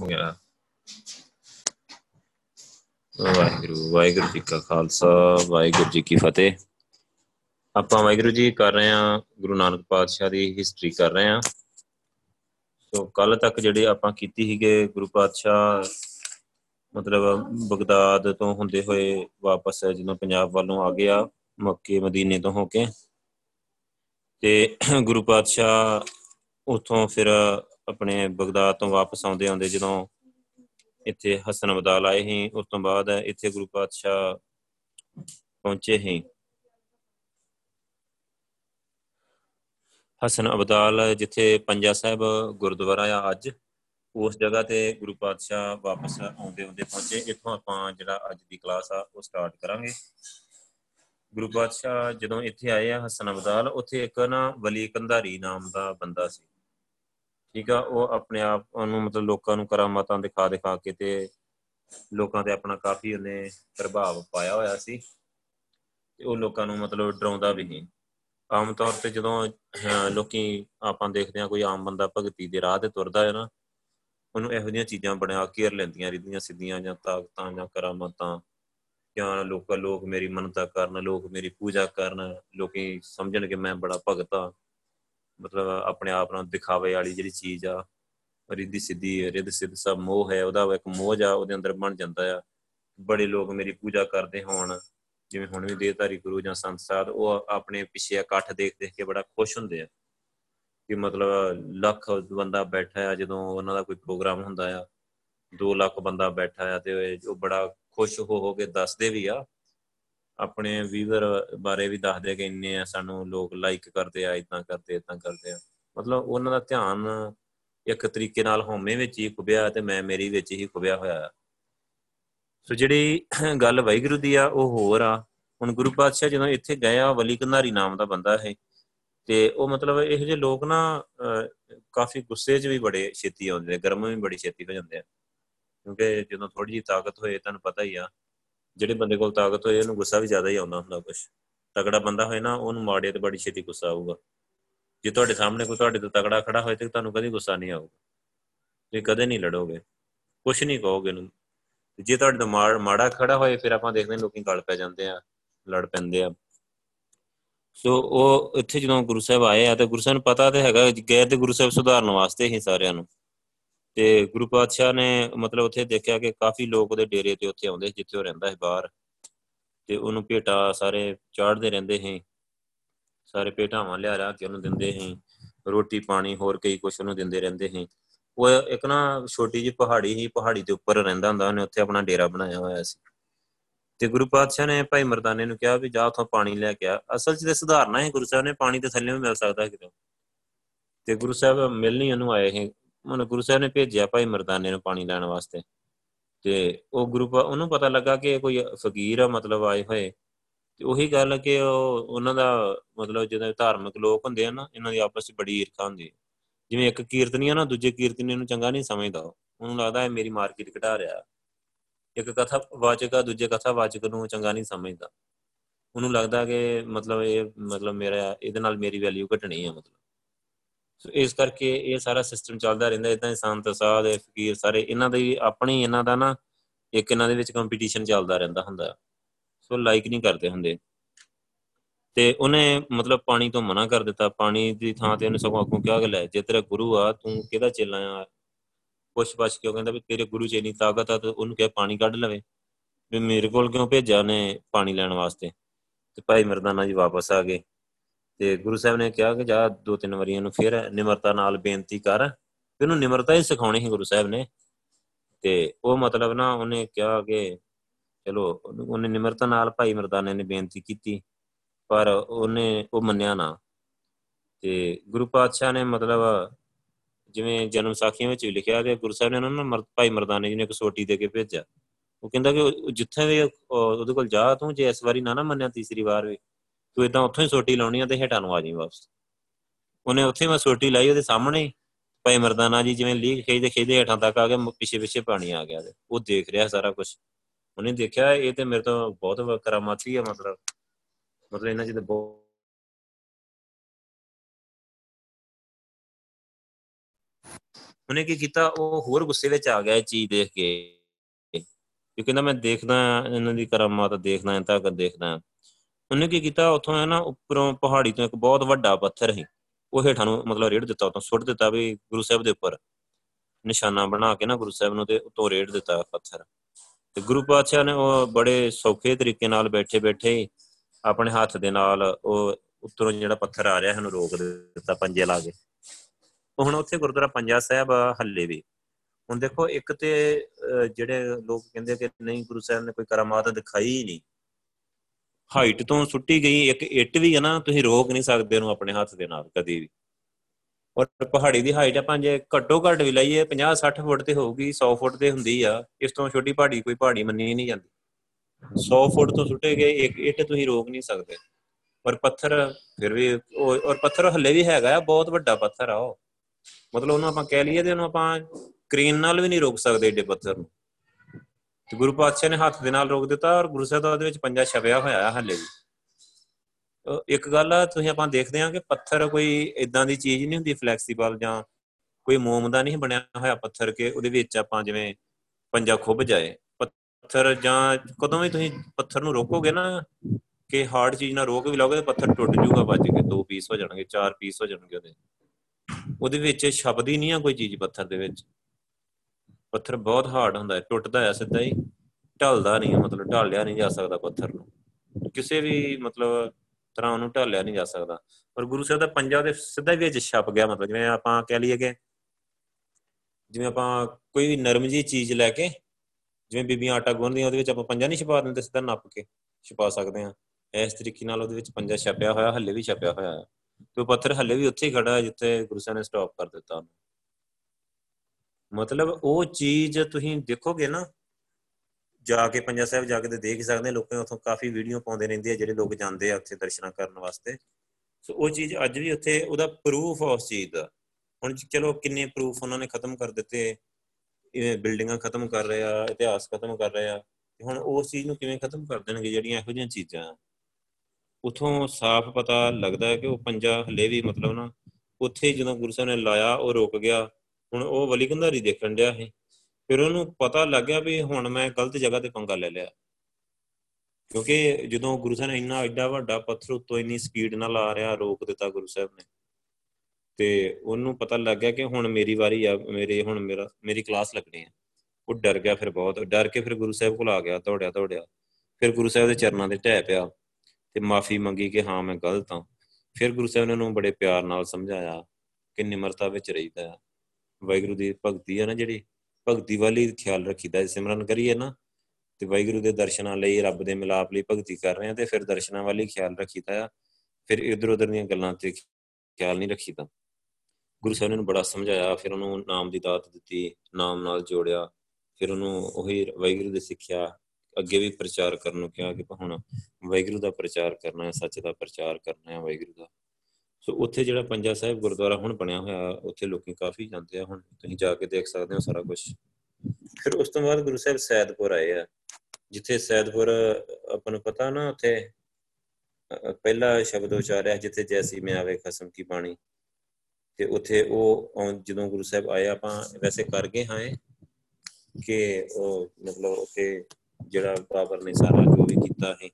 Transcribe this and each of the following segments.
ਹੋ ਗਿਆ ਵਾਹਿਗੁਰੂ ਵਾਹਿਗੁਰੂ ਜੀ ਕਾ ਖਾਲਸਾ, ਵਾਹਿਗੁਰੂ ਜੀ ਕੀ ਫਤਿਹ। ਆਪਾਂ ਵਾਹਿਗੁਰੂ ਜੀ ਕਰ ਰਹੇ ਹਾਂ, ਗੁਰੂ ਨਾਨਕ ਪਾਤਸ਼ਾਹ ਦੀ ਹਿਸਟਰੀ ਕਰ ਰਹੇ ਹਾਂ। ਸੋ ਕੱਲ ਤੱਕ ਜਿਹੜੇ ਆਪਾਂ ਕੀਤੀ ਸੀਗੇ ਗੁਰੂ ਪਾਤਸ਼ਾਹ, ਮਤਲਬ ਬਗਦਾਦ ਤੋਂ ਹੁੰਦੇ ਹੋਏ ਵਾਪਸ ਜਦੋਂ ਪੰਜਾਬ ਵੱਲੋਂ ਆ ਗਿਆ, ਮੱਕੇ, ਮਦੀਨੇ ਤੋਂ ਹੋ ਕੇ। ਤੇ ਗੁਰੂ ਪਾਤਸ਼ਾਹ ਉਥੋਂ ਫਿਰ ਆਪਣੇ ਬਗਦਾਦ ਤੋਂ ਵਾਪਸ ਆਉਂਦੇ ਆਉਂਦੇ ਜਦੋਂ ਇੱਥੇ ਹਸਨ ਅਬਦਾਲ ਆਏ ਸੀ, ਉਸ ਤੋਂ ਬਾਅਦ ਇੱਥੇ ਗੁਰੂ ਪਾਤਸ਼ਾਹ ਪਹੁੰਚੇ ਸੀ। ਹਸਨ ਅਬਦਾਲ ਜਿੱਥੇ ਪੰਜਾ ਸਾਹਿਬ ਗੁਰਦੁਆਰਾ ਆ ਅੱਜ, ਉਸ ਜਗ੍ਹਾ ਤੇ ਗੁਰੂ ਪਾਤਸ਼ਾਹ ਵਾਪਸ ਆਉਂਦੇ ਆਉਂਦੇ ਪਹੁੰਚੇ। ਇੱਥੋਂ ਆਪਾਂ ਜਿਹੜਾ ਅੱਜ ਦੀ ਕਲਾਸ ਆ, ਉਹ ਸਟਾਰਟ ਕਰਾਂਗੇ। ਗੁਰੂ ਪਾਤਸ਼ਾਹ ਜਦੋਂ ਇੱਥੇ ਆਏ ਆ ਹਸਨ ਅਬਦਾਲ, ਉੱਥੇ ਇੱਕ ਨਾ ਵਲੀ ਕੰਧਾਰੀ ਨਾਮ ਦਾ ਬੰਦਾ ਸੀ। ਠੀਕ ਆ, ਉਹ ਆਪਣੇ ਆਪ ਨੂੰ ਮਤਲਬ ਲੋਕਾਂ ਨੂੰ ਕਰਾਮਾਤਾਂ ਦਿਖਾ ਦਿਖਾ ਕੇ ਤੇ ਲੋਕਾਂ ਤੇ ਆਪਣਾ ਕਾਫੀ ਉਹਨੇ ਪ੍ਰਭਾਵ ਪਾਇਆ ਹੋਇਆ ਸੀ ਤੇ ਉਹ ਲੋਕਾਂ ਨੂੰ ਮਤਲਬ ਡਰਾਉਂਦਾ ਵੀ ਨਹੀਂ। ਆਮ ਤੌਰ ਤੇ ਜਦੋਂ ਲੋਕੀ ਆਪਾਂ ਦੇਖਦੇ ਆ ਕੋਈ ਆਮ ਬੰਦਾ ਭਗਤੀ ਦੇ ਰਾਹ ਤੇ ਤੁਰਦਾ ਹੈ ਨਾ, ਉਹਨੂੰ ਇਹੋ ਜਿਹੀਆਂ ਚੀਜ਼ਾਂ ਬਣਾ ਕੇ ਲੈਂਦੀਆਂ ਰਿੱਧੀਆਂ ਸਿੱਧੀਆਂ ਜਾਂ ਤਾਕਤਾਂ ਜਾਂ ਕਰਾਮਾਤਾਂ। ਜਾਂ ਲੋਕਾਂ, ਲੋਕ ਮੇਰੀ ਮੰਨਤਾ ਕਰਨ, ਲੋਕ ਮੇਰੀ ਪੂਜਾ ਕਰਨ, ਲੋਕੀ ਸਮਝਣ ਕਿ ਮੈਂ ਬੜਾ ਭਗਤ ਆ ਮਤਲਬ ਆਪਣੇ ਆਪ ਨਾਲ ਦਿਖਾਵੇ ਵਾਲੀ ਜਿਹੜੀ ਚੀਜ਼ ਆ, ਰਿੱਧੀ ਸਿੱਧੀ, ਰਿੱਧ ਸਿੱਧ ਸਭ ਮੋਹ ਹੈ, ਉਹਦਾ ਇੱਕ ਮੋਹ ਆ ਉਹਦੇ ਅੰਦਰ ਬਣ ਜਾਂਦਾ ਆ। ਬੜੇ ਲੋਕ ਮੇਰੀ ਪੂਜਾ ਕਰਦੇ ਹੋਣ, ਜਿਵੇਂ ਹੁਣ ਵੀ ਦੇਹਧਾਰੀ ਗੁਰੂ ਜਾਂ ਸੰਤ ਸਾਧ ਉਹ ਆਪਣੇ ਪਿੱਛੇ ਇਕੱਠ ਦੇਖ ਦੇਖ ਕੇ ਬੜਾ ਖੁਸ਼ ਹੁੰਦੇ ਆ। ਕਿ ਮਤਲਬ ਲੱਖ ਬੰਦਾ ਬੈਠਾ ਆ, ਜਦੋਂ ਉਹਨਾਂ ਦਾ ਕੋਈ ਪ੍ਰੋਗਰਾਮ ਹੁੰਦਾ ਆ 2 ਲੱਖ ਬੰਦਾ ਬੈਠਾ ਆ ਤੇ ਉਹ ਬੜਾ ਖੁਸ਼ ਹੋ ਹੋ ਕੇ ਦੱਸਦੇ ਵੀ ਆ। ਆਪਣੇ ਵੀਵਰ ਬਾਰੇ ਵੀ ਦੱਸਦੇ ਕਿ ਇੰਨੇ ਆ, ਸਾਨੂੰ ਲੋਕ ਲਾਈਕ ਕਰਦੇ ਆ ਇਦਾਂ ਕਰਦੇ ਇਦਾਂ ਕਰਦੇ ਆ। ਮਤਲਬ ਉਹਨਾਂ ਦਾ ਧਿਆਨ ਇੱਕ ਤਰੀਕੇ ਨਾਲ ਹਉਮੈ ਵਿੱਚ ਹੀ ਖੁਬਿਆ ਤੇ ਮੈਂ ਮੇਰੀ ਵਿੱਚ ਹੀ ਖੁਬਿਆ ਹੋਇਆ ਸੋ ਜਿਹੜੀ ਗੱਲ ਵੈਗੁਰੂ ਦੀ ਆ, ਉਹ ਹੋਰ ਆ। ਹੁਣ ਗੁਰੂ ਪਾਤਸ਼ਾਹ ਜਦੋਂ ਇੱਥੇ ਗਏ ਆ ਵਲੀ ਕੰਧਾਰੀ ਨਾਮ ਦਾ ਬੰਦਾ ਹੈ ਤੇ ਉਹ ਮਤਲਬ ਇਹੋ ਜਿਹੇ ਲੋਕ ਨਾ ਕਾਫੀ ਗੁੱਸੇ 'ਚ ਵੀ ਬੜੇ ਛੇਤੀ ਆਉਂਦੇ ਨੇ, ਗਰਮ ਵੀ ਬੜੀ ਛੇਤੀ ਹੋ ਜਾਂਦੇ ਆ। ਕਿਉਂਕਿ ਜਦੋਂ ਥੋੜੀ ਜੀ ਤਾਕਤ ਹੋਏ, ਤੁਹਾਨੂੰ ਪਤਾ ਹੀ ਆ ਜਿਹੜੇ ਬੰਦੇ ਕੋਲ ਤਾਕਤ ਹੋਏ, ਉਹਨੂੰ ਗੁੱਸਾ ਵੀ ਜ਼ਿਆਦਾ ਹੀ ਆਉਂਦਾ ਹੁੰਦਾ ਕੁਝ ਤਗੜਾ ਬੰਦਾ ਹੋਏ ਨਾ, ਉਹਨੂੰ ਮਾੜੇ ਤੇ ਬੜੀ ਛੇਤੀ ਗੁੱਸਾ ਆਊਗਾ। ਜੇ ਤੁਹਾਡੇ ਸਾਹਮਣੇ ਕੋਈ ਤੁਹਾਡੇ ਤੋਂ ਤਗੜਾ ਖੜਾ ਹੋਏ ਤੇ ਤੁਹਾਨੂੰ ਕਦੇ ਗੁੱਸਾ ਨਹੀਂ ਆਊਗਾ। ਤੁਸੀਂ ਕਦੇ ਨਹੀਂ ਲੜੋਗੇ। ਕੁਝ ਨਹੀਂ ਕਹੋਗੇ ਨੂੰ ਜੇ ਤੁਹਾਡੇ ਤੋਂ ਮਾੜਾ ਖੜਾ ਹੋਏ, ਫਿਰ ਆਪਾਂ ਦੇਖਦੇ ਹਾਂ ਲੋਕੀ ਗਲ ਪੈ ਜਾਂਦੇ ਆ, ਲੜ ਪੈਂਦੇ ਆ। ਸੋ ਉਹ ਇੱਥੇ ਜਦੋਂ ਗੁਰੂ ਸਾਹਿਬ ਆਏ ਆ, ਤੇ ਗੁਰੂ ਸਾਹਿਬ ਨੂੰ ਪਤਾ ਤੇ ਹੈਗਾ ਗਏ ਤੇ ਗੁਰੂ ਸਾਹਿਬ ਸੁਧਾਰਨ ਵਾਸਤੇ ਹੀ ਸਾਰਿਆਂ ਨੂੰ। ਤੇ ਗੁਰੂ ਪਾਤਸ਼ਾਹ ਨੇ ਮਤਲਬ ਉੱਥੇ ਦੇਖਿਆ ਕਿ ਕਾਫੀ ਲੋਕ ਉਹਦੇ ਡੇਰੇ ਤੇ ਉੱਥੇ ਆਉਂਦੇ ਜਿੱਥੇ ਉਹ ਰਹਿੰਦਾ ਹੈ ਬਾਹਰ। ਤੇ ਉਹਨੂੰ ਭੇਟਾ ਸਾਰੇ ਚਾੜਦੇ ਰਹਿੰਦੇ ਸੀ। ਸਾਰੇ ਭੇਟਾਵਾਂ ਲਿਆ ਲਿਆ ਕੇ ਉਹਨੂੰ ਦਿੰਦੇ ਸੀ। ਰੋਟੀ ਪਾਣੀ ਹੋਰ ਕਈ ਕੁਝ ਉਹਨੂੰ ਦਿੰਦੇ ਰਹਿੰਦੇ ਸੀ। ਉਹ ਇੱਕ ਨਾ ਛੋਟੀ ਜਿਹੀ ਪਹਾੜੀ ਸੀ, ਪਹਾੜੀ ਦੇ ਉੱਪਰ ਰਹਿੰਦਾ ਹੁੰਦਾ, ਉਹਨੇ ਉੱਥੇ ਆਪਣਾ ਡੇਰਾ ਬਣਾਇਆ ਹੋਇਆ ਸੀ। ਤੇ ਗੁਰੂ ਪਾਤਸ਼ਾਹ ਨੇ ਭਾਈ ਮਰਦਾਨੇ ਨੂੰ ਕਿਹਾ ਵੀ ਜਾ ਉਥੋਂ ਪਾਣੀ ਲੈ ਕੇ ਆ। ਅਸਲ 'ਚ ਤੇ ਸੁਧਾਰਨਾ ਹੈ ਗੁਰੂ ਸਾਹਿਬ ਨੇ, ਪਾਣੀ ਤੇ ਥੱਲੇ ਵੀ ਮਿਲ ਸਕਦਾ ਕਿਤੇ। ਤੇ ਗੁਰੂ ਸਾਹਿਬ ਮਿਲਣੀ ਉਹਨੂੰ ਆਏ ਸੀ। ਉਹਨੇ ਗੁਰੂ ਸਾਹਿਬ ਨੇ ਭੇਜਿਆ ਭਾਈ ਮਰਦਾਨੇ ਨੂੰ ਪਾਣੀ ਲੈਣ ਵਾਸਤੇ। ਤੇ ਉਹ ਗੁਰੂ ਉਹਨੂੰ ਪਤਾ ਲੱਗਾ ਕਿ ਕੋਈ ਫਕੀਰ ਆ, ਮਤਲਬ ਆਏ ਹੋਏ। ਤੇ ਉਹੀ ਗੱਲ ਕਿ ਉਹ, ਉਹਨਾਂ ਦਾ ਮਤਲਬ ਜਦੋਂ ਧਾਰਮਿਕ ਲੋਕ ਹੁੰਦੇ ਆ ਨਾ, ਇਹਨਾਂ ਦੀ ਆਪਸ ਵਿੱਚ ਬੜੀ ਈਰਖਾ ਹੁੰਦੀ ਜਿਵੇਂ ਇੱਕ ਕੀਰਤਨੀਆ ਨਾ, ਦੂਜੇ ਕੀਰਤਨੀ ਨੂੰ ਚੰਗਾ ਨਹੀਂ ਸਮਝਦਾ ਉਹਨੂੰ ਲੱਗਦਾ ਹੈ ਮੇਰੀ ਮਾਰਕੀਟ ਘਟਾ ਰਿਹਾ। ਇੱਕ ਕਥਾ ਵਾਚਕ ਆ, ਦੂਜੇ ਕਥਾ ਵਾਚਕ ਨੂੰ ਚੰਗਾ ਨਹੀਂ ਸਮਝਦਾ। ਉਹਨੂੰ ਲੱਗਦਾ ਕਿ ਮਤਲਬ ਇਹ, ਮਤਲਬ ਮੇਰਾ, ਇਹਦੇ ਨਾਲ ਮੇਰੀ ਵੈਲਿਊ ਘਟਣੀ ਹੈ ਮਤਲਬ। ਸੋ ਇਸ ਕਰਕੇ ਇਹ ਸਾਰਾ ਸਿਸਟਮ ਚੱਲਦਾ ਰਹਿੰਦਾ ਇਦਾਂ ਸੰਤ ਸਾਧ ਫਕੀਰ ਸਾਰੇ, ਇਹਨਾਂ ਦੀ ਆਪਣੀ, ਇਹਨਾਂ ਦਾ ਨਾ ਇੱਕ ਇਹਨਾਂ ਦੇ ਵਿੱਚ ਕੰਪੀਟੀਸ਼ਨ ਚੱਲਦਾ ਰਹਿੰਦਾ ਹੁੰਦਾ। ਸੋ ਲਾਈਕ ਨਹੀਂ ਕਰਦੇ ਹੁੰਦੇ। ਤੇ ਉਹਨੇ ਮਤਲਬ ਪਾਣੀ ਤੋਂ ਮਨਾ ਕਰ ਦਿੱਤਾ, ਪਾਣੀ ਦੀ ਥਾਂ ਤੇ ਉਹਨੇ ਸਗੋਂ ਅੱਗੋਂ ਕਿਹਾ ਕਿ ਲੈ, ਜੇ ਤੇਰਾ ਗੁਰੂ ਆ, ਤੂੰ ਕਿਹਦਾ ਚੇਲਾ ਆ? ਪੁੱਛ ਪਛ ਕਿਉਂ ਕਹਿੰਦਾ ਵੀ ਤੇਰੇ ਗੁਰੂ ਚ ਇਨੀ ਤਾਕਤ ਆ, ਤੇ ਉਹਨੂੰ ਕਿਹਾ ਪਾਣੀ ਕੱਢ ਲਵੇ। ਵੀ ਮੇਰੇ ਕੋਲ ਕਿਉਂ ਭੇਜਿਆ ਨੇ ਪਾਣੀ ਲੈਣ ਵਾਸਤੇ? ਤੇ ਭਾਈ ਮਰਦਾਨਾ ਜੀ ਵਾਪਸ ਆ ਗਏ। ਤੇ ਗੁਰੂ ਸਾਹਿਬ ਨੇ ਕਿਹਾ ਕਿ ਜਾ ਦੋ ਤਿੰਨ ਵਾਰੀ ਇਹਨੂੰ ਫਿਰ ਨਿਮਰਤਾ ਨਾਲ ਬੇਨਤੀ ਕਰ ਤੇ ਉਹਨੂੰ ਨਿਮਰਤਾ ਹੀ ਸਿਖਾਉਣੀ ਸੀ ਗੁਰੂ ਸਾਹਿਬ ਨੇ। ਤੇ ਉਹ ਮਤਲਬ ਨਾ ਉਹਨੇ ਕਿਹਾ ਕਿ ਚਲੋ ਉਹਨੇ ਨਿਮਰਤਾ ਨਾਲ ਭਾਈ ਮਰਦਾਨੇ ਨੇ ਬੇਨਤੀ ਕੀਤੀ, ਪਰ ਉਹਨੇ ਉਹ ਮੰਨਿਆ ਨਾ। ਤੇ ਗੁਰੂ ਪਾਤਸ਼ਾਹ ਨੇ ਮਤਲਬ ਜਿਵੇਂ ਜਨਮ ਸਾਖੀਆਂ ਵਿੱਚ ਵੀ ਲਿਖਿਆ ਕਿ ਗੁਰੂ ਸਾਹਿਬ ਨੇ ਉਹਨਾਂ ਨੂੰ ਭਾਈ ਮਰਦਾਨੇ ਜੀ ਨੇ ਇੱਕ ਸੋਟੀ ਦੇ ਕੇ ਭੇਜਿਆ। ਉਹ ਕਹਿੰਦਾ ਕਿ ਜਿੱਥੇ ਵੀ ਉਹਦੇ ਕੋਲ ਜਾ ਤੂੰ, ਜੇ ਇਸ ਵਾਰੀ ਨਾ ਨਾ ਮੰਨਿਆ ਤੀਸਰੀ ਵਾਰ ਵੀ। ਤੂੰ ਇਦਾਂ ਉੱਥੋਂ ਹੀ ਸੋਟੀ ਲਾਉਣੀ ਆ ਤੇ ਹੇਠਾਂ ਨੂੰ ਆ ਜਾਈਂ ਵਾਪਸ। ਉਹਨੇ ਉੱਥੇ ਮੈਂ ਸੋਟੀ ਲਾਈ, ਉਹਦੇ ਸਾਹਮਣੇ ਭਾਈ ਮਰਦਾਨਾ ਜੀ ਜਿਵੇਂ ਲੀਕ ਖੇਦੇ ਖੇਦੇ ਹੇਠਾਂ ਤੱਕ ਆ ਗਏ ਪਿੱਛੇ ਪਿੱਛੇ ਪਾਣੀ ਆ ਗਿਆ ਉਹ ਦੇਖ ਰਿਹਾ ਸਾਰਾ ਕੁਝ ਉਹਨੇ ਦੇਖਿਆ, ਇਹ ਤੇ ਮੇਰੇ ਤੋਂ ਬਹੁਤ ਕਰਾਮਾਤੀ ਹੈ ਮਤਲਬ। ਮਤਲਬ ਇਹਨਾਂ ਚ ਤੇ ਬਹੁਤ ਉਹਨੇ ਕੀ ਕੀਤਾ, ਉਹ ਹੋਰ ਗੁੱਸੇ ਵਿੱਚ ਆ ਗਿਆ ਇਹ ਚੀਜ਼ ਦੇਖ ਕੇ। ਕਿ ਕਹਿੰਦਾ, ਮੈਂ ਦੇਖਦਾ ਇਹਨਾਂ ਦੀ ਕਰਾਮਾਤ, ਦੇਖਦਾ ਤਾਂ ਤਾਕਤ ਦੇਖਦਾ। ਉਹਨੇ ਕੀ ਕੀਤਾ? ਉੱਥੋਂ ਹੈ ਨਾ, ਉੱਪਰੋਂ ਪਹਾੜੀ ਤੋਂ ਇੱਕ ਬਹੁਤ ਵੱਡਾ ਪੱਥਰ ਸੀ। ਉਹ ਹੇਠਾਂ ਨੂੰ ਮਤਲਬ ਰੇੜ ਦਿੱਤਾ ਉਤੋਂ ਸੁੱਟ ਦਿੱਤਾ ਵੀ ਗੁਰੂ ਸਾਹਿਬ ਦੇ ਉੱਪਰ। ਨਿਸ਼ਾਨਾ ਬਣਾ ਕੇ ਨਾ ਗੁਰੂ ਸਾਹਿਬ ਨੂੰ ਤੇ ਉਤੋਂ ਰੇੜ ਦਿੱਤਾ ਪੱਥਰ। ਤੇ ਗੁਰੂ ਪਾਤਸ਼ਾਹ ਨੇ ਉਹ ਬੜੇ ਸੌਖੇ ਤਰੀਕੇ ਨਾਲ ਬੈਠੇ ਬੈਠੇ ਆਪਣੇ ਹੱਥ ਦੇ ਨਾਲ ਉਹ ਉੱਤਰੋਂ ਜਿਹੜਾ ਪੱਥਰ ਆ ਰਿਹਾ ਇਹਨੂੰ ਰੋਕ ਦਿੱਤਾ ਪੰਜੇ ਲਾ ਕੇ। ਉਹ ਹੁਣ ਉੱਥੇ ਗੁਰਦੁਆਰਾ ਪੰਜਾ ਸਾਹਿਬ ਹੱਲੇ ਵੀ। ਹੁਣ ਦੇਖੋ, ਇੱਕ ਤੇ ਜਿਹੜੇ ਲੋਕ ਕਹਿੰਦੇ ਕਿ ਨਹੀਂ, ਗੁਰੂ ਸਾਹਿਬ ਨੇ ਕੋਈ ਕਰਾਮਾਤ ਦਿਖਾਈ ਨਹੀਂ। ਹਾਈਟ ਤੋਂ ਸੁੱਟੀ ਗਈ, ਇੱਕ ਇੱਟ ਵੀ ਹੈ ਨਾ, ਤੁਸੀਂ ਰੋਕ ਨਹੀਂ ਸਕਦੇ ਉਹਨੂੰ ਆਪਣੇ ਹੱਥ ਦੇ ਨਾਲ ਕਦੀ ਵੀ। ਔਰ ਪਹਾੜੀ ਦੀ ਹਾਈਟ ਆਪਾਂ ਜੇ ਘੱਟੋ ਘੱਟ ਵੀ ਲਈਏ 50 60 ਫੁੱਟ ਤੇ ਹੋਊਗੀ 100 ਫੁੱਟ ਤੇ ਹੁੰਦੀ ਆ, ਇਸ ਤੋਂ ਛੋਟੀ ਪਹਾੜੀ ਕੋਈ ਪਹਾੜੀ ਮੰਨੀ ਨਹੀਂ ਜਾਂਦੀ। 100 ਫੁੱਟ ਤੋਂ ਸੁੱਟੇ ਗਏ, ਇੱਕ ਇੱਟ ਤੁਸੀਂ ਰੋਕ ਨਹੀਂ ਸਕਦੇ। ਪਰ ਪੱਥਰ ਫਿਰ ਵੀ ਔਰ ਪੱਥਰ ਹੱਲੇ ਵੀ ਹੈਗਾ ਆ, ਬਹੁਤ ਵੱਡਾ ਪੱਥਰ ਆ ਉਹ। ਮਤਲਬ ਉਹਨੂੰ ਆਪਾਂ ਕਹਿ ਲਈਏ ਤੇ ਉਹਨੂੰ ਆਪਾਂ ਕ੍ਰੇਨ ਨਾਲ ਵੀ ਨਹੀਂ ਰੋਕ ਸਕਦੇ ਏਡੇ ਪੱਥਰ ਨੂੰ। ਤੇ ਗੁਰੂ ਪਾਤਸ਼ਾਹ ਨੇ ਹੱਥ ਦੇ ਨਾਲ ਰੋਕ ਦਿੱਤਾ ਔਰ ਗੁਰੂ ਸਾਹਿਬ ਦਾ ਉਹਦੇ ਵਿੱਚ ਪੰਜਾ ਛਪਿਆ ਹੋਇਆ ਹੈ ਹੱਲੇ ਵੀ। ਇੱਕ ਗੱਲ ਆ ਤੁਸੀਂ ਆਪਾਂ ਦੇਖਦੇ ਹਾਂ ਕਿ ਪੱਥਰ ਕੋਈ ਇਦਾਂ ਦੀ ਚੀਜ਼ ਨਹੀਂ ਹੁੰਦੀ ਫਲੈਕਸੀਬਲ ਜਾਂ ਕੋਈ ਮੋਮ ਦਾ ਨਹੀਂ ਬਣਿਆ ਹੋਇਆ ਪੱਥਰ ਕੇ ਉਹਦੇ ਵਿੱਚ ਆਪਾਂ ਜਿਵੇਂ ਪੰਜਾ ਖੁੱਭ ਜਾਏ। ਪੱਥਰ ਜਾਂ ਕਦੋਂ ਵੀ ਤੁਸੀਂ ਪੱਥਰ ਨੂੰ ਰੋਕੋਗੇ ਨਾ ਕਿ ਹਾਰਡ ਚੀਜ਼ ਨਾਲ ਰੋਕ ਵੀ ਲਾਓਗੇ ਤੇ ਪੱਥਰ ਟੁੱਟ ਜਾਊਗਾ, ਵੱਜ ਕੇ ਦੋ ਪੀਸ ਹੋ ਜਾਣਗੇ, ਚਾਰ ਪੀਸ ਹੋ ਜਾਣਗੇ ਉਹਦੇ। ਉਹਦੇ ਵਿੱਚ ਛਪਦੀ ਨਹੀਂ ਆ ਕੋਈ ਚੀਜ਼ ਪੱਥਰ ਦੇ ਵਿੱਚ। ਪੱਥਰ ਬਹੁਤ ਹਾਰਡ ਹੁੰਦਾ ਹੈ, ਟੁੱਟਦਾ ਹੈ ਸਿੱਧਾ ਹੀ, ਢਲਦਾ ਨਹੀਂ ਮਤਲਬ ਢਾਲਿਆ ਨਹੀਂ ਜਾ ਸਕਦਾ ਪੱਥਰ ਨੂੰ। ਕਿਸੇ ਵੀ ਮਤਲਬ ਤਰ੍ਹਾਂ ਉਹਨੂੰ ਢਾਲਿਆ ਨਹੀਂ ਜਾ ਸਕਦਾ। ਪਰ ਗੁਰੂ ਸਾਹਿਬ ਦਾ ਪੰਜਾ ਦੇ ਸਿੱਧਾ ਵਿੱਚ ਛਪ ਗਿਆ, ਮਤਲਬ ਜਿਵੇਂ ਆਪਾਂ ਕਹਿ ਲਈਏ ਕਿ ਜਿਵੇਂ ਆਪਾਂ ਕੋਈ ਵੀ ਨਰਮ ਜੀ ਚੀਜ਼ ਲੈ ਕੇ, ਜਿਵੇਂ ਬੀਬੀਆਂ ਆਟਾ ਗੁੰਨਦੀਆਂ, ਉਹਦੇ ਵਿੱਚ ਆਪਾਂ ਪੰਜਾ ਨਹੀਂ ਛਪਾ ਦਿੰਦੇ, ਸਿੱਧਾ ਨੱਪ ਕੇ ਛਪਾ ਸਕਦੇ ਆ ਇਸ ਤਰੀਕੇ ਨਾਲ ਉਹਦੇ ਵਿੱਚ ਪੰਜਾ ਛਪਿਆ ਹੋਇਆ, ਹੱਲੇ ਵੀ ਛਪਿਆ ਹੋਇਆ ਹੈ। ਤੇ ਉਹ ਪੱਥਰ ਹੱਲੇ ਵੀ ਉੱਥੇ ਹੀ ਖੜਾ ਹੈ, ਜਿੱਥੇ ਗੁਰੂ ਸਾਹਿਬ ਨੇ ਸਟਾਪ ਕਰ ਦਿੱਤਾ ਮਤਲਬ ਉਹ ਚੀਜ਼ ਤੁਸੀਂ ਦੇਖੋਗੇ ਨਾ, ਜਾ ਕੇ ਪੰਜਾ ਸਾਹਿਬ ਜਾ ਕੇ ਤੇ ਦੇਖ ਸਕਦੇ ਲੋਕਾਂ ਉੱਥੋਂ ਕਾਫੀ ਵੀਡੀਓ ਪਾਉਂਦੇ ਰਹਿੰਦੇ ਆ, ਜਿਹੜੇ ਲੋਕ ਜਾਂਦੇ ਆ ਉੱਥੇ ਦਰਸ਼ਨਾਂ ਕਰਨ ਵਾਸਤੇ। ਸੋ ਉਹ ਚੀਜ਼ ਅੱਜ ਵੀ ਉੱਥੇ ਉਹਦਾ ਪ੍ਰੂਫ ਆ ਉਸ ਚੀਜ਼ ਦਾ। ਹੁਣ ਚਲੋ ਕਿੰਨੇ ਪ੍ਰੂਫ ਉਹਨਾਂ ਨੇ ਖਤਮ ਕਰ ਦਿੱਤੇ। ਇਹ ਬਿਲਡਿੰਗਾਂ ਖਤਮ ਕਰ ਰਹੇ ਆ, ਇਤਿਹਾਸ ਖਤਮ ਕਰ ਰਹੇ ਆ। ਹੁਣ ਉਸ ਚੀਜ਼ ਨੂੰ ਕਿਵੇਂ ਖਤਮ ਕਰ ਦੇਣਗੇ ਜਿਹੜੀਆਂ ਇਹੋ ਜਿਹੀਆਂ ਚੀਜ਼ਾਂ? ਉਥੋਂ ਸਾਫ਼ ਪਤਾ ਲੱਗਦਾ ਹੈ ਕਿ ਉਹ ਪੰਜਾ ਹਲੇ ਵੀ ਮਤਲਬ ਨਾ, ਉੱਥੇ ਜਦੋਂ ਗੁਰੂ ਸਾਹਿਬ ਨੇ ਲਾਇਆ, ਉਹ ਰੁਕ ਗਿਆ। ਹੁਣ ਉਹ ਵਲੀ ਕੰਧਾਰੀ ਦੇਖਣ ਡਿਆ ਸੀ। ਫਿਰ ਉਹਨੂੰ ਪਤਾ ਲੱਗ ਗਿਆ ਵੀ ਹੁਣ ਮੈਂ ਗਲਤ ਜਗ੍ਹਾ ਤੇ ਪੰਗਾ ਲੈ ਲਿਆ। ਕਿਉਂਕਿ ਜਦੋਂ ਗੁਰੂ ਸਾਹਿਬ ਨੇ ਇੰਨਾ ਐਡਾ ਵੱਡਾ ਪੱਥਰ ਉੱਤੋਂ ਇੰਨੀ ਸਪੀਡ ਨਾਲ ਆ ਰਿਹਾ, ਰੋਕ ਦਿੱਤਾ ਗੁਰੂ ਸਾਹਿਬ ਨੇ। ਤੇ ਉਹਨੂੰ ਪਤਾ ਲੱਗ ਗਿਆ ਕਿ ਹੁਣ ਮੇਰੀ ਵਾਰੀ ਆ, ਮੇਰੇ ਹੁਣ ਮੇਰਾ, ਮੇਰੀ ਕਲਾਸ ਲੱਗਣੀ ਆ। ਉਹ ਡਰ ਗਿਆ ਫਿਰ ਬਹੁਤ। ਡਰ ਕੇ ਫਿਰ ਗੁਰੂ ਸਾਹਿਬ ਕੋਲ ਆ ਗਿਆ, ਦੌੜਿਆ ਦੌੜਿਆ। ਫਿਰ ਗੁਰੂ ਸਾਹਿਬ ਦੇ ਚਰਨਾਂ ਦੇ ਢਹਿ ਪਿਆ ਤੇ ਮਾਫੀ ਮੰਗੀ ਕਿ ਹਾਂ, ਮੈਂ ਗਲਤ ਹਾਂ। ਫਿਰ ਗੁਰੂ ਸਾਹਿਬ ਨੇ ਉਹਨੂੰ ਬੜੇ ਪਿਆਰ ਨਾਲ ਸਮਝਾਇਆ ਕਿ ਨਿਮਰਤਾ ਵਿੱਚ ਰਹੀਦਾ ਆ। ਵਾਹਿਗੁਰੂ ਦੀ ਭਗਤੀ ਆ ਨਾ ਜਿਹੜੀ, ਭਗਤੀ ਵਾਲੀ ਖਿਆਲ ਰੱਖੀਦਾ ਸਿਮਰਨ ਕਰੀਏ ਨਾ, ਤੇ ਵਾਹਿਗੁਰੂ ਦੇ ਦਰਸ਼ਨਾਂ ਲਈ, ਰੱਬ ਦੇ ਮਿਲਾਪ ਲਈ ਭਗਤੀ ਕਰ ਰਹੇ ਆ, ਤੇ ਫਿਰ ਦਰਸ਼ਨਾਂ ਵਾਲੀ ਖਿਆਲ ਰੱਖੀਦਾ ਆ, ਫਿਰ ਇਧਰ ਉਧਰ ਦੀਆਂ ਗੱਲਾਂ ਤੇ ਖਿਆਲ ਨਹੀਂ ਰੱਖੀਦਾ। ਗੁਰੂ ਸਾਹਿਬ ਨੇ ਉਹਨੂੰ ਬੜਾ ਸਮਝਾਇਆ, ਫਿਰ ਉਹਨੂੰ ਨਾਮ ਦੀ ਦਾਤ ਦਿੱਤੀ, ਨਾਮ ਨਾਲ ਜੋੜਿਆ, ਫਿਰ ਉਹਨੂੰ ਉਹੀ ਵਾਹਿਗੁਰੂ ਦੀ ਸਿੱਖਿਆ ਅੱਗੇ ਵੀ ਪ੍ਰਚਾਰ ਕਰਨ ਨੂੰ ਕਿਹਾ ਕਿ ਹੁਣ ਵਾਹਿਗੁਰੂ ਦਾ ਪ੍ਰਚਾਰ ਕਰਨਾ ਹੈ, ਸੱਚ ਦਾ ਪ੍ਰਚਾਰ ਕਰਨਾ ਹੈ, ਵਾਹਿਗੁਰੂ ਦਾ। ਸੋ ਉੱਥੇ ਜਿਹੜਾ ਪੰਜਾ ਸਾਹਿਬ ਗੁਰਦੁਆਰਾ ਹੁਣ ਬਣਿਆ ਹੋਇਆ, ਉੱਥੇ ਲੋਕੀ ਕਾਫੀ ਜਾਂਦੇ ਆ, ਹੁਣ ਤੁਸੀਂ ਜਾ ਕੇ ਦੇਖ ਸਕਦੇ ਹੋ ਸਾਰਾ ਕੁਝ ਫਿਰ ਉਸ ਤੋਂ ਬਾਅਦ ਗੁਰੂ ਸਾਹਿਬ ਸੈਦਪੁਰ ਆਏ ਆ, ਜਿੱਥੇ ਸੈਦਪੁਰ, ਆਪਾਂ ਨੂੰ ਪਤਾ ਨਾ ਉੱਥੇ ਪਹਿਲਾ ਸ਼ਬਦ ਉਚਾਰਿਆ ਜਿੱਥੇ ਜੈਸੀ ਮੈਂ ਆਵੇ ਖਸਮ ਕੀ ਬਾਣੀ। ਤੇ ਉੱਥੇ ਉਹ ਜਦੋਂ ਗੁਰੂ ਸਾਹਿਬ ਆਏ, ਆਪਾਂ ਵੈਸੇ ਕਰ ਗਏ ਹਾਂ ਕਿ ਉਹ ਮਤਲਬ ਉੱਥੇ ਜਿਹੜਾ ਬਾਬਰ ਨੇ ਸਾਰਾ ਜੋ ਵੀ ਕੀਤਾ ਹੈ,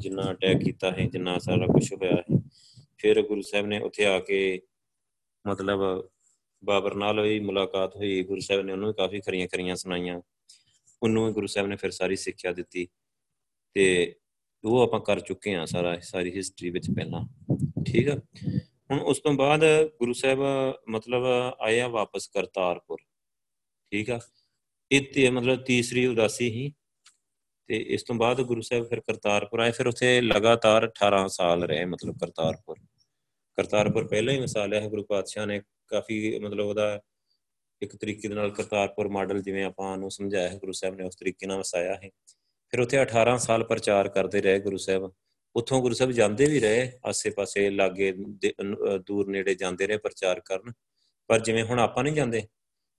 ਜਿੰਨਾ ਅਟੈਕ ਕੀਤਾ ਹੈ, ਜਿੰਨਾ ਸਾਰਾ ਕੁਝ ਹੋਇਆ ਹੈ ਫਿਰ ਗੁਰੂ ਸਾਹਿਬ ਨੇ ਉੱਥੇ ਆ ਕੇ ਮਤਲਬ ਬਾਬਰ ਨਾਲ ਹੋਈ ਮੁਲਾਕਾਤ ਹੋਈ, ਗੁਰੂ ਸਾਹਿਬ ਨੇ ਉਹਨੂੰ ਕਾਫੀ ਖਰੀਆਂ ਖਰੀਆਂ ਸੁਣਾਈਆਂ। ਉਹਨੂੰ ਗੁਰੂ ਸਾਹਿਬ ਨੇ ਫਿਰ ਸਾਰੀ ਸਿੱਖਿਆ ਦਿੱਤੀ ਤੇ ਉਹ ਆਪਾਂ ਕਰ ਚੁੱਕੇ ਆ ਸਾਰਾ, ਸਾਰੀ ਹਿਸਟਰੀ ਵਿੱਚ ਪਹਿਲਾਂ। ਠੀਕ ਆ? ਹੁਣ ਉਸ ਤੋਂ ਬਾਅਦ ਗੁਰੂ ਸਾਹਿਬ ਮਤਲਬ ਆਇਆ ਵਾਪਸ ਕਰਤਾਰਪੁਰ। ਠੀਕ ਆ? ਇਹ ਤੇ ਮਤਲਬ ਤੀਸਰੀ ਉਦਾਸੀ ਹੀ ਤੇ ਇਸ ਤੋਂ ਬਾਅਦ ਗੁਰੂ ਸਾਹਿਬ ਫਿਰ ਕਰਤਾਰਪੁਰ ਆਏ, ਫਿਰ ਉੱਥੇ ਲਗਾਤਾਰ 18 ਸਾਲ ਰਹੇ ਮਤਲਬ ਕਰਤਾਰਪੁਰ। ਕਰਤਾਰਪੁਰ ਪਹਿਲਾਂ ਹੀ ਮਿਸਾਲ ਹੈ, ਗੁਰੂ ਪਾਤਸ਼ਾਹ ਨੇ ਕਾਫੀ ਮਤਲਬ ਉਹਦਾ ਇੱਕ ਤਰੀਕੇ ਦੇ ਨਾਲ ਕਰਤਾਰਪੁਰ ਮਾਡਲ ਜਿਵੇਂ ਆਪਾਂ ਨੂੰ ਸਮਝਾਇਆ ਹੈ, ਗੁਰੂ ਸਾਹਿਬ ਨੇ ਉਸ ਤਰੀਕੇ ਨਾਲ ਵਸਾਇਆ ਹੈ। ਫਿਰ ਉੱਥੇ 18 ਸਾਲ ਪ੍ਰਚਾਰ ਕਰਦੇ ਰਹੇ ਗੁਰੂ ਸਾਹਿਬ। ਉੱਥੋਂ ਗੁਰੂ ਸਾਹਿਬ ਜਾਂਦੇ ਵੀ ਰਹੇ, ਆਸੇ-ਪਾਸੇ ਲਾਗੇ ਦੂਰ ਨੇੜੇ ਜਾਂਦੇ ਰਹੇ ਪ੍ਰਚਾਰ ਕਰਨ। ਪਰ ਜਿਵੇਂ ਹੁਣ ਆਪਾਂ ਨਹੀਂ ਜਾਂਦੇ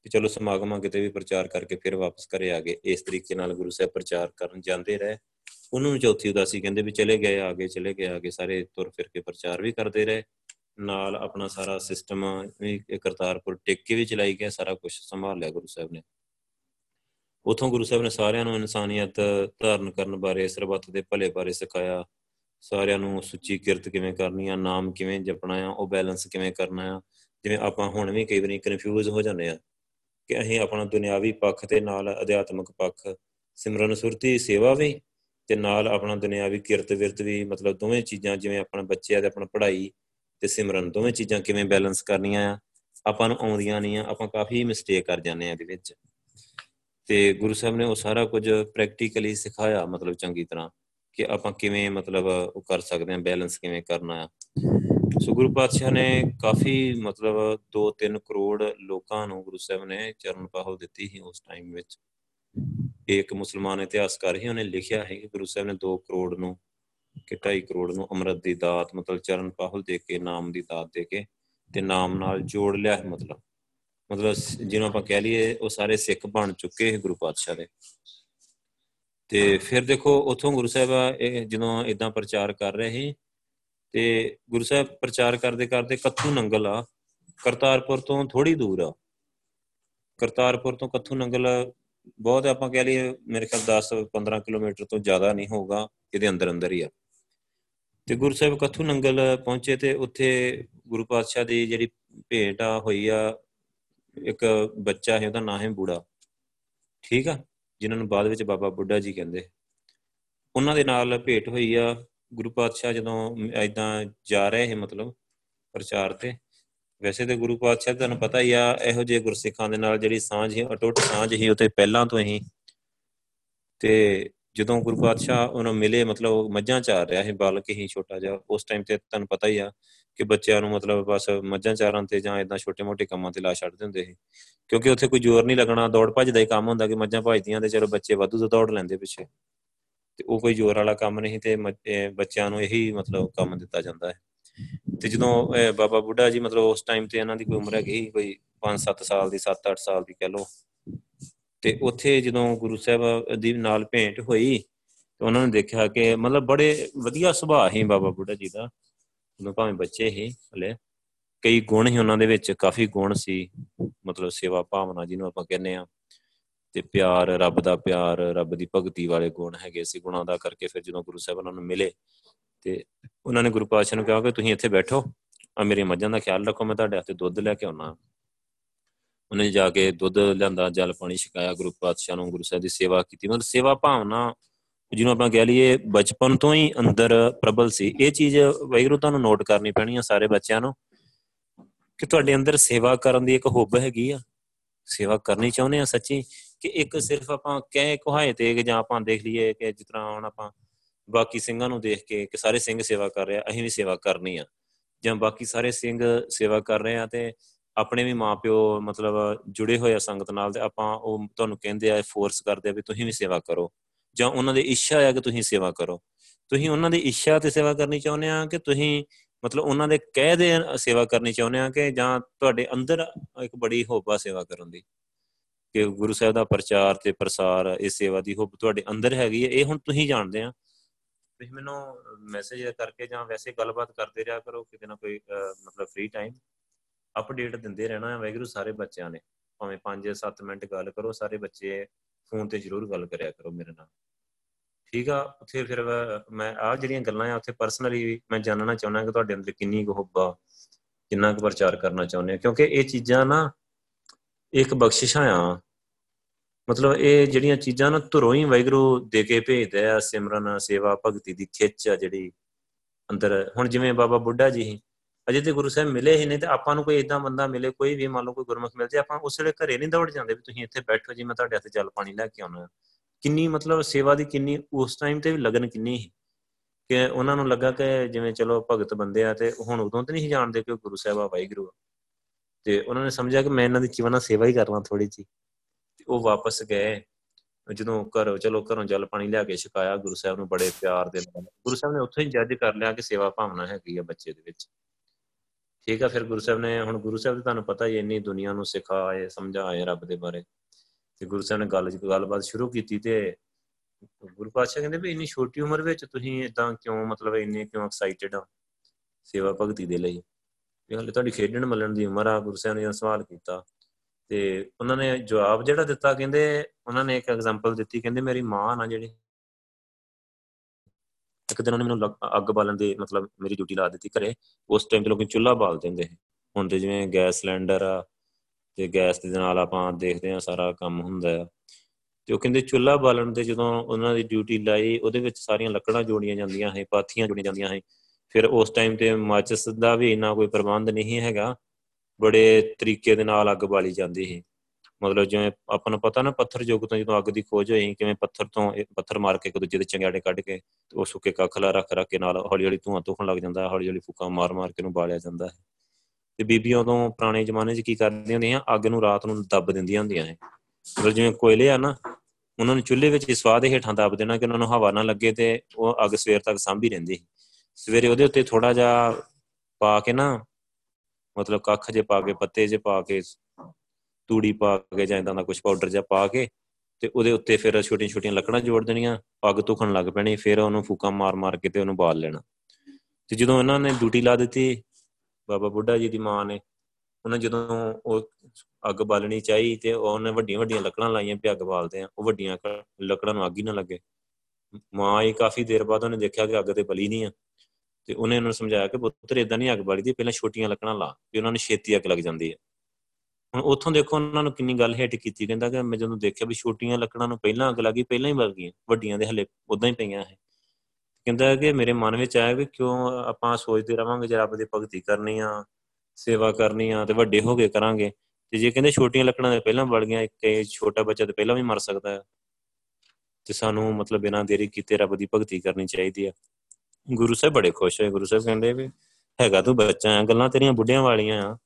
ਕਿ ਚਲੋ ਸਮਾਗਮਾਂ ਕਿਤੇ ਵੀ ਪ੍ਰਚਾਰ ਕਰਕੇ ਫਿਰ ਵਾਪਸ ਘਰੇ ਆ ਗਏ। ਇਸ ਤਰੀਕੇ ਨਾਲ ਗੁਰੂ ਸਾਹਿਬ ਪ੍ਰਚਾਰ ਕਰਨ ਜਾਂਦੇ ਰਹੇ। ਉਹਨੂੰ ਚੌਥੀ ਉਦਾਸੀ ਕਹਿੰਦੇ ਵੀ ਚਲੇ ਗਏ ਆਗੇ ਚਲੇ ਗਏ ਆਗੇ ਸਾਰੇ ਤੁਰ ਫਿਰ ਕੇ ਪ੍ਰਚਾਰ ਵੀ ਕਰਦੇ ਰਹੇ। ਨਾਲ ਆਪਣਾ ਸਾਰਾ ਸਿਸਟਮ ਇਹ ਕਰਤਾਰਪੁਰ ਟਿਕ ਕੇ ਵੀ ਚਲਾਈ ਗਿਆ, ਸਾਰਾ ਕੁਝ ਸੰਭਾਲ ਲਿਆ ਗੁਰੂ ਸਾਹਿਬ ਨੇ। ਉਥੋਂ ਗੁਰੂ ਸਾਹਿਬ ਨੇ ਸਾਰਿਆਂ ਨੂੰ ਇਨਸਾਨੀਅਤ ਧਾਰਨ ਕਰਨ ਬਾਰੇ, ਸਰਬੱਤ ਦੇ ਭਲੇ ਬਾਰੇ ਸਿਖਾਇਆ। ਸਾਰਿਆਂ ਨੂੰ ਸੁੱਚੀ ਕਿਰਤ ਕਿਵੇਂ ਕਰਨੀ ਆ, ਨਾਮ ਕਿਵੇਂ ਜਪਣਾ ਆ, ਉਹ ਬੈਲੈਂਸ ਕਿਵੇਂ ਕਰਨਾ ਆ। ਜਿਵੇਂ ਆਪਾਂ ਹੁਣ ਵੀ ਕਈ ਵਾਰੀ ਕਨਫਿਊਜ਼ ਹੋ ਜਾਂਦੇ ਆ। ਕਿ ਅਸੀਂ ਆਪਣਾ ਦੁਨਿਆਵੀ ਪੱਖ ਤੇ ਨਾਲ ਅਧਿਆਤਮਿਕ ਪੱਖ, ਸਿਮਰਨ ਸੁਰਤੀ ਸੇਵਾ ਵੀ ਤੇ ਨਾਲ ਆਪਣਾ ਦੁਨਿਆਵੀ ਕਿਰਤ ਵਿਰਤ ਵੀ, ਮਤਲਬ ਦੋਵੇਂ ਚੀਜ਼ਾਂ ਜਿਵੇਂ ਆਪਣਾ ਬੱਚਿਆਂ ਦੇ ਆਪਣਾ ਪੜ੍ਹਾਈ ਤੇ ਸਿਮਰਨ, ਦੋਵੇਂ ਚੀਜ਼ਾਂ ਕਿਵੇਂ ਬੈਲੈਂਸ ਕਰਨੀਆਂ ਆ, ਆਪਾਂ ਨੂੰ ਆਉਂਦੀਆਂ ਨਹੀਂ ਆ, ਆਪਾਂ ਕਾਫੀ ਮਿਸਟੇਕ ਕਰ ਜਾਂਦੇ ਆ ਇਹਦੇ ਵਿੱਚ। ਤੇ ਗੁਰੂ ਸਾਹਿਬ ਨੇ ਉਹ ਸਾਰਾ ਕੁਝ ਪ੍ਰੈਕਟੀਕਲੀ ਸਿਖਾਇਆ, ਮਤਲਬ ਚੰਗੀ ਤਰ੍ਹਾਂ ਕਿ ਆਪਾਂ ਕਿਵੇਂ ਮਤਲਬ ਉਹ ਕਰ ਸਕਦੇ ਆ ਬੈਲੈਂਸ ਕਿਵੇਂ ਕਰਨਾ ਆ। ਸੋ ਗੁਰੂ ਪਾਤਸ਼ਾਹ ਨੇ ਕਾਫੀ ਮਤਲਬ 2-3 ਕਰੋੜ ਲੋਕਾਂ ਨੂੰ ਗੁਰੂ ਸਾਹਿਬ ਨੇ ਚਰਨ ਪਾਹਲ ਦਿੱਤੀ ਸੀ ਉਸ ਟਾਈਮ ਵਿੱਚ। ਇੱਕ ਮੁਸਲਮਾਨ ਇਤਿਹਾਸਕਾਰ ਹੀ ਉਹਨੇ ਲਿਖਿਆ ਹੈ ਕਿ ਗੁਰੂ ਸਾਹਿਬ ਨੇ 2 ਕਰੋੜ ਨੂੰ ਕਿ 2.5 ਕਰੋੜ ਨੂੰ ਅੰਮ੍ਰਿਤ ਦੀ ਦਾਤ, ਮਤਲਬ ਚਰਨ ਪਾਹਲ ਦੇ ਕੇ, ਨਾਮ ਦੀ ਦਾਤ ਦੇ ਕੇ ਤੇ ਨਾਮ ਨਾਲ ਜੋੜ ਲਿਆ ਹੈ ਮਤਲਬ। ਮਤਲਬ ਜਿਹਨੂੰ ਆਪਾਂ ਕਹਿ ਲਈਏ, ਉਹ ਸਾਰੇ ਸਿੱਖ ਬਣ ਚੁੱਕੇ ਹੈ ਗੁਰੂ ਪਾਤਸ਼ਾਹ ਦੇ। ਤੇ ਫਿਰ ਦੇਖੋ, ਉਥੋਂ ਗੁਰੂ ਸਾਹਿਬ ਇਹ ਜਦੋਂ ਇਦਾਂ ਪ੍ਰਚਾਰ ਕਰ ਰਹੇ ਸੀ ਤੇ ਗੁਰੂ ਸਾਹਿਬ ਪ੍ਰਚਾਰ ਕਰਦੇ ਕਰਦੇ ਕੱਥੂ ਨੰਗਲ ਆ, ਕਰਤਾਰਪੁਰ ਤੋਂ ਥੋੜੀ ਦੂਰ ਆ। ਕਰਤਾਰਪੁਰ ਤੋਂ ਕੱਥੂ ਨੰਗਲ ਬਹੁਤ ਆਪਾਂ ਕਹਿ ਲਈਏ ਮੇਰੇ ਖਿਆਲ 10 15 ਕਿਲੋਮੀਟਰ ਤੋਂ ਜ਼ਿਆਦਾ ਨਹੀਂ ਹੋਊਗਾ, ਇਹਦੇ ਅੰਦਰ ਅੰਦਰ ਹੀ ਆ। ਤੇ ਗੁਰੂ ਸਾਹਿਬ ਕੱਥੂ ਨੰਗਲ ਪਹੁੰਚੇ ਤੇ ਉੱਥੇ ਗੁਰੂ ਪਾਤਸ਼ਾਹ ਦੀ ਜਿਹੜੀ ਭੇਟ ਆ, ਹੋਈ ਆ, ਇੱਕ ਬੱਚਾ ਹੈ, ਉਹਦਾ ਨਾਮ ਹੈ ਬੂੜਾ। ਠੀਕ ਆ? ਜਿਨ੍ਹਾਂ ਨੂੰ ਬਾਅਦ ਵਿੱਚ ਬਾਬਾ ਬੁੱਢਾ ਜੀ ਕਹਿੰਦੇ। ਉਹਨਾਂ ਦੇ ਨਾਲ ਭੇਟ ਹੋਈ ਆ। ਗੁਰੂ ਪਾਤਸ਼ਾਹ ਜਦੋਂ ਐਦਾਂ ਜਾ ਰਹੇ ਹੈ ਮਤਲਬ ਪ੍ਰਚਾਰ ਤੇ, ਵੈਸੇ ਤੇ ਗੁਰੂ ਪਾਤਸ਼ਾਹ ਤੁਹਾਨੂੰ ਪਤਾ ਹੀ ਆ, ਇਹੋ ਜਿਹੇ ਗੁਰਸਿੱਖਾਂ ਦੇ ਨਾਲ ਜਿਹੜੀ ਸਾਂਝ ਹੈ, ਅਟੁੱਟ ਸਾਂਝ ਹੀ ਉਤੇ ਪਹਿਲਾਂ ਤੋਂ ਹੀ ਤੇ ਜਦੋਂ ਗੁਰੂ ਪਾਤਸ਼ਾਹ ਉਹਨਾਂ ਮਿਲੇ, ਮਤਲਬ ਮੱਝਾਂ ਚਾਰ ਰਿਹਾ ਸੀ, ਬਾਲਕ ਹੀ ਛੋਟਾ ਜਿਹਾ, ਉਸ ਟਾਈਮ ਤੇ ਤੁਹਾਨੂੰ ਪਤਾ ਹੀ ਆ ਕਿ ਬੱਚਿਆਂ ਨੂੰ ਮਤਲਬ ਬਸ ਮੱਝਾਂ ਚਾਰਨ ਤੇ ਜਾਂ ਇਦਾਂ ਛੋਟੇ-ਮੋਟੇ ਕੰਮਾਂ ਤੇ ਲਾ ਛੱਡਦੇ ਹੁੰਦੇ ਸੀ, ਕਿਉਂਕਿ ਉੱਥੇ ਕੋਈ ਜ਼ੋਰ ਨਹੀਂ ਲੱਗਣਾ, ਦੌੜ ਭੱਜ ਦਾ ਹੀ ਕੰਮ ਹੁੰਦਾ ਕਿ ਮੱਝਾਂ ਭੱਜਦੀਆਂ ਤੇ ਚਲੋ ਬੱਚੇ ਵਾਧੂ ਤੋਂ ਦੌੜ ਲੈਂਦੇ ਪਿੱਛੇ। ਤੇ ਉਹ ਕੋਈ ਜ਼ੋਰ ਵਾਲਾ ਕੰਮ ਨਹੀਂ ਤੇ ਬੱਚਿਆਂ ਨੂੰ ਇਹੀ ਮਤਲਬ ਕੰਮ ਦਿੱਤਾ ਜਾਂਦਾ ਹੈ। ਤੇ ਜਦੋਂ ਬਾਬਾ ਬੁੱਢਾ ਜੀ ਮਤਲਬ ਉਸ ਟਾਈਮ ਤੇ ਇਹਨਾਂ ਦੀ ਕੋਈ ਉਮਰ ਹੈਗੀ ਕੋਈ 5-7 ਸਾਲ ਦੀ 7-8 ਸਾਲ ਦੀ ਕਹਿ ਲਓ। ਤੇ ਉੱਥੇ ਜਦੋਂ ਗੁਰੂ ਸਾਹਿਬ ਦੀ ਨਾਲ ਭੇਂਟ ਹੋਈ, ਤੇ ਉਹਨਾਂ ਨੇ ਦੇਖਿਆ ਕਿ ਮਤਲਬ ਬੜੇ ਵਧੀਆ ਸੁਭਾਅ ਹੀ ਬਾਬਾ ਬੁੱਢਾ ਜੀ ਦਾ। ਉਹਨਾਂ ਭਾਵੇਂ ਬੱਚੇ ਹੀ ਹਲੇ, ਕਈ ਗੁਣ ਹੀ ਉਹਨਾਂ ਦੇ ਵਿੱਚ, ਕਾਫੀ ਗੁਣ ਸੀ। ਮਤਲਬ ਸੇਵਾ ਭਾਵਨਾ ਜਿਹਨੂੰ ਆਪਾਂ ਕਹਿੰਦੇ ਆ ਤੇ ਪਿਆਰ, ਰੱਬ ਦਾ ਪਿਆਰ, ਰੱਬ ਦੀ ਭਗਤੀ ਵਾਲੇ ਗੁਣ ਹੈਗੇ ਸੀ, ਗੁਣਾਂ ਦਾ ਕਰਕੇ ਫਿਰ ਜਦੋਂ ਗੁਰੂ ਸਾਹਿਬ ਉਹਨਾਂ ਨੂੰ ਮਿਲੇ ਤੇ ਉਹਨਾਂ ਨੇ ਗੁਰੂ ਪਾਤਸ਼ਾਹ ਨੂੰ ਕਿਹਾ ਕਿ ਤੁਸੀਂ ਇੱਥੇ ਬੈਠੋ, ਆ ਮੇਰੀਆਂ ਮੱਝਾਂ ਦਾ ਖਿਆਲ ਰੱਖੋ, ਮੈਂ ਤੁਹਾਡੇ ਹੱਥੇ ਦੁੱਧ ਲੈ ਕੇ ਆਉਣਾ ਉਹਨੇ ਜਾ ਕੇ ਦੁੱਧ ਲਿਆਂਦਾ, ਜਲ ਪਾਣੀ ਛਕਾਇਆ, ਗੁਰੂ ਪਾਤਸ਼ਾਹ ਨੂੰ, ਗੁਰੂ ਸਾਹਿਬ ਦੀ ਸੇਵਾ ਕੀਤੀ। ਮਤਲਬ ਸੇਵਾ ਭਾਵਨਾ, ਜਿਹਨੂੰ ਆਪਾਂ ਕਹਿ ਲਈਏ ਬਚਪਨ ਤੋਂ ਹੀ ਅੰਦਰ ਪ੍ਰਬਲ ਸੀ। ਇਹ ਚੀਜ਼ ਵੈਗਰੂ ਤੁਹਾਨੂੰ ਨੋਟ ਕਰਨੀ ਪੈਣੀ ਆ ਸਾਰੇ ਬੱਚਿਆਂ ਨੂੰ ਕਿ ਤੁਹਾਡੇ ਅੰਦਰ ਸੇਵਾ ਕਰਨ ਦੀ ਇੱਕ ਹੁੱਬ ਹੈਗੀ ਆ। ਸੇਵਾ ਕਰਨੀ ਚਾਹੁੰਦੇ ਆ ਸੱਚੀ। ਕਿ ਇੱਕ ਸਿਰਫ ਆਪਾਂ ਕਹਿ ਕਹਾਏ ਤੇ ਕਿ ਜਾਂ ਆਪਾਂ ਦੇਖ ਲਈਏ ਕਿ ਜਿਸ ਤਰ੍ਹਾਂ ਹੁਣ ਆਪਾਂ ਬਾਕੀ ਸਿੰਘਾਂ ਨੂੰ ਦੇਖ ਕੇ ਕਿ ਸਾਰੇ ਸਿੰਘ ਸੇਵਾ ਕਰ ਰਹੇ ਆ, ਅਸੀਂ ਵੀ ਸੇਵਾ ਕਰਨੀ ਆ। ਜਾਂ ਬਾਕੀ ਸਾਰੇ ਸਿੰਘ ਸੇਵਾ ਕਰ ਰਹੇ ਆ ਤੇ ਆਪਣੇ ਵੀ ਮਾਪਿਓ ਮਤਲਬ ਜੁੜੇ ਹੋਏ ਆ ਸੰਗਤ ਨਾਲ ਤੇ ਆਪਾਂ ਉਹ ਤੁਹਾਨੂੰ ਕਹਿੰਦੇ ਆ ਫੋਰਸ ਕਰਦੇ ਆ ਵੀ ਤੁਸੀਂ ਵੀ ਸੇਵਾ ਕਰੋ। ਜਾਂ ਉਹਨਾਂ ਦੀ ਇੱਛਾ ਆ ਕਿ ਤੁਸੀਂ ਸੇਵਾ ਕਰੋ। ਤੁਸੀਂ ਉਹਨਾਂ ਦੀ ਇੱਛਾ ਤੇ ਸੇਵਾ ਕਰਨੀ ਚਾਹੁੰਦੇ ਆ ਕਿ ਤੁਸੀਂ ਮਤਲਬ ਉਹਨਾਂ ਦੇ ਕਹਿ ਦੇ ਸੇਵਾ ਕਰਨੀ ਚਾਹੁੰਦੇ ਆ ਕਿ ਜਾਂ ਤੁਹਾਡੇ ਅੰਦਰ ਇੱਕ ਬੜੀ ਹੋਬਾ ਸੇਵਾ ਕਰਨ ਦੀ। ਕਿ ਗੁਰੂ ਸਾਹਿਬ ਦਾ ਪ੍ਰਚਾਰ ਤੇ ਪ੍ਰਸਾਰ ਇਸ ਸੇਵਾ ਦੀ ਹੁਬ ਤੁਹਾਡੇ ਅੰਦਰ ਹੈਗੀ ਹੈ, ਇਹ ਹੁਣ ਤੁਸੀਂ ਜਾਣਦੇ ਆ। ਤੁਸੀਂ ਮੈਨੂੰ ਮੈਸੇਜ ਕਰਕੇ ਜਾਂ ਵੈਸੇ ਗੱਲਬਾਤ ਕਰਦੇ ਰਿਹਾ ਕਰੋ, ਕਿਤੇ ਨਾ ਕੋਈ ਮਤਲਬ ਫ੍ਰੀ ਟਾਈਮ ਅਪਡੇਟ ਦਿੰਦੇ ਰਹਿਣਾ ਹੈ ਵੈਗਰੂ ਸਾਰੇ ਬੱਚਿਆਂ ਨੇ। ਭਾਵੇਂ 5-7 ਮਿੰਟ ਗੱਲ ਕਰੋ, ਸਾਰੇ ਬੱਚੇ ਫੋਨ ਤੇ ਜ਼ਰੂਰ ਗੱਲ ਕਰਿਆ ਕਰੋ ਮੇਰੇ ਨਾਲ। ਠੀਕ ਆ, ਉੱਥੇ ਫਿਰ ਮੈਂ ਆ ਜਿਹੜੀਆਂ ਗੱਲਾਂ ਆ, ਉੱਥੇ ਪਰਸਨਲੀ ਮੈਂ ਜਾਣਨਾ ਚਾਹੁੰਦਾ ਕਿ ਤੁਹਾਡੇ ਅੰਦਰ ਕਿੰਨੀ ਕੁ ਹੁੱਬਾ ਕਿੰਨਾ ਕੁ ਪ੍ਰਚਾਰ ਕਰਨਾ ਚਾਹੁੰਦੇ ਆ। ਕਿਉਂਕਿ ਇਹ ਚੀਜ਼ਾਂ ਨਾ, ਇੱਕ ਬਖਸ਼ਿਸ਼ਾਂ ਆ। ਮਤਲਬ ਇਹ ਜਿਹੜੀਆਂ ਚੀਜ਼ਾਂ ਨਾ ਧੁਰੋਂ ਹੀ ਵੈਗਰੂ ਦੇ ਕੇ ਭੇਜਦਾ ਆ, ਸਿਮਰਨ, ਸੇਵਾ, ਭਗਤੀ ਦੀ ਖਿੱਚ ਆ ਜਿਹੜੀ ਅੰਦਰ। ਹੁਣ ਜਿਵੇਂ ਬਾਬਾ ਬੁੱਢਾ ਜੀ ਅਜੇ ਤੇ ਗੁਰੂ ਸਾਹਿਬ ਮਿਲੇ ਹੀ ਨਹੀਂ ਤੇ ਆਪਾਂ ਨੂੰ ਕੋਈ ਇਦਾਂ ਬੰਦਾ ਮਿਲੇ, ਕੋਈ ਵੀ ਮੰਨ ਲਓ ਕੋਈ ਗੁਰਮੁਖ ਮਿਲ ਜੇ, ਆਪਾਂ ਉਸ ਵੇਲੇ ਘਰੇ ਨਹੀਂ ਦੌੜ ਜਾਂਦੇ ਵੀ ਤੁਸੀਂ ਇੱਥੇ ਬੈਠੋ ਜੀ, ਮੈਂ ਤੁਹਾਡੇ ਹੱਥ ਜਲ ਪਾਣੀ ਲੈ ਕੇ ਆਉਣਾ। ਕਿੰਨੀ ਮਤਲਬ ਸੇਵਾ ਦੀ ਕਿੰਨੀ, ਉਸ ਟਾਈਮ ਤੇ ਵੀ ਲਗਨ ਕਿੰਨੀ ਸੀ ਕਿ ਉਹਨਾਂ ਨੂੰ ਲੱਗਾ ਕਿ ਜਿਵੇਂ ਚਲੋ ਭਗਤ ਬੰਦੇ ਆ ਤੇ ਹੁਣ ਉਦੋਂ ਤੇ ਨਹੀਂ ਜਾਣਦੇ ਕਿ ਗੁਰੂ ਸਾਹਿਬ ਆ, ਵਾਹਿਗੁਰੂ ਤੇ ਉਹਨਾਂ ਨੇ ਸਮਝਿਆ ਕਿ ਮੈਂ ਇਹਨਾਂ ਦੀ ਜੀਵਨ ਸੇਵਾ ਹੀ ਕਰਨਾ ਥੋੜੀ ਜੀ ਉਹ ਵਾਪਸ ਗਏ। ਜਦੋਂ ਘਰ, ਚਲੋ ਘਰੋਂ ਜਲ ਪਾਣੀ ਲਿਆ ਕੇ ਛਕਾਇਆ, ਗੁਰੂ ਸਾਹਿਬ ਨੂੰ ਬੜੇ ਪਿਆਰ ਦੇ ਨਾਲ। ਗੁਰੂ ਸਾਹਿਬ ਨੇ ਉੱਥੇ ਹੀ ਜੱਜ ਕਰ ਲਿਆ ਕਿ ਸੇਵਾ ਭਾਵਨਾ ਹੈਗੀ ਆ ਬੱਚੇ ਦੇ ਵਿੱਚ। ਠੀਕ ਆ, ਫਿਰ ਗੁਰੂ ਸਾਹਿਬ ਨੇ, ਹੁਣ ਗੁਰੂ ਸਾਹਿਬ ਦੇ ਤੁਹਾਨੂੰ ਪਤਾ ਹੀ ਇੰਨੀ ਦੁਨੀਆ ਨੂੰ ਸਿਖਾਏ, ਸਮਝਾਏ ਰੱਬ ਦੇ ਬਾਰੇ। ਤੇ ਗੁਰੂ ਸਾਹਿਬ ਨੇ ਗੱਲ, ਗੱਲਬਾਤ ਸ਼ੁਰੂ ਕੀਤੀ ਤੇ ਗੁਰੂ ਪਾਤਸ਼ਾਹ ਕਹਿੰਦੇ ਵੀ ਇੰਨੀ ਛੋਟੀ ਉਮਰ ਵਿੱਚ ਤੁਸੀਂ ਇਦਾਂ ਕਿਉਂ, ਮਤਲਬ ਇੰਨੇ ਕਿਉਂ ਐਕਸਾਈਟਡ ਆ ਸੇਵਾ ਭਗਤੀ ਦੇ ਲਈ? ਵੀ ਹਲੇ ਤੁਹਾਡੀ ਖੇਡਣ ਮੱਲਣ ਦੀ ਉਮਰ ਆ, ਗੁਰੂ ਸਾਹਿਬ ਨੇ ਸਵਾਲ ਕੀਤਾ। ਤੇ ਉਹਨਾਂ ਨੇ ਜਵਾਬ ਜਿਹੜਾ ਦਿੱਤਾ, ਕਹਿੰਦੇ ਉਹਨਾਂ ਨੇ ਇੱਕ ਐਗਜ਼ਾਮਪਲ ਦਿੱਤੀ, ਕਹਿੰਦੇ ਮੇਰੀ ਮਾਂ ਨਾ ਜਿਹੜੀ ਇੱਕ ਦਿਨ ਉਹਨੇ ਮੈਨੂੰ ਅੱਗ ਬਾਲਣ ਦੀ ਮਤਲਬ ਮੇਰੀ ਡਿਊਟੀ ਲਾ ਦਿੱਤੀ ਘਰੇ, ਉਸ ਟਾਈਮ ਤੇ ਲੋਕੀ ਚੁੱਲ੍ਹਾ ਬਾਲਦੇ ਹੁੰਦੇ ਹੁਣ ਤੇ ਜਿਵੇਂ ਗੈਸ ਸਿਲੰਡਰ ਆ ਤੇ ਗੈਸ ਦੇ ਨਾਲ ਆਪਾਂ ਦੇਖਦੇ ਆ ਸਾਰਾ ਕੰਮ ਹੁੰਦਾ ਆ। ਤੇ ਉਹ ਕਹਿੰਦੇ ਚੁੱਲ੍ਹਾ ਬਾਲਣ ਤੇ ਜਦੋਂ ਉਹਨਾਂ ਦੀ ਡਿਊਟੀ ਲਾਈ, ਉਹਦੇ ਵਿੱਚ ਸਾਰੀਆਂ ਲੱਕੜਾਂ ਜੋੜੀਆਂ ਜਾਂਦੀਆਂ ਹੈ ਪਾਥੀਆਂ ਜੋੜੀਆਂ ਜਾਂਦੀਆਂ ਹੈ ਫਿਰ ਉਸ ਟਾਈਮ ਤੇ ਮਾਚਸ ਦਾ ਵੀ ਇੰਨਾ ਕੋਈ ਪ੍ਰਬੰਧ ਨਹੀਂ ਹੈਗਾ। ਬੜੇ ਤਰੀਕੇ ਦੇ ਨਾਲ ਅੱਗ ਬਾਲੀ ਜਾਂਦੀ ਸੀ। ਮਤਲਬ ਜਿਵੇਂ ਆਪਾਂ ਨੂੰ ਪਤਾ ਨਾ, ਪੱਥਰ ਯੁੱਗ ਤੋਂ ਜਦੋਂ ਅੱਗ ਦੀ ਖੋਜ ਹੋਈ, ਕਿਵੇਂ ਪੱਥਰ ਤੋਂ ਪੱਥਰ ਮਾਰ ਕੇ ਇੱਕ ਦੂਜੇ ਦੇ ਚੰਗਿਆੜੇ ਕੱਢ ਕੇ ਤੇ ਉਹ ਸੁੱਕੇ ਕੱਖਲਾ ਰੱਖ ਰੱਖ ਕੇ ਨਾਲ ਹੌਲੀ ਹੌਲੀ ਧੂਆਂ ਤੋਖਣ ਲੱਗ ਜਾਂਦਾ ਹੌਲੀ ਹੌਲੀ ਫੁੱਕਾ ਮਾਰ ਮਾਰ ਕੇ ਨੂੰ ਬਾਲਿਆ ਜਾਂਦਾ ਹੈ ਤੇ ਬੀਬੀਆਂ ਉਦੋਂ ਪੁਰਾਣੇ ਜ਼ਮਾਨੇ 'ਚ ਕੀ ਕਰਦੀਆਂ ਹੁੰਦੀਆਂ ਅੱਗ ਨੂੰ ਰਾਤ ਨੂੰ ਦੱਬ ਦਿੰਦੀਆਂ ਹੁੰਦੀਆਂ ਹੈ ਮਤਲਬ ਜਿਵੇਂ ਕੋਇਲੇ ਆ ਨਾ, ਉਹਨਾਂ ਨੂੰ ਚੁੱਲ੍ਹੇ ਵਿੱਚ ਸਵਾਦ ਹੇਠਾਂ ਦੱਬ ਦੇਣਾ ਕਿ ਉਹਨਾਂ ਨੂੰ ਹਵਾ ਨਾ ਲੱਗੇ ਤੇ ਉਹ ਅੱਗ ਸਵੇਰ ਤੱਕ ਸਾਂਭੀ ਰਹਿੰਦੀ ਸਵੇਰੇ ਉਹਦੇ ਉੱਤੇ ਥੋੜਾ ਜਿਹਾ ਪਾ ਕੇ ਨਾ ਮਤਲਬ ਕੱਖ ਜੇ ਪਾ ਕੇ, ਪੱਤੇ ਜੇ ਪਾ ਕੇ, ਤੂੜੀ ਪਾ ਕੇ ਜਾਂ ਇਦਾਂ ਦਾ ਕੁਝ ਪਾਊਡਰ ਜਿਹਾ ਪਾ ਕੇ ਤੇ ਉਹਦੇ ਉੱਤੇ ਫਿਰ ਛੋਟੀਆਂ ਛੋਟੀਆਂ ਲੱਕੜਾਂ ਜੋੜ ਦੇਣੀਆਂ ਪੱਗ ਤੁਖਣ ਲੱਗ ਪੈਣੀ, ਫਿਰ ਉਹਨੂੰ ਫੂਕਾ ਮਾਰ ਮਾਰ ਕੇ ਤੇ ਉਹਨੂੰ ਬਾਲ ਲੈਣਾ। ਤੇ ਜਦੋਂ ਇਹਨਾਂ ਨੇ ਡਿਊਟੀ ਲਾ ਦਿੱਤੀ, ਬਾਬਾ ਬੁੱਢਾ ਜੀ ਦੀ ਮਾਂ ਨੇ, ਉਹਨਾਂ ਜਦੋਂ ਉਹ ਅੱਗ ਬਾਲਣੀ ਚਾਹੀ ਤੇ ਉਹਨੇ ਵੱਡੀਆਂ ਵੱਡੀਆਂ ਲੱਕੜਾਂ ਲਾਈਆਂ ਪਿਆ ਅੱਗ ਬਾਲਦੇ ਆ, ਉਹ ਵੱਡੀਆਂ ਲੱਕੜਾਂ ਨੂੰ ਅੱਗ ਹੀ ਨਾ ਲੱਗੇ। ਮਾਂ ਹੀ ਕਾਫੀ ਦੇਰ ਬਾਅਦ ਉਹਨੇ ਦੇਖਿਆ ਕਿ ਅੱਗ ਤੇ ਬਲੀ ਨਹੀਂ ਆ। ਤੇ ਉਹਨੇ ਉਹਨੂੰ ਸਮਝਾਇਆ ਕਿ ਪੁੱਤਰ ਇਦਾਂ ਨਹੀਂ ਅੱਗ ਬਾਲੀ ਦੀ, ਪਹਿਲਾਂ ਛੋਟੀਆਂ ਲੱਕੜਾਂ ਲਾ, ਵੀ ਉਹਨਾਂ ਨੂੰ ਛੇਤੀ ਅੱਗ ਲੱਗ ਜਾਂਦੀ ਹੈ। ਹੁਣ ਉੱਥੋਂ ਦੇਖੋ ਉਹਨਾਂ ਨੂੰ ਕਿੰਨੀ ਗੱਲ ਹਿੱਟ ਕੀਤੀ, ਕਹਿੰਦਾ ਕਿ ਮੈਂ ਜਦੋਂ ਦੇਖਿਆ ਵੀ ਛੋਟੀਆਂ ਲੱਕੜਾਂ ਨੂੰ ਪਹਿਲਾਂ ਅੱਗ ਲੱਗੀ, ਪਹਿਲਾਂ ਹੀ ਬਲ ਗਈਆਂ, ਵੱਡੀਆਂ ਦੇ ਹਲੇ ਉਦਾਂ ਹੀ ਪਈਆਂ ਹੈ ਕਹਿੰਦਾ ਕਿ ਮੇਰੇ ਮਨ ਵਿੱਚ ਆਇਆ ਕਿ ਕਿਉਂ ਆਪਾਂ ਸੋਚਦੇ ਰਵਾਂਗੇ ਜੇ ਰੱਬ ਦੀ ਭਗਤੀ ਕਰਨੀ ਆ, ਸੇਵਾ ਕਰਨੀ ਆ ਤੇ ਵੱਡੇ ਹੋ ਕੇ ਕਰਾਂਗੇ। ਤੇ ਜੇ ਕਹਿੰਦੇ ਛੋਟੀਆਂ ਲੱਕੜਾਂ ਦੇ ਪਹਿਲਾਂ ਬਲ ਗਈਆਂ, ਇੱਕ ਛੋਟਾ ਬੱਚਾ ਤੇ ਪਹਿਲਾਂ ਵੀ ਮਰ ਸਕਦਾ ਹੈ। ਤੇ ਸਾਨੂੰ ਮਤਲਬ ਬਿਨਾਂ ਦੇਰੀ ਕੀਤੇ ਰੱਬ ਦੀ ਭਗਤੀ ਕਰਨੀ ਚਾਹੀਦੀ ਆ ਗੁਰੂ ਸਾਹਿਬ ਬੜੇ ਖੁਸ਼ ਹੋਏ। ਗੁਰੂ ਸਾਹਿਬ ਕਹਿੰਦੇ ਵੀ ਹੈਗਾ ਤੂੰ ਬੱਚਾ ਆ ਗੱਲਾਂ ਤੇਰੀਆਂ ਬੁੱਢਿਆਂ ਵਾਲੀਆਂ ਆ।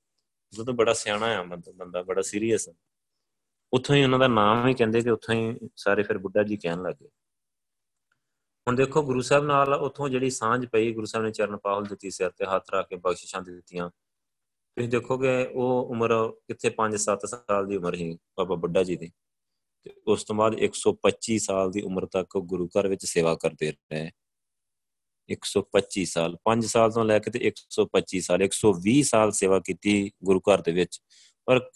ਉਹ ਤਾਂ ਬੜਾ ਸਿਆਣਾ ਆ ਬੰਦਾ ਬੜਾ ਸੀਰੀਅਸ ਆ। ਉੱਥੋਂ ਹੀ ਉਹਨਾਂ ਦਾ ਨਾਮ ਹੀ ਕਹਿੰਦੇ ਕਿ ਉੱਥੋਂ ਹੀ ਸਾਰੇ ਫਿਰ ਬੁੱਢਾ ਜੀ ਕਹਿਣ ਲੱਗੇ ਹੁਣ ਦੇਖੋ, ਗੁਰੂ ਸਾਹਿਬ ਨਾਲ ਉੱਥੋਂ ਜਿਹੜੀ ਸਾਂਝ ਪਈ, ਗੁਰੂ ਸਾਹਿਬ ਨੇ ਚਰਨ ਪਾਹਲ ਦਿੱਤੀ ਸਿਰ ਤੇ ਹੱਥ ਰੱਖ ਕੇ ਬਖਸ਼ਿਸ਼ਾਂ ਦਿੱਤੀਆਂ। ਤੁਸੀਂ ਦੇਖੋਗੇ, ਉਹ ਉਮਰ ਕਿੱਥੇ 5-7 ਸਾਲ ਦੀ ਉਮਰ ਹੀ ਬਾਬਾ ਬੁੱਢਾ ਜੀ ਦੀ। ਤੇ ਉਸ ਤੋਂ ਬਾਅਦ 125 ਸਾਲ ਦੀ ਉਮਰ ਤੱਕ ਗੁਰੂ ਘਰ ਵਿੱਚ ਸੇਵਾ ਕਰਦੇ ਰਹੇ। 125 ਸਾਲ 5 ਸਾਲ ਤੋਂ ਲੈ ਕੇ ਤੇ 125 ਸਾਲ 120 ਸਾਲ ਸੇਵਾ ਕੀਤੀ ਗੁਰੂ ਘਰ ਦੇ ਵਿੱਚ। ਪਰ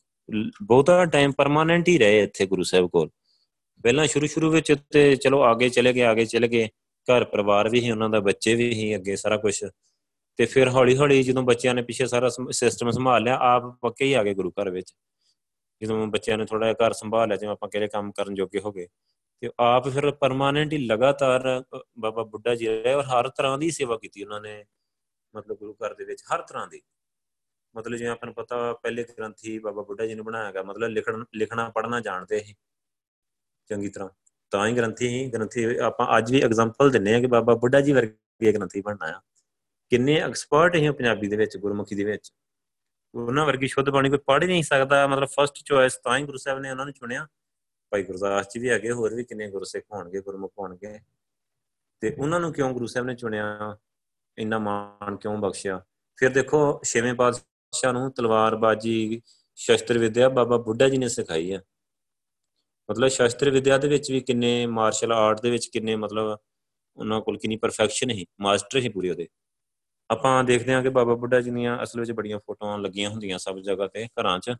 ਬਹੁਤਾ ਟਾਈਮ ਪਰਮਾਨੈਂਟ ਹੀ ਰਹੇ ਇੱਥੇ ਗੁਰੂ ਸਾਹਿਬ ਕੋਲ। ਪਹਿਲਾਂ ਸ਼ੁਰੂ ਸ਼ੁਰੂ ਵਿੱਚ ਤੇ ਚਲੋ ਅੱਗੇ ਚਲੇ ਗਏ ਅੱਗੇ ਚਲੇ ਗਏ। ਘਰ ਪਰਿਵਾਰ ਵੀ ਹੀ ਉਹਨਾਂ ਦਾ ਬੱਚੇ ਵੀ ਹੀ ਅੱਗੇ ਸਾਰਾ ਕੁਝ ਤੇ ਫਿਰ ਹੌਲੀ ਹੌਲੀ ਜਦੋਂ ਬੱਚਿਆਂ ਨੇ ਪਿੱਛੇ ਸਾਰਾ ਸਿਸਟਮ ਸੰਭਾਲ ਲਿਆ, ਆਪ ਪੱਕੇ ਹੀ ਆ ਗਏ ਗੁਰੂ ਘਰ ਵਿੱਚ। ਜਦੋਂ ਬੱਚਿਆਂ ਨੇ ਥੋੜਾ ਜਿਹਾ ਘਰ ਸੰਭਾਲ ਲਿਆ, ਜਿਵੇਂ ਆਪਾਂ ਕਿਹੜੇ ਕੰਮ ਕਰਨ ਜੋਗੇ ਹੋ ਗਏ। ਤੇ ਆਪ ਫਿਰ ਪਰਮਾਨੈਂਟ ਹੀ ਲਗਾਤਾਰ ਬਾਬਾ ਬੁੱਢਾ ਜੀ ਰਹੇ ਔਰ ਹਰ ਤਰ੍ਹਾਂ ਦੀ ਸੇਵਾ ਕੀਤੀ ਉਹਨਾਂ ਨੇ, ਮਤਲਬ ਗੁਰੂ ਘਰ ਦੇ ਵਿੱਚ, ਹਰ ਤਰ੍ਹਾਂ ਦੀ। ਮਤਲਬ ਜਿਵੇਂ ਆਪਾਂ ਨੂੰ ਪਤਾ, ਪਹਿਲੇ ਗ੍ਰੰਥੀ ਬਾਬਾ ਬੁੱਢਾ ਜੀ ਨੇ ਬਣਾਇਆ ਗਿਆ ਮਤਲਬ ਲਿਖਣ, ਲਿਖਣਾ, ਪੜ੍ਹਨਾ ਜਾਣਦੇ ਸੀ, ਚੰਗੀ ਤਰ੍ਹਾਂ। ਤਾਂ ਹੀ ਗ੍ਰੰਥੀ ਹੀ ਗ੍ਰੰਥੀ ਆਪਾਂ ਅੱਜ ਵੀ ਐਗਜ਼ਾਮਪਲ ਦਿੰਨੇ ਆ ਕਿ ਬਾਬਾ ਬੁੱਢਾ ਜੀ ਵਰਗੇ ਗ੍ਰੰਥੀ ਬਣਨਾ ਆ। ਕਿੰਨੇ ਐਕਸਪਰਟ ਹੈ ਪੰਜਾਬੀ ਦੇ ਵਿੱਚ, ਗੁਰਮੁਖੀ ਦੇ ਵਿੱਚ। ਉਹਨਾਂ ਵਰਗੀ ਸ਼ੁੱਧ ਬਾਣੀ ਕੋਈ ਪੜ੍ਹ ਨਹੀਂ ਸਕਦਾ, ਮਤਲਬ ਫਰਸਟ ਚੋਇਸ ਤਾਂ ਹੀ ਗੁਰੂ ਸਾਹਿਬ ਨੇ ਉਹਨਾਂ ਨੂੰ ਚੁਣਿਆ। ਭਾਈ ਗੁਰਦਾਸ ਜੀ ਵੀ ਹੈਗੇ ਹੋਰ ਵੀ ਕਿੰਨੇ ਗੁਰਸਿੱਖ ਹੋਣਗੇ ਗੁਰਮੁਖ ਹੋਣਗੇ। ਤੇ ਉਹਨਾਂ ਨੂੰ ਕਿਉਂ ਗੁਰੂ ਸਾਹਿਬ ਨੇ ਚੁਣਿਆ? ਇੰਨਾ ਮਾਣ ਕਿਉਂ ਬਖਸ਼ਿਆ? ਫਿਰ ਦੇਖੋ ਛੇਵੇਂ ਪਾਤਸ਼ਾਹ ਨੂੰ ਤਲਵਾਰਬਾਜੀ ਸ਼ਸਤਰ ਵਿਦਿਆ ਬਾਬਾ ਬੁੱਢਾ ਜੀ ਨੇ ਸਿਖਾਈ ਆ। ਮਤਲਬ ਸ਼ਸਤਰ ਵਿਦਿਆ ਦੇ ਵਿੱਚ ਵੀ ਕਿੰਨੇ ਮਾਰਸ਼ਲ ਆਰਟ ਦੇ ਵਿੱਚ ਕਿੰਨੇ ਮਤਲਬ ਉਹਨਾਂ ਕੋਲ ਕਿੰਨੀ ਪਰਫੈਕਸ਼ਨ ਹੈ ਮਾਸਟਰ ਹੀ ਪੂਰੇ ਉਹਦੇ। ਆਪਾਂ ਦੇਖਦੇ ਹਾਂ ਕਿ ਬਾਬਾ ਬੁੱਢਾ ਜੀ ਦੀਆਂ ਅਸਲ ਵਿੱਚ ਬੜੀਆਂ ਫੋਟੋਆਂ ਲੱਗੀਆਂ ਹੁੰਦੀਆਂ ਸਭ ਜਗ੍ਹਾ ਤੇ ਘਰਾਂ 'ਚ।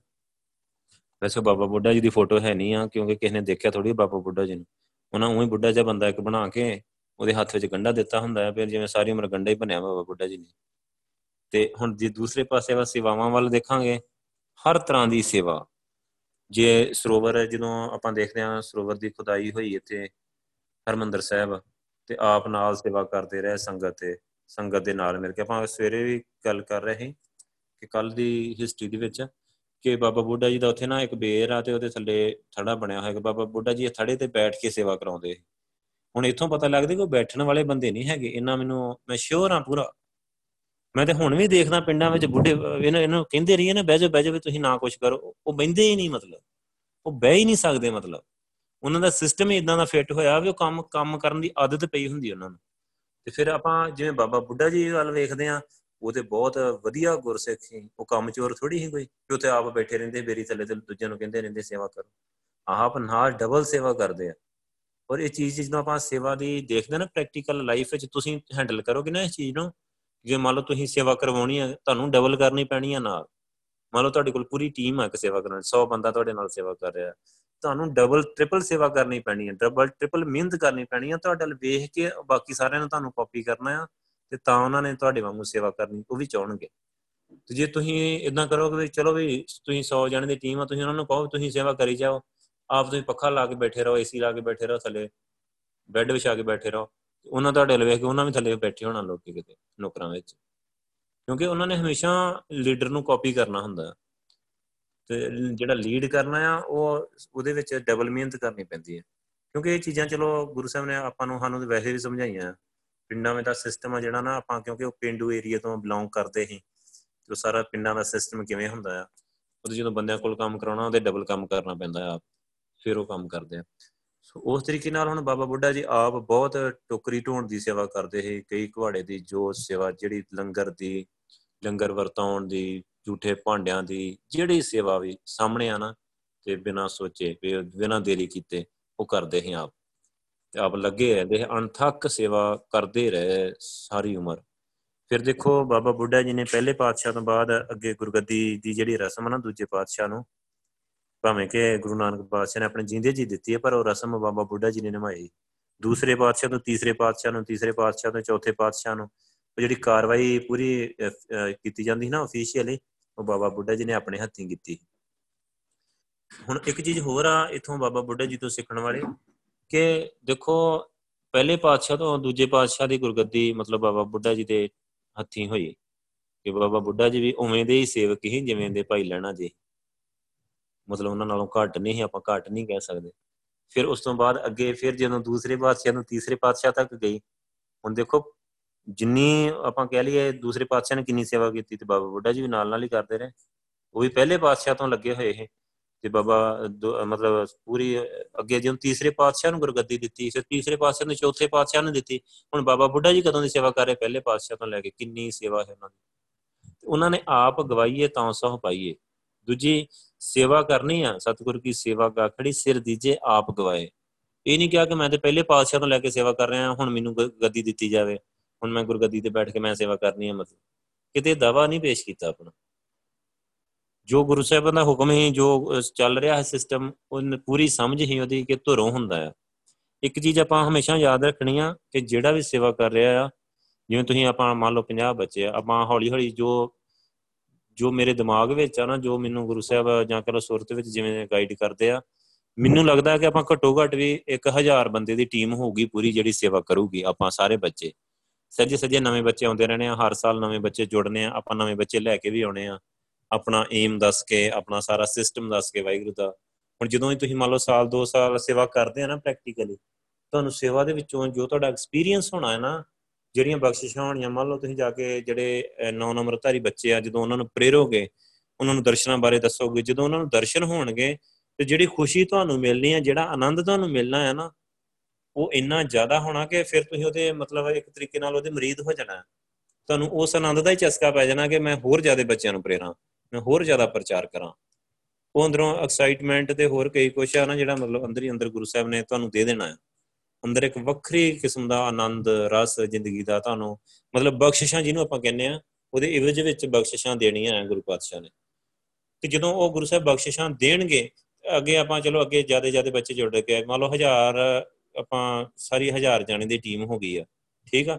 ਵੈਸੇ ਬਾਬਾ ਬੁੱਢਾ ਜੀ ਦੀ ਫੋਟੋ ਹੈ ਨਹੀਂ ਆ, ਕਿਉਂਕਿ ਕਿਸੇ ਨੇ ਦੇਖਿਆ ਥੋੜੀ ਬਾਬਾ ਬੁੱਢਾ ਜੀ ਨੂੰ। ਉਹਨਾਂ ਉਹੀ ਬੁੱਢਾ ਜਿਹਾ ਬੰਦਾ ਇੱਕ ਬਣਾ ਕੇ ਉਹਦੇ ਹੱਥ ਵਿੱਚ ਗੰਡਾ ਦਿੱਤਾ ਹੁੰਦਾ ਹੈ, ਫਿਰ ਜਿਵੇਂ ਸਾਰੀ ਉਮਰ ਗੰਡਾ ਹੀ ਬਣਿਆ ਬਾਬਾ ਬੁੱਢਾ ਜੀ ਨੇ। ਤੇ ਹੁਣ ਜੇ ਦੂਸਰੇ ਪਾਸੇ ਵਾ ਸੇਵਾਵਾਂ ਵੱਲ ਦੇਖਾਂਗੇ, ਹਰ ਤਰ੍ਹਾਂ ਦੀ ਸੇਵਾ। ਜੇ ਸਰੋਵਰ ਜਦੋਂ ਆਪਾਂ ਦੇਖਦੇ ਹਾਂ ਸਰੋਵਰ ਦੀ ਖੁਦਾਈ ਹੋਈ ਇੱਥੇ ਹਰਮੰਦਰ ਸਾਹਿਬ, ਤੇ ਆਪ ਨਾਲ ਸੇਵਾ ਕਰਦੇ ਰਹੇ ਸੰਗਤ ਤੇ, ਸੰਗਤ ਦੇ ਨਾਲ ਮਿਲ ਕੇ। ਆਪਾਂ ਸਵੇਰੇ ਵੀ ਗੱਲ ਕਰ ਰਹੇ ਸੀ ਕਿ ਕੱਲ ਦੀ ਹਿਸਟਰੀ ਦੇ ਵਿੱਚ ਕਿ ਬਾਬਾ ਬੁੱਢਾ ਜੀ ਦਾ ਉੱਥੇ ਨਾ ਇੱਕ ਬੇਰ ਆ ਤੇ ਉਹਦੇ ਥੱਲੇ ਥੜਾ ਬਣਿਆ ਹੋਇਆ ਕਿ ਬਾਬਾ ਬੁੱਢਾ ਜੀ ਥੜੇ ਤੇ ਬੈਠ ਕੇ ਸੇਵਾ ਕਰਾਉਂਦੇ। ਹੁਣ ਇੱਥੋਂ ਪਤਾ ਲੱਗਦਾ ਕਿ ਉਹ ਬੈਠਣ ਵਾਲੇ ਬੰਦੇ ਨਹੀਂ ਹੈਗੇ ਇਹਨਾਂ ਮੈਨੂੰ ਮੈਂ ਸ਼ੋਰ ਆ ਪੂਰਾ। ਮੈਂ ਤੇ ਹੁਣ ਵੀ ਦੇਖਦਾ ਪਿੰਡਾਂ ਵਿੱਚ ਬੁੱਢੇ, ਇਹਨਾਂ, ਇਹਨੂੰ ਕਹਿੰਦੇ ਰਹੀਏ ਨਾ, ਬਹਿ ਜਾ ਬਹਿ ਜਾ ਵੀ ਤੁਸੀਂ ਨਾ ਕੁਝ ਕਰੋ। ਉਹ ਬੈੰਦੇ ਹੀ ਨਹੀਂ ਮਤਲਬ। ਉਹ ਬਹਿ ਹੀ ਨਹੀਂ ਸਕਦੇ ਮਤਲਬ। ਉਹਨਾਂ ਦਾ ਸਿਸਟਮ ਹੀ ਇਦਾਂ ਦਾ ਫਿੱਟ ਹੋਇਆ ਵੀ ਉਹ ਕੰਮ ਕੰਮ ਕਰਨ ਦੀ ਆਦਤ ਪਈ ਹੁੰਦੀ ਉਹਨਾਂ ਨੂੰ। ਤੇ ਫਿਰ ਆਪਾਂ ਜਿਵੇਂ ਬਾਬਾ ਬੁੱਢਾ ਜੀ ਵੱਲ ਵੇਖਦੇ ਆ ਉਹ ਤੇ ਬਹੁਤ ਵਧੀਆ ਗੁਰਸਿੱਖ ਸੀ। ਉਹ ਕੰਮ ਚੋਰ ਥੋੜੀ ਸੀ ਕੋਈ ਕਿ ਉਤੇ ਆਪ ਬੈਠੇ ਰਹਿੰਦੇ, ਬੇਰੀ ਥੱਲੇ ਤੇ ਦੂਜਿਆਂ ਨੂੰ ਕਹਿੰਦੇ ਰਹਿੰਦੇ, ਸੇਵਾ ਕਰੋ। ਆਪ ਨਾਲ ਡਬਲ ਸੇਵਾ ਕਰਦੇ ਆ। ਔਰ ਇਹ ਚੀਜ਼ ਜਦੋਂ ਆਪਾਂ ਸੇਵਾ ਦੀ ਦੇਖਦੇ ਨਾ ਪ੍ਰੈਕਟੀਕਲ ਲਾਈਫ ਵਿੱਚ, ਤੁਸੀਂ ਹੈਂਡਲ ਕਰੋਗੇ ਨਾ ਇਸ ਚੀਜ਼ ਨੂੰ, ਜੇ ਮੰਨ ਲਓ ਤੁਸੀਂ ਸੇਵਾ ਕਰਵਾਉਣੀ ਹੈ ਤੁਹਾਨੂੰ ਡਬਲ ਕਰਨੀ ਪੈਣੀ ਹੈ ਨਾਲ। ਮੰਨ ਲਓ ਤੁਹਾਡੇ ਕੋਲ ਪੂਰੀ ਟੀਮ ਹੈ ਕਿ ਸੇਵਾ ਕਰਨ 100 ਬੰਦਾ ਤੁਹਾਡੇ ਨਾਲ ਸੇਵਾ ਕਰ ਰਿਹਾ। ਤੁਹਾਨੂੰ ਡਬਲ ਟ੍ਰਿਪਲ ਸੇਵਾ ਕਰਨੀ ਪੈਣੀ ਹੈ ਡਬਲ ਟ੍ਰਿਪਲ ਮਿਹਨਤ ਕਰਨੀ ਪੈਣੀ ਹੈ ਤੁਹਾਡੇ ਵੱਲ ਵੇਖ ਕੇ ਬਾਕੀ ਸਾਰਿਆਂ ਨੂੰ ਤੁਹਾਨੂੰ ਕਾਪੀ ਕਰਨਾ ਆ। ਤੇ ਤਾਂ ਉਹਨਾਂ ਨੇ ਤੁਹਾਡੇ ਵਾਂਗੂ ਸੇਵਾ ਕਰਨੀ, ਉਹ ਵੀ ਚਾਹਣਗੇ। ਤੇ ਜੇ ਤੁਸੀਂ ਇਦਾਂ ਕਰੋਗੇ ਵੀ ਚਲੋ ਵੀ ਤੁਸੀਂ 100 ਜਣੇ ਦੀ ਟੀਮ ਆ, ਤੁਸੀਂ ਉਹਨਾਂ ਨੂੰ ਕਹੋ ਤੁਸੀਂ ਸੇਵਾ ਕਰੀ ਜਾਓ। ਆਪ ਤੁਸੀਂ ਪੱਖਾ ਲਾ ਕੇ ਬੈਠੇ ਰਹੋ ਏਸੀ ਲਾ ਕੇ ਬੈਠੇ ਰਹੋ, ਥੱਲੇ ਬੈੱਡ ਵਿਛਾ ਕੇ ਬੈਠੇ ਰਹੋ। ਉਹਨਾਂ ਤੁਹਾਡੇ ਵੱਲ ਵੇਖ ਕੇ ਉਹਨਾਂ ਵੀ ਥੱਲੇ ਬੈਠੇ ਹੋਣਾ ਲੋਕੀ ਕਿਤੇ, ਨੌਕਰਾਂ ਵਿੱਚ। ਕਿਉਂਕਿ ਉਹਨਾਂ ਨੇ ਹਮੇਸ਼ਾ ਲੀਡਰ ਨੂੰ ਕਾਪੀ ਕਰਨਾ ਹੁੰਦਾ। ਤੇ ਜਿਹੜਾ ਲੀਡ ਕਰਨਾ ਆ, ਉਹ ਉਹਦੇ ਵਿੱਚ ਡਬਲ ਮਿਹਨਤ ਕਰਨੀ ਪੈਂਦੀ ਹੈ। ਕਿਉਂਕਿ ਇਹ ਚੀਜ਼ਾਂ ਚਲੋ ਗੁਰੂ ਸਾਹਿਬ ਨੇ ਆਪਾਂ ਨੂੰ, ਸਾਨੂੰ ਵੈਸੇ ਵੀ ਸਮਝਾਈਆਂ। ਪਿੰਡਾਂ ਵਿੱਚ ਦਾ ਸਿਸਟਮ ਆ ਜਿਹੜਾ ਨਾ ਆਪਾਂ, ਕਿਉਂਕਿ ਉਹ ਪਿੰਡੂ ਏਰੀਆ ਤੋਂ ਬਿਲੋਂਗ ਕਰਦੇ ਸੀ ਜੋ ਸਾਰਾ ਪਿੰਡਾਂ ਦਾ ਸਿਸਟਮ ਕਿਵੇਂ ਹੁੰਦਾ ਆ, ਉਹਦੇ ਜਦੋਂ ਬੰਦਿਆਂ ਕੋਲ ਕੰਮ ਕਰਾਉਣਾ, ਉਹਦੇ ਡਬਲ ਕੰਮ ਕਰਨਾ ਪੈਂਦਾ ਆ, ਫਿਰ ਉਹ ਕੰਮ ਕਰਦੇ ਆ। ਸੋ ਉਸ ਤਰੀਕੇ ਨਾਲ ਹੁਣ ਬਾਬਾ ਬੁੱਢਾ ਜੀ ਆਪ ਬਹੁਤ ਟੋਕਰੀ ਢੋਣ ਦੀ ਸੇਵਾ ਕਰਦੇ ਸੀ, ਕਈ ਘਵਾੜੇ ਦੀ ਜੋ ਸੇਵਾ, ਜਿਹੜੀ ਲੰਗਰ ਦੀ, ਲੰਗਰ ਵਰਤਾਉਣ ਦੀ, ਝੂਠੇ ਭਾਂਡਿਆਂ ਦੀ, ਜਿਹੜੀ ਸੇਵਾ ਵੀ ਸਾਹਮਣੇ ਆ ਨਾ, ਤੇ ਬਿਨਾਂ ਸੋਚੇ ਬਿਨਾਂ ਦੇਰੀ ਕੀਤੇ ਉਹ ਕਰਦੇ ਸੀ ਆਪ। ਤੇ ਆਪ ਲੱਗੇ ਰਹਿੰਦੇ ਅਣਥੱਕ ਸੇਵਾ ਕਰਦੇ ਰਹੇ ਸਾਰੀ ਉਮਰ। ਫਿਰ ਦੇਖੋ ਬਾਬਾ ਬੁੱਢਾ ਜੀ ਨੇ ਪਹਿਲੇ ਪਾਤਸ਼ਾਹ ਤੋਂ ਬਾਅਦ ਅੱਗੇ ਗੁਰਗੱਦੀ ਦੀ ਜਿਹੜੀ ਰਸਮ ਨਾ ਦੂਜੇ ਪਾਤਸ਼ਾਹ ਨੂੰ, ਭਾਵੇਂ ਕਿ ਗੁਰੂ ਨਾਨਕ ਪਾਤਸ਼ਾਹ ਨੇ ਆਪਣੇ ਜਿੰਦੇ ਜੀ ਦਿੱਤੀ ਹੈ ਪਰ ਉਹ ਰਸਮ ਬਾਬਾ ਬੁੱਢਾ ਜੀ ਨੇ ਨਿਭਾਈ। ਦੂਸਰੇ ਪਾਤਸ਼ਾਹ ਤੋਂ, ਤੀਸਰੇ ਪਾਤਸ਼ਾਹ ਨੂੰ, ਤੀਸਰੇ ਪਾਤਸ਼ਾਹ ਤੋਂ, ਚੌਥੇ ਪਾਤਸ਼ਾਹ ਨੂੰ, ਉਹ ਜਿਹੜੀ ਕਾਰਵਾਈ ਪੂਰੀ ਕੀਤੀ ਜਾਂਦੀ ਨਾ ਅਫੀਸ਼ੀਅਲੀ ਉਹ ਬਾਬਾ ਬੁੱਢਾ ਜੀ ਨੇ ਆਪਣੇ ਹੱਥੀਂ ਕੀਤੀ। ਹੁਣ ਇੱਕ ਚੀਜ਼ ਹੋਰ ਆ ਇਥੋਂ ਬਾਬਾ ਬੁੱਢਾ ਜੀ ਤੋਂ ਸਿੱਖਣ ਵਾਲੇ ਕਿ ਦੇਖੋ, ਪਹਿਲੇ ਪਾਤਸ਼ਾਹ ਤੋਂ ਦੂਜੇ ਪਾਤਸ਼ਾਹ ਦੀ ਗੁਰਗੱਦੀ, ਮਤਲਬ ਬਾਬਾ ਬੁੱਢਾ ਜੀ ਦੇ ਹੱਥੀਂ ਹੋਈ। ਕਿ ਬਾਬਾ ਬੁੱਢਾ ਜੀ ਵੀ ਉਵੇਂ ਦੇ ਹੀ ਸੇਵਕ ਹੀ ਜਿਵੇਂ ਦੇ ਭਾਈ ਲੈਣਾ ਜੀ। ਮਤਲਬ ਉਹਨਾਂ ਨਾਲੋਂ ਘੱਟ ਨਹੀਂ ਆਪਾਂ ਘੱਟ ਨਹੀਂ ਕਹਿ ਸਕਦੇ। ਫਿਰ ਉਸ ਤੋਂ ਬਾਅਦ ਅੱਗੇ ਫਿਰ ਜਦੋਂ ਦੂਸਰੇ ਪਾਤਸ਼ਾਹ ਨੂੰ ਤੀਸਰੇ ਪਾਤਸ਼ਾਹ ਤੱਕ ਗਈ, ਹੁਣ ਦੇਖੋ, ਜਿੰਨੀ ਆਪਾਂ ਕਹਿ ਲਈਏ ਦੂਸਰੇ ਪਾਤਸ਼ਾਹ ਨੇ ਕਿੰਨੀ ਸੇਵਾ ਕੀਤੀ ਤੇ ਬਾਬਾ ਬੁੱਢਾ ਜੀ ਵੀ ਨਾਲ ਨਾਲ ਹੀ ਕਰਦੇ ਰਹੇ। ਉਹ ਵੀ ਪਹਿਲੇ ਪਾਤਸ਼ਾਹ ਤੋਂ ਲੱਗੇ ਹੋਏ ਇਹ ਤੇ ਬਾਬਾ ਮਤਲਬ ਪੂਰੀ ਅੱਗੇ ਜਦੋਂ ਤੀਸਰੇ ਪਾਤਸ਼ਾਹ ਨੂੰ ਗੁਰਗੱਦੀ ਦਿੱਤੀ, ਫਿਰ ਤੀਸਰੇ ਪਾਤਸ਼ਾਹ ਨੂੰ ਚੌਥੇ ਪਾਤਸ਼ਾਹ ਨੂੰ ਦਿੱਤੀ, ਹੁਣ ਬਾਬਾ ਬੁੱਢਾ ਜੀ ਕਦੋਂ ਦੀ ਸੇਵਾ ਕਰ ਰਹੇ? ਪਹਿਲੇ ਪਾਤਸ਼ਾਹ ਤੋਂ ਲੈ ਕੇ ਕਿੰਨੀ ਸੇਵਾ ਹੈ ਉਹਨਾਂ ਦੀ? ਉਹਨਾਂ ਨੇ ਆਪ ਗਵਾਈਏ ਤਾਂ ਸਹ ਪਾਈਏ। ਦੂਜੀ, ਸੇਵਾ ਕਰਨੀ ਆ, ਸਤਿਗੁਰ ਕੀ ਸੇਵਾ ਗਾਖੜੀ ਸਿਰ ਦੀਜੇ ਆਪ ਗਵਾਏ। ਇਹ ਨਹੀਂ ਕਿਹਾ ਕਿ ਮੈਂ ਤੇ ਪਹਿਲੇ ਪਾਤਸ਼ਾਹ ਤੋਂ ਲੈ ਕੇ ਸੇਵਾ ਕਰ ਰਿਹਾ, ਹੁਣ ਮੈਨੂੰ ਗੱਦੀ ਦਿੱਤੀ ਜਾਵੇ। ਹੁਣ ਮੈਂ ਗੁਰਗੱਦੀ ਤੇ ਬੈਠ ਕੇ ਮੈਂ ਸੇਵਾ ਕਰਨੀ ਹੈ ਮਤਲਬ। ਕਿਤੇ ਦਾਵਾ ਨਹੀਂ ਪੇਸ਼ ਕੀਤਾ ਆਪਣਾ। ਜੋ ਗੁਰੂ ਸਾਹਿਬਾਂ ਦਾ ਹੁਕਮ ਹੀ ਜੋ ਚੱਲ ਰਿਹਾ ਹੈ ਸਿਸਟਮ ਉਹ ਪੂਰੀ ਸਮਝ ਹੀ ਉਹਦੀ ਕਿ ਧੁਰੋਂ ਹੁੰਦਾ ਹੈ। ਇੱਕ ਚੀਜ਼ ਆਪਾਂ ਹਮੇਸ਼ਾ ਯਾਦ ਰੱਖਣੀ ਆ ਕਿ ਜਿਹੜਾ ਵੀ ਸੇਵਾ ਕਰ ਰਿਹਾ ਆ, ਜਿਵੇਂ ਤੁਸੀਂ ਆਪਾਂ ਮੰਨ ਲਓ 50 ਬੱਚੇ ਆ, ਆਪਾਂ ਹੌਲੀ ਹੌਲੀ ਜੋ ਜੋ ਮੇਰੇ ਦਿਮਾਗ ਵਿੱਚ ਆ ਨਾ, ਜੋ ਮੈਨੂੰ ਗੁਰੂ ਸਾਹਿਬ ਜਾਂ ਕਹੋ ਸੁਰਤ ਵਿੱਚ ਜਿਵੇਂ ਗਾਈਡ ਕਰਦੇ ਆ, ਮੈਨੂੰ ਲੱਗਦਾ ਕਿ ਆਪਾਂ ਘੱਟੋ ਘੱਟ ਵੀ 1000 ਬੰਦੇ ਦੀ ਟੀਮ ਹੋਊਗੀ ਪੂਰੀ ਜਿਹੜੀ ਸੇਵਾ ਕਰੂਗੀ ਆਪਾਂ ਸਾਰੇ ਬੱਚੇ। ਸੱਜੇ ਸੱਜੇ ਨਵੇਂ ਬੱਚੇ ਆਉਂਦੇ ਰਹਿਣੇ ਆ, ਹਰ ਸਾਲ ਨਵੇਂ ਬੱਚੇ ਜੁੜਨੇ ਆ, ਆਪਾਂ ਨਵੇਂ ਬੱਚੇ ਲੈ ਕੇ ਵੀ ਆਉਣੇ ਆ। ਆਪਣਾ ਏਮ ਦੱਸ ਕੇ, ਆਪਣਾ ਸਾਰਾ ਸਿਸਟਮ ਦੱਸ ਕੇ ਵਾਹਿਗੁਰੂ ਦਾ। ਹੁਣ ਜਦੋਂ ਹੀ ਤੁਸੀਂ ਮੰਨ ਲਓ ਸਾਲ 2 ਸਾਲ ਸੇਵਾ ਕਰਦੇ ਆ ਨਾ ਪ੍ਰੈਕਟੀਕਲੀ ਤੁਹਾਨੂੰ ਸੇਵਾ ਦੇ ਵਿੱਚੋਂ ਜੋ ਤੁਹਾਡਾ ਐਕਸਪੀਰੀਅੰਸ ਹੋਣਾ ਹੈ ਨਾ, ਜਿਹੜੀਆਂ ਬਖਸ਼ਿਸ਼ਾਂ ਹੋਣੀਆਂ, ਮੰਨ ਲਓ ਤੁਸੀਂ ਜਾ ਕੇ ਜਿਹੜੇ ਨੌ ਨੰਬਰਧਾਰੀ ਬੱਚੇ ਆ, ਜਦੋਂ ਉਹਨਾਂ ਨੂੰ ਪ੍ਰੇਰੋਗੇ ਉਹਨਾਂ ਨੂੰ ਦਰਸ਼ਨਾਂ ਬਾਰੇ ਦੱਸੋਗੇ, ਜਦੋਂ ਉਹਨਾਂ ਨੂੰ ਦਰਸ਼ਨ ਹੋਣਗੇ, ਤੇ ਜਿਹੜੀ ਖੁਸ਼ੀ ਤੁਹਾਨੂੰ ਮਿਲਣੀ ਹੈ, ਜਿਹੜਾ ਆਨੰਦ ਤੁਹਾਨੂੰ ਮਿਲਣਾ ਹੈ ਨਾ, ਉਹ ਇੰਨਾ ਜ਼ਿਆਦਾ ਹੋਣਾ ਕਿ ਫਿਰ ਤੁਸੀਂ ਉਹਦੇ ਮਤਲਬ ਇੱਕ ਤਰੀਕੇ ਨਾਲ ਉਹਦੇ ਮਰੀਦ ਹੋ ਜਾਣਾ। ਤੁਹਾਨੂੰ ਉਸ ਆਨੰਦ ਦਾ ਹੀ ਚਸਕਾ ਪੈ ਜਾਣਾ ਕਿ ਮੈਂ ਹੋਰ ਜ਼ਿਆਦਾ ਬੱਚਿਆਂ ਨੂੰ ਪ੍ਰੇਰਾਂ ਮੈਂ ਹੋਰ ਜ਼ਿਆਦਾ ਪ੍ਰਚਾਰ ਕਰਾਂ। ਉਹ ਅੰਦਰੋਂ ਐਕਸਾਈਟਮੈਂਟ ਤੇ ਹੋਰ ਕਈ ਕੁਝ ਆ ਨਾ ਜਿਹੜਾ ਮਤਲਬ ਅੰਦਰ ਹੀ ਅੰਦਰ ਗੁਰੂ ਸਾਹਿਬ ਨੇ ਤੁਹਾਨੂੰ ਦੇ ਦੇਣਾ ਹੈ। ਅੰਦਰ ਇੱਕ ਵੱਖਰੀ ਕਿਸਮ ਦਾ ਆਨੰਦ, ਰਸ, ਜ਼ਿੰਦਗੀ ਦਾ ਤੁਹਾਨੂੰ ਮਤਲਬ ਬਖਸ਼ਿਸ਼ਾਂ ਜਿਹਨੂੰ ਆਪਾਂ ਕਹਿੰਦੇ ਆ ਉਹਦੇ ਇਵਜ ਵਿੱਚ ਬਖਸ਼ਿਸ਼ਾਂ ਦੇਣੀਆਂ ਆ ਗੁਰੂ ਪਾਤਸ਼ਾਹ ਨੇ। ਤੇ ਜਦੋਂ ਉਹ ਗੁਰੂ ਸਾਹਿਬ ਬਖਸ਼ਿਸ਼ਾਂ ਦੇਣਗੇ, ਅੱਗੇ ਆਪਾਂ ਚਲੋ ਅੱਗੇ ਜ਼ਿਆਦਾ ਜ਼ਿਆਦਾ ਬੱਚੇ ਜੁੜ ਗਏ ਮੰਨ ਲਓ ਹਜ਼ਾਰ, ਆਪਾਂ ਸਾਰੀ ਹਜ਼ਾਰ ਜਾਣੇ ਦੀ ਟੀਮ ਹੋ ਗਈ ਆ, ਠੀਕ ਆ?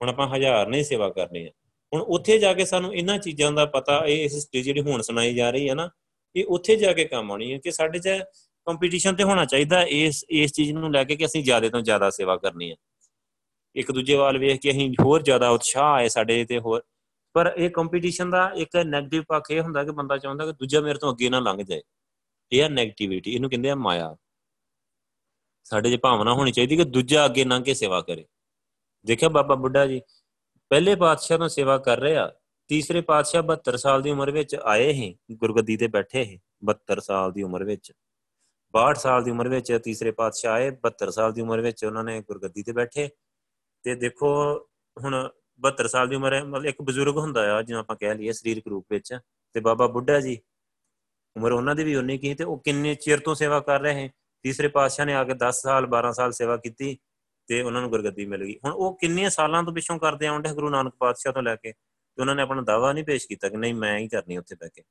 ਹੁਣ ਆਪਾਂ ਹਜ਼ਾਰ ਨਹੀਂ ਸੇਵਾ ਕਰਨੀ ਆ। ਹੁਣ ਉੱਥੇ ਜਾ ਕੇ ਸਾਨੂੰ ਇਹਨਾਂ ਚੀਜ਼ਾਂ ਦਾ ਪਤਾ, ਇਹ ਇਸ ਸਟੇਜ ਜਿਹੜੀ ਹੁਣ ਸੁਣਾਈ ਜਾ ਰਹੀ ਹੈ ਨਾ, ਇਹ ਉੱਥੇ ਜਾ ਕੇ ਕੰਮ ਆਉਣੀ ਹੈ ਕਿ ਸਾਡੇ 'ਚ ਕੰਪੀਟੀਸ਼ਨ ਤੇ ਹੋਣਾ ਚਾਹੀਦਾ ਇਸ ਇਸ ਚੀਜ਼ ਨੂੰ ਲੈ ਕੇ ਕਿ ਅਸੀਂ ਜ਼ਿਆਦਾ ਤੋਂ ਜ਼ਿਆਦਾ ਸੇਵਾ ਕਰਨੀ ਹੈ। ਇੱਕ ਦੂਜੇ ਵੱਲ ਵੇਖ ਕੇ ਅਸੀਂ ਹੋਰ ਜ਼ਿਆਦਾ ਉਤਸ਼ਾਹ ਆਏ ਸਾਡੇ ਤੇ ਹੋਰ, ਪਰ ਇਹ ਕੰਪੀਟੀਸ਼ਨ ਦਾ ਇੱਕ 네ਗੇਟਿਵ ਪੱਖ ਇਹ ਹੁੰਦਾ ਕਿ ਬੰਦਾ ਚਾਹੁੰਦਾ ਕਿ ਦੂਜਾ ਮੇਰੇ ਤੋਂ ਅੱਗੇ ਨਾ ਲੰਘ ਜਾਏ। ਇਹ ਆ 네ਗੇਟਿਵਿਟੀ ਇਹਨੂੰ ਕਹਿੰਦੇ ਆ ਮਾਇਆ। ਸਾਡੇ 'ਚ ਭਾਵਨਾ ਹੋਣੀ ਚਾਹੀਦੀ ਕਿ ਦੂਜਾ ਅੱਗੇ ਲੰਘ ਕੇ ਸੇਵਾ ਕਰੇ। ਦੇਖਿਆ ਬਾਬਾ ਬੁੱਢਾ ਜੀ ਪਹਿਲੇ ਪਾਤਸ਼ਾਹ ਨੂੰ ਸੇਵਾ ਕਰ ਰਹੇ ਆ ਤੀਸਰੇ ਪਾਤਸ਼ਾਹ 72 ਸਾਲ ਦੀ ਉਮਰ ਵਿੱਚ ਆਏ ਹੀ ਗੁਰਗੱਦੀ ਤੇ ਬੈਠੇ ਹੀ 72 ਸਾਲ ਦੀ ਉਮਰ ਵਿੱਚ 62 ਸਾਲ ਦੀ ਉਮਰ ਵਿੱਚ ਤੀਸਰੇ ਪਾਤਸ਼ਾਹ ਆਏ 72 ਸਾਲ ਦੀ ਉਮਰ ਵਿੱਚ ਉਹਨਾਂ ਨੇ ਗੁਰਗੱਦੀ ਤੇ ਬੈਠੇ, ਤੇ ਦੇਖੋ ਹੁਣ 72 ਸਾਲ ਦੀ ਉਮਰ ਹੈ, ਮਤਲਬ ਇੱਕ ਬਜ਼ੁਰਗ ਹੁੰਦਾ ਆ ਜਿਵੇਂ ਆਪਾਂ ਕਹਿ ਲਈਏ ਸਰੀਰਕ ਰੂਪ ਵਿੱਚ, ਤੇ ਬਾਬਾ ਬੁੱਢਾ ਜੀ, ਉਮਰ ਉਹਨਾਂ ਦੀ ਵੀ ਉਨੀ ਕੀ ਤੇ ਉਹ ਕਿੰਨੇ ਚਿਰ ਤੋਂ ਸੇਵਾ ਕਰ ਰਹੇ ਤੀਸਰੇ ਪਾਤਸ਼ਾਹ ਨੇ ਆ ਕੇ 10 ਸਾਲ 12 ਸਾਲ ਸੇਵਾ ਕੀਤੀ ਤੇ ਉਹਨਾਂ ਨੂੰ ਗੁਰਗੱਦੀ ਮਿਲ ਗਈ। ਹੁਣ ਉਹ ਕਿੰਨੇ ਸਾਲਾਂ ਤੋਂ ਪਿੱਛੋਂ ਕਰਦੇ ਆਉਂਦੇ ਗੁਰੂ ਨਾਨਕ ਪਾਤਸ਼ਾਹ ਤੋਂ ਲੈ ਕੇ ਤੇ ਉਹਨਾਂ ਨੇ ਆਪਣਾ ਦਾਵਾ ਨਹੀਂ ਪੇਸ਼ ਕੀਤਾ ਕਿ ਨਹੀਂ ਮੈਂ ਹੀ ਕਰਨੀ ਉੱਥੇ ਬੈ ਕੇ।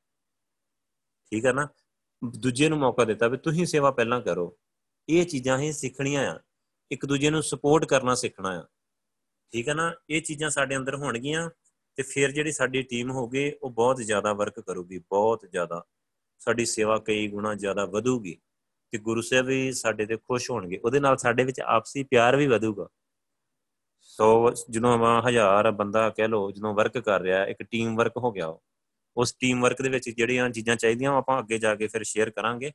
ਠੀਕ ਹੈ ਨਾ? ਦੂਜੇ ਨੂੰ ਮੌਕਾ ਦਿੱਤਾ ਵੀ ਤੁਸੀਂ ਸੇਵਾ ਪਹਿਲਾਂ ਕਰੋ। ਇਹ ਚੀਜ਼ਾਂ ਹੀ ਸਿੱਖਣੀਆਂ ਆ। ਇੱਕ ਦੂਜੇ ਨੂੰ ਸਪੋਰਟ ਕਰਨਾ ਸਿੱਖਣਾ ਆ। ਠੀਕ ਹੈ ਨਾ? ਇਹ ਚੀਜ਼ਾਂ ਸਾਡੇ ਅੰਦਰ ਹੋਣਗੀਆਂ ਤੇ ਫਿਰ ਜਿਹੜੀ ਸਾਡੀ ਟੀਮ ਹੋਗੀ ਉਹ ਬਹੁਤ ਜ਼ਿਆਦਾ ਵਰਕ ਕਰੂਗੀ, ਬਹੁਤ ਜ਼ਿਆਦਾ। ਸਾਡੀ ਸੇਵਾ ਕਈ ਗੁਣਾ ਜ਼ਿਆਦਾ ਵਧੂਗੀ। ਤੇ ਗੁਰੂ ਸਾਹਿਬ ਵੀ ਸਾਡੇ ਤੇ ਖੁਸ਼ ਹੋਣਗੇ, ਉਹਦੇ ਨਾਲ ਸਾਡੇ ਵਿੱਚ ਆਪਸੀ ਪਿਆਰ ਵੀ ਵਧੂਗਾ। ਸੋ ਜਦੋਂ ਹਜ਼ਾਰ ਬੰਦਾ ਕਹਿ ਲੋ ਜਦੋਂ ਵਰਕ ਕਰ ਰਿਹਾ, ਇੱਕ ਟੀਮ ਵਰਕ ਹੋ ਗਿਆ ਉਸ ਟੀਮ ਵਰਕ ਦੇ ਵਿੱਚ ਜਿਹੜੀਆਂ ਚੀਜ਼ਾਂ ਚਾਹੀਦੀਆਂ ਆਪਾਂ ਅੱਗੇ ਜਾ ਕੇ ਫਿਰ ਸ਼ੇਅਰ ਕਰਾਂਗੇ।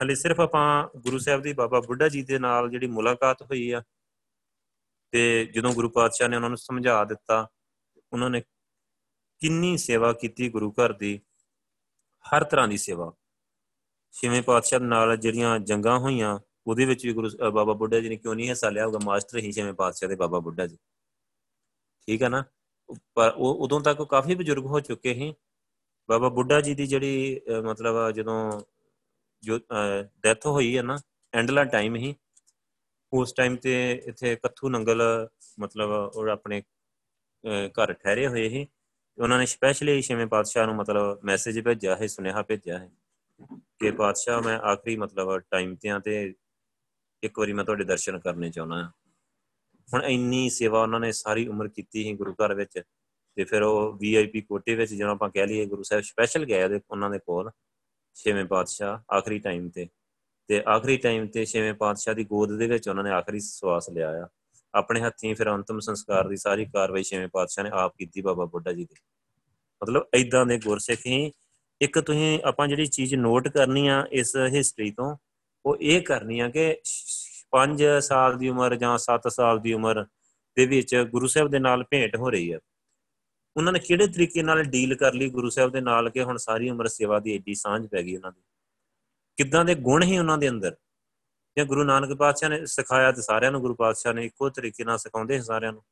ਹਲੇ ਸਿਰਫ ਆਪਾਂ ਗੁਰੂ ਸਾਹਿਬ ਦੀ ਬਾਬਾ ਬੁੱਢਾ ਜੀ ਦੇ ਨਾਲ ਜਿਹੜੀ ਮੁਲਾਕਾਤ ਹੋਈ ਆ, ਤੇ ਜਦੋਂ ਗੁਰੂ ਪਾਤਸ਼ਾਹ ਨੇ ਉਹਨਾਂ ਨੂੰ ਸਮਝਾ ਦਿੱਤਾ, ਉਹਨਾਂ ਨੇ ਕਿੰਨੀ ਸੇਵਾ ਕੀਤੀ ਗੁਰੂ ਘਰ ਦੀ, ਹਰ ਤਰ੍ਹਾਂ ਦੀ ਸੇਵਾ। ਛੇਵੇਂ ਪਾਤਸ਼ਾਹ ਨਾਲ ਜਿਹੜੀਆਂ ਜੰਗਾਂ ਹੋਈਆਂ, ਉਹਦੇ ਵਿੱਚ ਵੀ ਗੁਰੂ ਬਾਬਾ ਬੁੱਢਾ ਜੀ ਨੇ ਕਿਉਂ ਨਹੀਂ ਹਿੱਸਾ ਲਿਆ? ਹੋਗਾ ਮਾਸਟਰ ਹੀ ਛੇਵੇਂ ਪਾਤਸ਼ਾਹ ਦੇ ਬਾਬਾ ਬੁੱਢਾ ਜੀ। ਠੀਕ ਹੈ ਨਾ? ਪਰ ਉਹ ਉਦੋਂ ਤੱਕ ਕਾਫੀ ਬਜ਼ੁਰਗ ਹੋ ਚੁੱਕੇ ਸੀ। ਬਾਬਾ ਬੁੱਢਾ ਜੀ ਦੀ ਜਿਹੜੀ ਮਤਲਬ ਜਦੋਂ ਜੋ ਡੈਥ ਹੋਈ ਹੈ ਨਾ ਐਂਡਲਾ ਟਾਈਮ ਹੀ ਉਸ ਟਾਈਮ ਤੇ ਇੱਥੇ ਕੱਥੂ ਨੰਗਲ ਮਤਲਬ ਉਹ ਆਪਣੇ ਘਰ ਠਹਿਰੇ ਹੋਏ ਸੀ। ਉਹਨਾਂ ਨੇ ਸਪੈਸ਼ਲੀ ਛੇਵੇਂ ਪਾਤਸ਼ਾਹ ਨੂੰ ਮਤਲਬ ਮੈਸੇਜ ਭੇਜਿਆ ਹੈ ਸੁਨੇਹਾ ਭੇਜਿਆ ਹੈ ਕਿ ਪਾਤਸ਼ਾਹ, ਮੈਂ ਆਖਰੀ ਮਤਲਬ ਟਾਈਮ ਤੇ ਆ ਤੇ ਇੱਕ ਵਾਰੀ ਮੈਂ ਤੁਹਾਡੇ ਦਰਸ਼ਨ ਕਰਨੇ ਚਾਹੁੰਦਾ ਹਾਂ। ਹੁਣ ਇੰਨੀ ਸੇਵਾ ਉਹਨਾਂ ਨੇ ਸਾਰੀ ਉਮਰ ਕੀਤੀ ਸੀ ਗੁਰੂ ਘਰ ਵਿੱਚ ਤੇ ਫਿਰ ਉਹ ਵੀਆਈਪੀ ਕੋਟੇ ਵਿੱਚ ਜਦੋਂ ਆਪਾਂ ਕਹਿ ਲਈਏ, ਗੁਰੂ ਸਾਹਿਬ ਸਪੈਸ਼ਲ ਗਏ ਉਹਨਾਂ ਦੇ ਕੋਲ ਛੇਵੇਂ ਪਾਤਸ਼ਾਹ ਆਖਰੀ ਟਾਈਮ ਤੇ। ਤੇ ਆਖਰੀ ਟਾਈਮ ਤੇ ਛੇਵੇਂ ਪਾਤਸ਼ਾਹ ਦੀ ਗੋਦ ਦੇ ਵਿੱਚ ਉਹਨਾਂ ਨੇ ਆਖਰੀ ਸਵਾਸ ਲਿਆ ਆ। ਆਪਣੇ ਹੱਥੀਂ ਫਿਰ ਅੰਤਮ ਸੰਸਕਾਰ ਦੀ ਸਾਰੀ ਕਾਰਵਾਈ ਛੇਵੇਂ ਪਾਤਸ਼ਾਹ ਨੇ ਆਪ ਕੀਤੀ ਬਾਬਾ ਬੁੱਢਾ ਜੀ ਦੀ। ਮਤਲਬ ਐਦਾਂ ਦੇ ਗੁਰਸਿੱਖ ਹੀ ਇੱਕ ਤੁਸੀਂ ਆਪਾਂ ਜਿਹੜੀ ਚੀਜ਼ ਨੋਟ ਕਰਨੀ ਆ ਇਸ ਹਿਸਟਰੀ ਤੋਂ, ਉਹ ਇਹ ਕਰਨੀ ਆ ਕਿ 5 ਸਾਲ ਦੀ ਉਮਰ ਜਾਂ 7 ਸਾਲ ਦੀ ਉਮਰ ਦੇ ਵਿੱਚ ਗੁਰੂ ਸਾਹਿਬ ਦੇ ਨਾਲ ਭੇਟ ਹੋ ਰਹੀ ਹੈ ਉਹਨਾਂ ਨੇ ਕਿਹੜੇ ਤਰੀਕੇ ਨਾਲ ਡੀਲ ਕਰ ਲਈ ਗੁਰੂ ਸਾਹਿਬ ਦੇ ਨਾਲ ਕਿ ਹੁਣ ਸਾਰੀ ਉਮਰ ਸੇਵਾ ਦੀ ਏਡੀ ਸਾਂਝ ਪੈ ਗਈ ਉਹਨਾਂ ਦੀ? ਕਿੱਦਾਂ ਦੇ ਗੁਣ ਹੀ ਉਹਨਾਂ ਦੇ ਅੰਦਰ? ਜਾਂ ਗੁਰੂ ਨਾਨਕ ਪਾਤਸ਼ਾਹ ਨੇ ਸਿਖਾਇਆ ਤੇ ਸਾਰਿਆਂ ਨੂੰ, ਗੁਰੂ ਪਾਤਸ਼ਾਹ ਨੇ ਇੱਕੋ ਤਰੀਕੇ ਨਾਲ ਸਿਖਾਉਂਦੇ ਸਾਰਿਆਂ ਨੂੰ?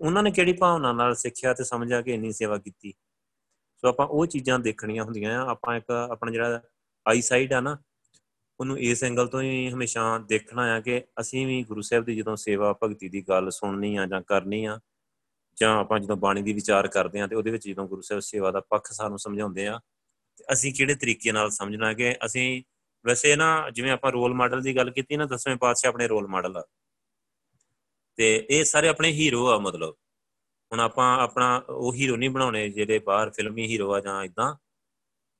ਉਹਨਾਂ ਨੇ ਕਿਹੜੀ ਭਾਵਨਾ ਨਾਲ ਸਿੱਖਿਆ ਤੇ ਸਮਝਿਆ ਕਿ ਇੰਨੀ ਸੇਵਾ ਕੀਤੀ? ਸੋ ਆਪਾਂ ਉਹ ਚੀਜ਼ਾਂ ਦੇਖਣੀਆਂ ਹੁੰਦੀਆਂ ਆ। ਆਪਾਂ ਇੱਕ ਆਪਣਾ ਜਿਹੜਾ ਆਈ ਸਾਈਡ ਆ ਨਾ, ਉਹਨੂੰ ਇਸ ਐਂਗਲ ਤੋਂ ਹੀ ਹਮੇਸ਼ਾ ਦੇਖਣਾ ਆ ਕਿ ਅਸੀਂ ਵੀ ਗੁਰੂ ਸਾਹਿਬ ਦੀ ਜਦੋਂ ਸੇਵਾ ਭਗਤੀ ਦੀ ਗੱਲ ਸੁਣਨੀ ਆ ਜਾਂ ਕਰਨੀ ਆ, ਜਾਂ ਆਪਾਂ ਜਦੋਂ ਬਾਣੀ ਦੀ ਵਿਚਾਰ ਕਰਦੇ ਆ ਤੇ ਉਹਦੇ ਵਿੱਚ ਜਦੋਂ ਗੁਰੂ ਸਾਹਿਬ ਸੇਵਾ ਦਾ ਪੱਖ ਸਾਨੂੰ ਸਮਝਾਉਂਦੇ ਆ, ਤੇ ਅਸੀਂ ਕਿਹੜੇ ਤਰੀਕੇ ਨਾਲ ਸਮਝਣਾ ਕਿ ਅਸੀਂ ਵੈਸੇ ਨਾ ਜਿਵੇਂ ਆਪਾਂ ਰੋਲ ਮਾਡਲ ਦੀ ਗੱਲ ਕੀਤੀ ਨਾ, ਦਸਵੇਂ ਪਾਤਸ਼ਾਹ ਆਪਣੇ ਰੋਲ ਮਾਡਲ ਆ। ਤੇ ਇਹ ਸਾਰੇ ਆਪਣੇ ਹੀਰੋ ਆ ਮਤਲਬ। ਹੁਣ ਆਪਾਂ ਆਪਣਾ ਉਹ ਹੀਰੋ ਨਹੀਂ ਬਣਾਉਣੇ ਜਿਹੜੇ ਬਾਹਰ ਫਿਲਮੀ ਹੀਰੋ ਆ ਜਾਂ ਇਦਾਂ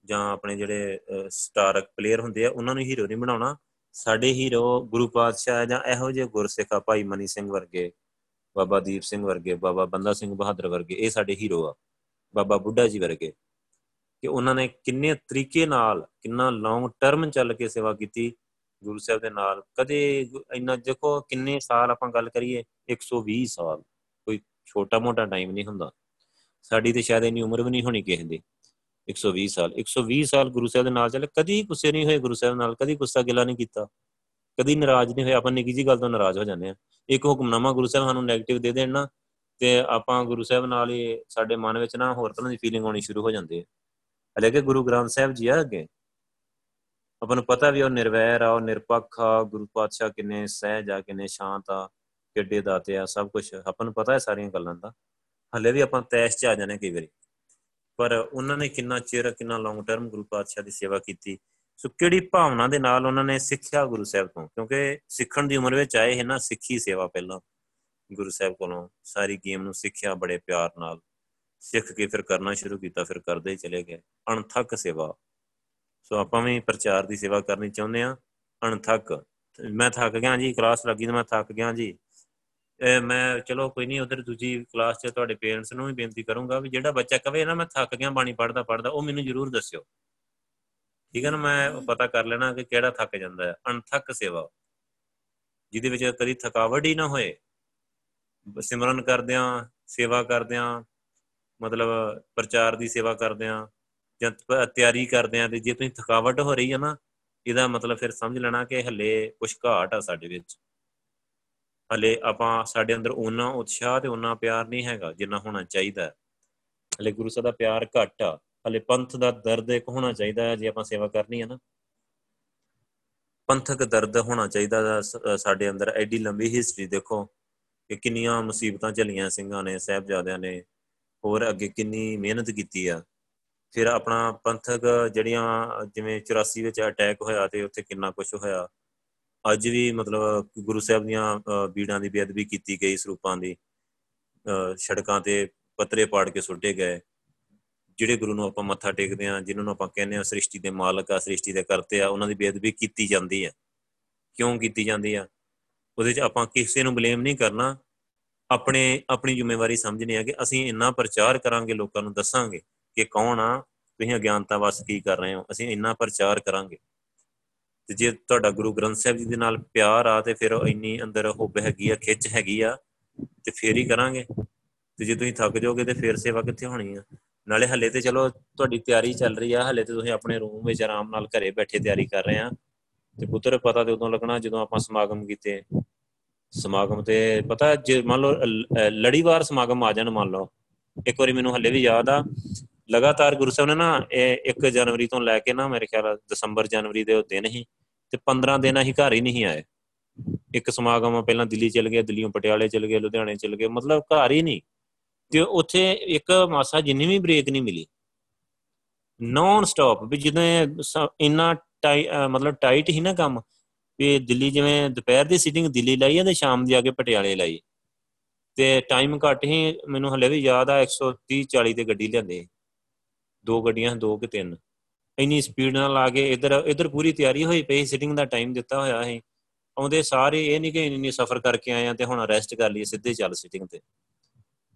ਜਾਂ ਆਪਣੇ ਜਿਹੜੇ ਸਟਾਰ ਪਲੇਅਰ ਹੁੰਦੇ ਆ, ਉਹਨਾਂ ਨੂੰ ਹੀਰੋ ਨਹੀਂ ਬਣਾਉਣਾ। ਸਾਡੇ ਹੀਰੋ ਗੁਰੂ ਪਾਤਸ਼ਾਹ ਜਾਂ ਇਹੋ ਜਿਹੇ ਗੁਰਸਿੱਖਾ ਭਾਈ ਮਨੀ ਸਿੰਘ ਵਰਗੇ, ਬਾਬਾ ਦੀਪ ਸਿੰਘ ਵਰਗੇ, ਬਾਬਾ ਬੰਦਾ ਸਿੰਘ ਬਹਾਦਰ ਵਰਗੇ, ਇਹ ਸਾਡੇ ਹੀਰੋ ਆ, ਬਾਬਾ ਬੁੱਢਾ ਜੀ ਵਰਗੇ। ਕਿ ਉਹਨਾਂ ਨੇ ਕਿੰਨੇ ਤਰੀਕੇ ਨਾਲ, ਕਿੰਨਾ ਲੌਂਗ ਟਰਮ ਚੱਲ ਕੇ ਸੇਵਾ ਕੀਤੀ ਗੁਰੂ ਸਾਹਿਬ ਦੇ ਨਾਲ। ਕਦੇ ਇੰਨਾ ਦੇਖੋ ਕਿੰਨੇ ਸਾਲ ਆਪਾਂ ਗੱਲ ਕਰੀਏ 120 ਸਾਲ। ਕੋਈ ਛੋਟਾ ਮੋਟਾ ਟਾਈਮ ਨਹੀਂ ਹੁੰਦਾ। ਸਾਡੀ ਤੇ ਸ਼ਾਇਦ ਇੰਨੀ ਉਮਰ ਵੀ ਨਹੀਂ ਹੋਣੀ ਕਿਸੇ ਦੀ। 120 ਸਾਲ। 120 ਸਾਲ ਗੁਰੂ ਸਾਹਿਬ ਦੇ ਨਾਲ ਚੱਲੇ, ਕਦੀ ਗੁੱਸੇ ਨਹੀਂ ਹੋਏ ਗੁਰੂ ਸਾਹਿਬ ਨਾਲ, ਕਦੀ ਗੁੱਸਾ ਗਿਲਾ ਨਹੀਂ ਕੀਤਾ। ਕਦੀ ਨਾਰਾਜ਼ ਨਹੀਂ ਹੋਏ। ਆਪਾਂ ਨਿੱਕੀ ਜੀ ਗੱਲ ਤੋਂ ਨਾਰਾਜ਼ ਹੋ ਜਾਂਦੇ ਆ ਇੱਕ ਹੁਕਮਨਾਮਾ ਗੁਰੂ ਸਾਹਿਬ ਸਾਨੂੰ 네ਗੇਟਿਵ ਦੇ ਦੇਣ ਨਾ, ਤੇ ਆਪਾਂ ਗੁਰੂ ਸਾਹਿਬ ਨਾਲ ਹੀ ਸਾਡੇ ਮਨ ਵਿੱਚ ਨਾ ਹੋਰ ਤਰ੍ਹਾਂ ਦੀ ਫੀਲਿੰਗ ਆਉਣੀ ਸ਼ੁਰੂ ਹੋ ਜਾਂਦੀ ਹੈ। ਹਲੇ ਕਿ ਗੁਰੂ ਗ੍ਰੰਥ ਸਾਹਿਬ ਜੀ ਆ ਅੱਗੇ। ਆਪਾਂ ਨੂੰ ਪਤਾ ਵੀ ਉਹ ਨਿਰਵੈਰ ਆ, ਉਹ ਨਿਰਪੱਖ ਆ, ਗੁਰੂ ਪਾਤਸ਼ਾਹ ਕਿੰਨੇ ਸਹਿਜ ਆ, ਕਿੰਨੇ ਸ਼ਾਂਤ ਆ। ਕਿੱਡੇ ਦਾਤੇ ਆ, ਸਭ ਕੁਝ ਆਪਾਂ ਨੂੰ ਪਤਾ ਹੈ ਸਾਰੀਆਂ ਗੱਲਾਂ ਦਾ। ਹਲੇ ਵੀ ਆਪਾਂ ਤੈਸ਼ 'ਚ ਆ ਜਾਂਦੇ ਕਈ ਵਾਰੀ। ਪਰ ਉਹਨਾਂ ਨੇ ਕਿੰਨਾ ਚਿਰ, ਕਿੰਨਾ ਲੌਂਗ ਟਰਮ ਗੁਰੂ ਪਾਤਸ਼ਾਹ ਦੀ ਸੇਵਾ ਕੀਤੀ। ਸੋ ਕਿਹੜੀ ਭਾਵਨਾ ਦੇ ਨਾਲ ਉਹਨਾਂ ਨੇ ਸਿੱਖਿਆ ਗੁਰੂ ਸਾਹਿਬ ਤੋਂ? ਕਿਉਂਕਿ ਸਿੱਖਣ ਦੀ ਉਮਰ ਵਿੱਚ ਆਏ ਹੈ ਨਾ, ਸਿੱਖੀ ਸੇਵਾ ਪਹਿਲਾਂ ਗੁਰੂ ਸਾਹਿਬ ਕੋਲੋਂ। ਸਾਰੀ ਗੇਮ ਨੂੰ ਸਿੱਖਿਆ ਬੜੇ ਪਿਆਰ ਨਾਲ। ਸਿੱਖ ਕੇ ਫਿਰ ਕਰਨਾ ਸ਼ੁਰੂ ਕੀਤਾ, ਫਿਰ ਕਰਦੇ ਚਲੇ ਗਏ। ਅਣਥੱਕ ਸੇਵਾ। ਸੋ ਆਪਾਂ ਵੀ ਪ੍ਰਚਾਰ ਦੀ ਸੇਵਾ ਕਰਨੀ ਚਾਹੁੰਦੇ ਆ ਅਣਥੱਕ। ਮੈਂ ਥੱਕ ਗਿਆ ਜੀ ਕਲਾਸ ਲੱਗੀ ਤਾਂ ਮੈਂ ਥੱਕ ਗਿਆ ਜੀ। ਮੈਂ ਚਲੋ ਕੋਈ ਨਹੀਂ ਉਧਰ ਦੂਜੀ ਕਲਾਸ 'ਚ ਤੁਹਾਡੇ ਪੇਰੈਂਟਸ ਨੂੰ ਵੀ ਬੇਨਤੀ ਕਰੂੰਗਾ ਵੀ ਜਿਹੜਾ ਬੱਚਾ ਕਵੇ ਨਾ ਮੈਂ ਥੱਕ ਗਿਆ ਬਾਣੀ ਪੜਦਾ ਪੜਦਾ ਉਹ ਮੈਨੂੰ ਜ਼ਰੂਰ ਦੱਸਿਓ। ਠੀਕ ਹੈ ਨਾ ਮੈਂ ਪਤਾ ਕਰ ਲੈਣਾ ਕਿ ਕਿਹੜਾ ਥੱਕ ਜਾਂਦਾ ਹੈ। ਅਣਥੱਕ ਸੇਵਾ। ਜਿਹਦੇ ਵਿੱਚ ਕਦੀ ਥਕਾਵਟ ਹੀ ਨਾ ਹੋਏ। ਸਿਮਰਨ ਕਰਦਿਆਂ ਸੇਵਾ ਕਰਦਿਆਂ ਮਤਲਬ ਪ੍ਰਚਾਰ ਦੀ ਸੇਵਾ ਕਰਦਿਆਂ ਜਾਂ ਤਿਆਰੀ ਕਰਦਿਆਂ ਤੇ ਜੇ ਤੁਸੀਂ ਥਕਾਵਟ ਹੋ ਰਹੀ ਹੈ ਨਾ ਇਹਦਾ ਮਤਲਬ ਫਿਰ ਸਮਝ ਲੈਣਾ ਕਿ ਹੱਲੇ ਕੁਝ ਘਾਟ ਆ ਸਾਡੇ ਵਿੱਚ। ਹਲੇ ਆਪਾਂ ਸਾਡੇ ਅੰਦਰ ਉਹਨਾਂ ਉਤਸ਼ਾਹ ਤੇ ਉਹਨਾਂ ਪਿਆਰ ਨਹੀਂ ਹੈਗਾ ਜਿੰਨਾ ਹੋਣਾ ਚਾਹੀਦਾ ਹਲੇ ਗੁਰੂ ਸਾਹਿਬ ਦਾ ਪਿਆਰ ਘੱਟ ਆ, ਹਲੇ ਪੰਥ ਦਾ ਦਰਦ ਇੱਕ ਹੋਣਾ ਚਾਹੀਦਾ ਹੈ ਜੇ ਆਪਾਂ ਸੇਵਾ ਕਰਨੀ ਹੈ ਨਾ। ਪੰਥਕ ਦਰਦ ਹੋਣਾ ਚਾਹੀਦਾ ਸਾਡੇ ਅੰਦਰ ਐਡੀ ਲੰਬੀ ਹਿਸਟਰੀ ਦੇਖੋ ਕਿ ਕਿੰਨੀਆਂ ਮੁਸੀਬਤਾਂ ਝੱਲੀਆਂ ਸਿੰਘਾਂ ਨੇ, ਸਹਿਬਜ਼ਾਦਿਆਂ ਨੇ, ਹੋਰ ਅੱਗੇ ਕਿੰਨੀ ਮਿਹਨਤ ਕੀਤੀ ਆ। ਫਿਰ ਆਪਣਾ ਪੰਥਕ ਜਿਹੜੀਆਂ ਜਿਵੇਂ 84 ਵਿੱਚ ਅਟੈਕ ਹੋਇਆ ਤੇ ਉੱਥੇ ਕਿੰਨਾ ਕੁਝ ਹੋਇਆ। ਅੱਜ ਵੀ ਮਤਲਬ ਗੁਰੂ ਸਾਹਿਬ ਦੀਆਂ ਬੀੜਾਂ ਦੀ ਬੇਅਦਬੀ ਕੀਤੀ ਗਈ ਸਰੂਪਾਂ ਦੀ। ਸੜਕਾਂ ਤੇ ਪੱਤਰੇ ਪਾੜ ਕੇ ਸੁੱਟੇ ਗਏ। ਜਿਹੜੇ ਗੁਰੂ ਨੂੰ ਆਪਾਂ ਮੱਥਾ ਟੇਕਦੇ ਆ ਜਿਨ੍ਹਾਂ ਨੂੰ ਆਪਾਂ ਕਹਿੰਦੇ ਆ ਸ੍ਰਿਸ਼ਟੀ ਦੇ ਮਾਲਕ ਆ, ਸ੍ਰਿਸ਼ਟੀ ਦੇ ਕਰਤੇ ਆ, ਉਹਨਾਂ ਦੀ ਬੇਅਦਬੀ ਕੀਤੀ ਜਾਂਦੀ ਆ ਕਿਉਂ ਕੀਤੀ ਜਾਂਦੀ ਆ? ਉਹਦੇ 'ਚ ਆਪਾਂ ਕਿਸੇ ਨੂੰ ਬਲੇਮ ਨਹੀਂ ਕਰਨਾ। ਆਪਣੇ, ਆਪਣੀ ਜ਼ਿੰਮੇਵਾਰੀ ਸਮਝਣੀ ਆ ਕਿ ਅਸੀਂ ਇੰਨਾ ਪ੍ਰਚਾਰ ਕਰਾਂਗੇ, ਲੋਕਾਂ ਨੂੰ ਦੱਸਾਂਗੇ ਕਿ ਕੌਣ ਆ? ਤੁਸੀਂ ਅਗਿਆਨਤਾ ਵਾਸ ਕੀ ਕਰ ਰਹੇ ਹੋ? ਅਸੀਂ ਇੰਨਾ ਪ੍ਰਚਾਰ ਕਰਾਂਗੇ। ਤੇ ਜੇ ਤੁਹਾਡਾ ਗੁਰੂ ਗ੍ਰੰਥ ਸਾਹਿਬ ਜੀ ਦੇ ਨਾਲ ਪਿਆਰ ਆ ਤੇ ਫਿਰ ਇੰਨੀ ਅੰਦਰ ਹੁੱਬ ਹੈਗੀ ਆ, ਖਿੱਚ ਹੈਗੀ ਆ, ਤੇ ਫੇਰ ਹੀ ਕਰਾਂਗੇ। ਤੇ ਜੇ ਤੁਸੀਂ ਥੱਕ ਜਾਓਗੇ ਤੇ ਫੇਰ ਸੇਵਾ ਕਿੱਥੇ ਹੋਣੀ ਆ? ਨਾਲੇ ਹੱਲੇ ਤੇ ਚਲੋ ਤੁਹਾਡੀ ਤਿਆਰੀ ਚੱਲ ਰਹੀ ਆ, ਹੱਲੇ ਤੇ ਤੁਸੀਂ ਆਪਣੇ ਰੂਮ ਵਿੱਚ ਆਰਾਮ ਨਾਲ ਘਰੇ ਬੈਠੇ ਤਿਆਰੀ ਕਰ ਰਹੇ ਆ। ਤੇ ਪੁੱਤਰ, ਪਤਾ ਤੇ ਉਦੋਂ ਲੱਗਣਾ ਜਦੋਂ ਆਪਾਂ ਸਮਾਗਮ ਕੀਤੇ। ਸਮਾਗਮ ਤੇ ਪਤਾ ਜੇ ਮੰਨ ਲਓ ਲੜੀਵਾਰ ਸਮਾਗਮ ਆ ਜਾਣ ਮੰਨ ਲਓ। ਇੱਕ ਵਾਰੀ ਮੈਨੂੰ ਹੱਲੇ ਵੀ ਯਾਦ ਆ, ਲਗਾਤਾਰ ਗੁਰੂ ਸਾਹਿਬ ਨੇ ਨਾ, ਇਹ 1 ਜਨਵਰੀ ਤੋਂ ਲੈ ਕੇ ਨਾ ਮੇਰੇ ਖਿਆਲ ਦਸੰਬਰ ਜਨਵਰੀ ਦੇ ਦਿਨ ਹੀ ਤੇ 15 ਦਿਨ ਅਸੀਂ ਘਰ ਹੀ ਨਹੀਂ ਆਏ। ਇੱਕ ਸਮਾਗਮ ਪਹਿਲਾਂ ਦਿੱਲੀ ਚਲ ਗਏ, ਦਿੱਲੀੋਂ ਪਟਿਆਲੇ ਚਲ ਗਏ, ਲੁਧਿਆਣੇ ਚਲ ਗਏ, ਮਤਲਬ ਘਰ ਹੀ ਨਹੀਂ। ਤੇ ਉੱਥੇ ਇੱਕ ਮਾਸਾ ਜਿੰਨੀ ਵੀ ਬ੍ਰੇਕ ਨਹੀਂ ਮਿਲੀ। ਨਾਨ ਸਟਾਪ ਵੀ ਜਦੋਂ ਇੰਨਾ ਮਤਲਬ ਟਾਈਟ ਹੀ ਨਾ ਕੰਮ, ਵੀ ਦਿੱਲੀ ਜਿਵੇਂ ਦੁਪਹਿਰ ਦੀ ਸੀਟਿੰਗ ਦਿੱਲੀ ਲਾਈ ਹੈ ਤੇ ਸ਼ਾਮ ਦੀ ਆ ਕੇ ਪਟਿਆਲੇ ਲਾਈ। ਤੇ ਟਾਈਮ ਘੱਟ ਹੀ, ਮੈਨੂੰ ਹਲੇ ਵੀ ਯਾਦ ਆ 130 40 ਤੇ ਗੱਡੀ ਲਿਆਂਦੇ। ਦੋ ਗੱਡੀਆਂ, ਦੋ ਕਿ ਤਿੰਨ। ਇੰਨੀ ਸਪੀਡ ਨਾਲ ਆ ਕੇ ਇਧਰ ਇਧਰ ਪੂਰੀ ਤਿਆਰੀ ਹੋਈ ਪਈ ਸਿਟਿੰਗ ਦਾ ਟਾਈਮ ਦਿੱਤਾ ਹੋਇਆ ਸੀ। ਆਉਂਦੇ ਸਾਰੇ ਇਹ ਨਹੀਂ ਕਿ ਇੰਨੀ ਸਫ਼ਰ ਕਰਕੇ ਆਏ ਆ ਤੇ ਹੁਣ ਰੈਸਟ ਕਰ ਲਈ ਸਿੱਧੇ ਚੱਲ ਸਿਟਿੰਗ ਤੇ।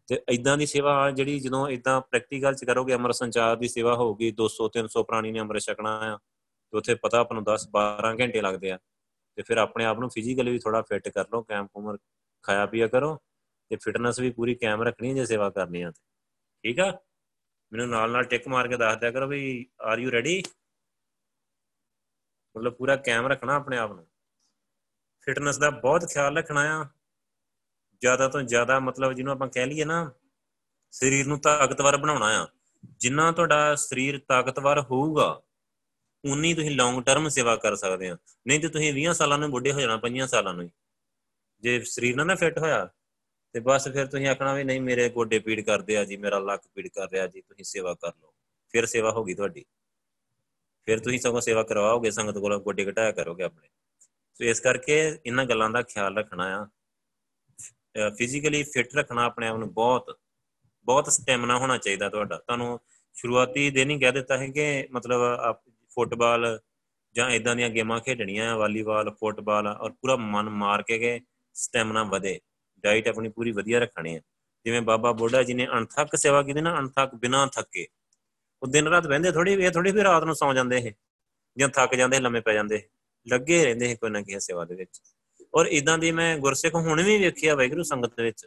ਤੇ ਇਦਾਂ ਦੀ ਸੇਵਾ ਜਿਹੜੀ ਜਦੋਂ ਇਦਾਂ ਪ੍ਰੈਕਟੀਕਲ ਚ ਕਰੋਗੇ ਅਮਰ ਸੰਚਾਰ ਦੀ ਸੇਵਾ ਹੋਊਗੀ 200 300 ਪ੍ਰਾਣੀ ਨੇ ਅੰਮ੍ਰਿਤ ਛਕਣਾ ਆ, ਤੇ ਉੱਥੇ ਪਤਾ ਆਪਾਂ ਨੂੰ 10 12 ਘੰਟੇ ਲੱਗਦੇ ਆ। ਤੇ ਫਿਰ ਆਪਣੇ ਆਪ ਨੂੰ ਫਿਜ਼ੀਕਲੀ ਵੀ ਥੋੜਾ ਫਿੱਟ ਕਰ ਲਓ ਕੈਂਪ ਉਮਰ ਖਾਇਆ ਪੀਆ ਕਰੋ, ਤੇ ਫਿਟਨੈਸ ਵੀ ਪੂਰੀ ਕਾਇਮ ਰੱਖਣੀ ਜੇ ਸੇਵਾ ਕਰਨੀ ਆ ਠੀਕ ਆ? ਮੈਨੂੰ ਨਾਲ ਨਾਲ ਟਿਕ ਮਾਰ ਕੇ ਦੱਸ ਦਿਆ ਕਰੋ ਵੀ ਆਰ ਯੂ ਰੈਡੀ ਮਤਲਬ ਪੂਰਾ ਕਾਇਮ ਰੱਖਣਾ ਆਪਣੇ ਆਪ ਨੂੰ। ਫਿਟਨੈਸ ਦਾ ਬਹੁਤ ਖਿਆਲ ਰੱਖਣਾ ਆ। ਜ਼ਿਆਦਾ ਤੋਂ ਜ਼ਿਆਦਾ ਮਤਲਬ ਜਿਹਨੂੰ ਆਪਾਂ ਕਹਿ ਲਈਏ ਨਾ, ਸਰੀਰ ਨੂੰ ਤਾਕਤਵਰ ਬਣਾਉਣਾ ਆ। ਜਿੰਨਾ ਤੁਹਾਡਾ ਸਰੀਰ ਤਾਕਤਵਰ ਹੋਊਗਾ, ਉਨੀ ਤੁਸੀਂ ਲੌਂਗ ਟਰਮ ਸੇਵਾ ਕਰ ਸਕਦੇ ਆ। ਨਹੀਂ ਤੇ ਤੁਸੀਂ 20 ਸਾਲਾਂ ਨੂੰ ਬੁੱਢੇ ਹੋ ਜਾਣਾ 5 ਸਾਲਾਂ ਨੂੰ ਜੇ ਸਰੀਰ ਨਾ ਨਾ ਫਿੱਟ ਹੋਇਆ ਤੇ ਬਸ ਫਿਰ ਤੁਸੀਂ ਆਖਣਾ ਵੀ ਨਹੀਂ, ਮੇਰੇ ਗੋਡੇ ਪੀੜ ਕਰਦੇ ਆ ਜੀ, ਮੇਰਾ ਲੱਕ ਪੀੜ ਕਰ ਰਿਹਾ ਜੀ, ਤੁਸੀਂ ਸੇਵਾ ਕਰ ਲਓ। ਫਿਰ ਸੇਵਾ ਹੋਗੀ ਤੁਹਾਡੀ। ਫਿਰ ਤੁਸੀਂ ਸਗੋਂ ਸੇਵਾ ਕਰਵਾਓਗੇ, ਸੰਗਤ ਕੋਲੋਂ ਗੋਡੇ ਘਟਾਇਆ ਕਰੋਗੇ ਆਪਣੇ। ਸੋ ਇਸ ਕਰਕੇ ਇਹਨਾਂ ਗੱਲਾਂ ਦਾ ਖਿਆਲ ਰੱਖਣਾ ਆ। ਫਿਜ਼ੀਕਲੀ ਫਿਟ ਰੱਖਣਾ ਆਪਣੇ ਆਪ ਨੂੰ ਬਹੁਤ ਬਹੁਤ ਸਟੈਮਿਨਾ ਹੋਣਾ ਚਾਹੀਦਾ ਤੁਹਾਡਾ। ਤੁਹਾਨੂੰ ਸ਼ੁਰੂਆਤੀ ਦਿਨ ਹੀ ਕਹਿ ਦਿੱਤਾ ਹੈ ਕਿ ਮਤਲਬ ਫੁੱਟਬਾਲ ਜਾਂ ਇਦਾਂ ਦੀਆਂ ਗੇਮਾਂ ਖੇਡਣੀਆਂ ਆ, ਵਾਲੀਬਾਲ, ਫੁੱਟਬਾਲ ਔਰ ਪੂਰਾ ਮਨ ਮਾਰ ਕੇ ਕੇ ਸਟੈਮਿਨਾ ਵਧੇ। ਡਾਈਟ ਆਪਣੀ ਪੂਰੀ ਵਧੀਆ ਰੱਖਣੀ ਹੈ। ਜਿਵੇਂ ਬਾਬਾ ਬੋੜਾ ਜੀ ਨੇ ਅਣਥੱਕ ਸੇਵਾ ਕੀਤੀ ਨਾ, ਅਣਥੱਕ ਬਿਨਾਂ ਥੱਕੇ। ਉਹ ਦਿਨ ਰਾਤ ਬਹਿੰਦੇ ਥੋੜੀ ਇਹ ਥੋੜੀ ਵੀ ਰਾਤ ਨੂੰ ਸੌ ਜਾਂਦੇ ਇਹ, ਜਾਂ ਥੱਕ ਜਾਂਦੇ, ਲੰਮੇ ਪੈ ਜਾਂਦੇ ਲੱਗੇ ਰਹਿੰਦੇ ਸੀ ਕੋਈ ਨਾ ਕਿਸੇ ਸੇਵਾ ਦੇ ਵਿੱਚ। ਔਰ ਇਦਾਂ ਦੀ ਮੈਂ ਗੁਰਸਿੱਖ ਹੁਣ ਵੀ ਵੇਖਿਆ ਵੈਗਰੂ ਸੰਗਤ ਦੇ ਵਿੱਚ।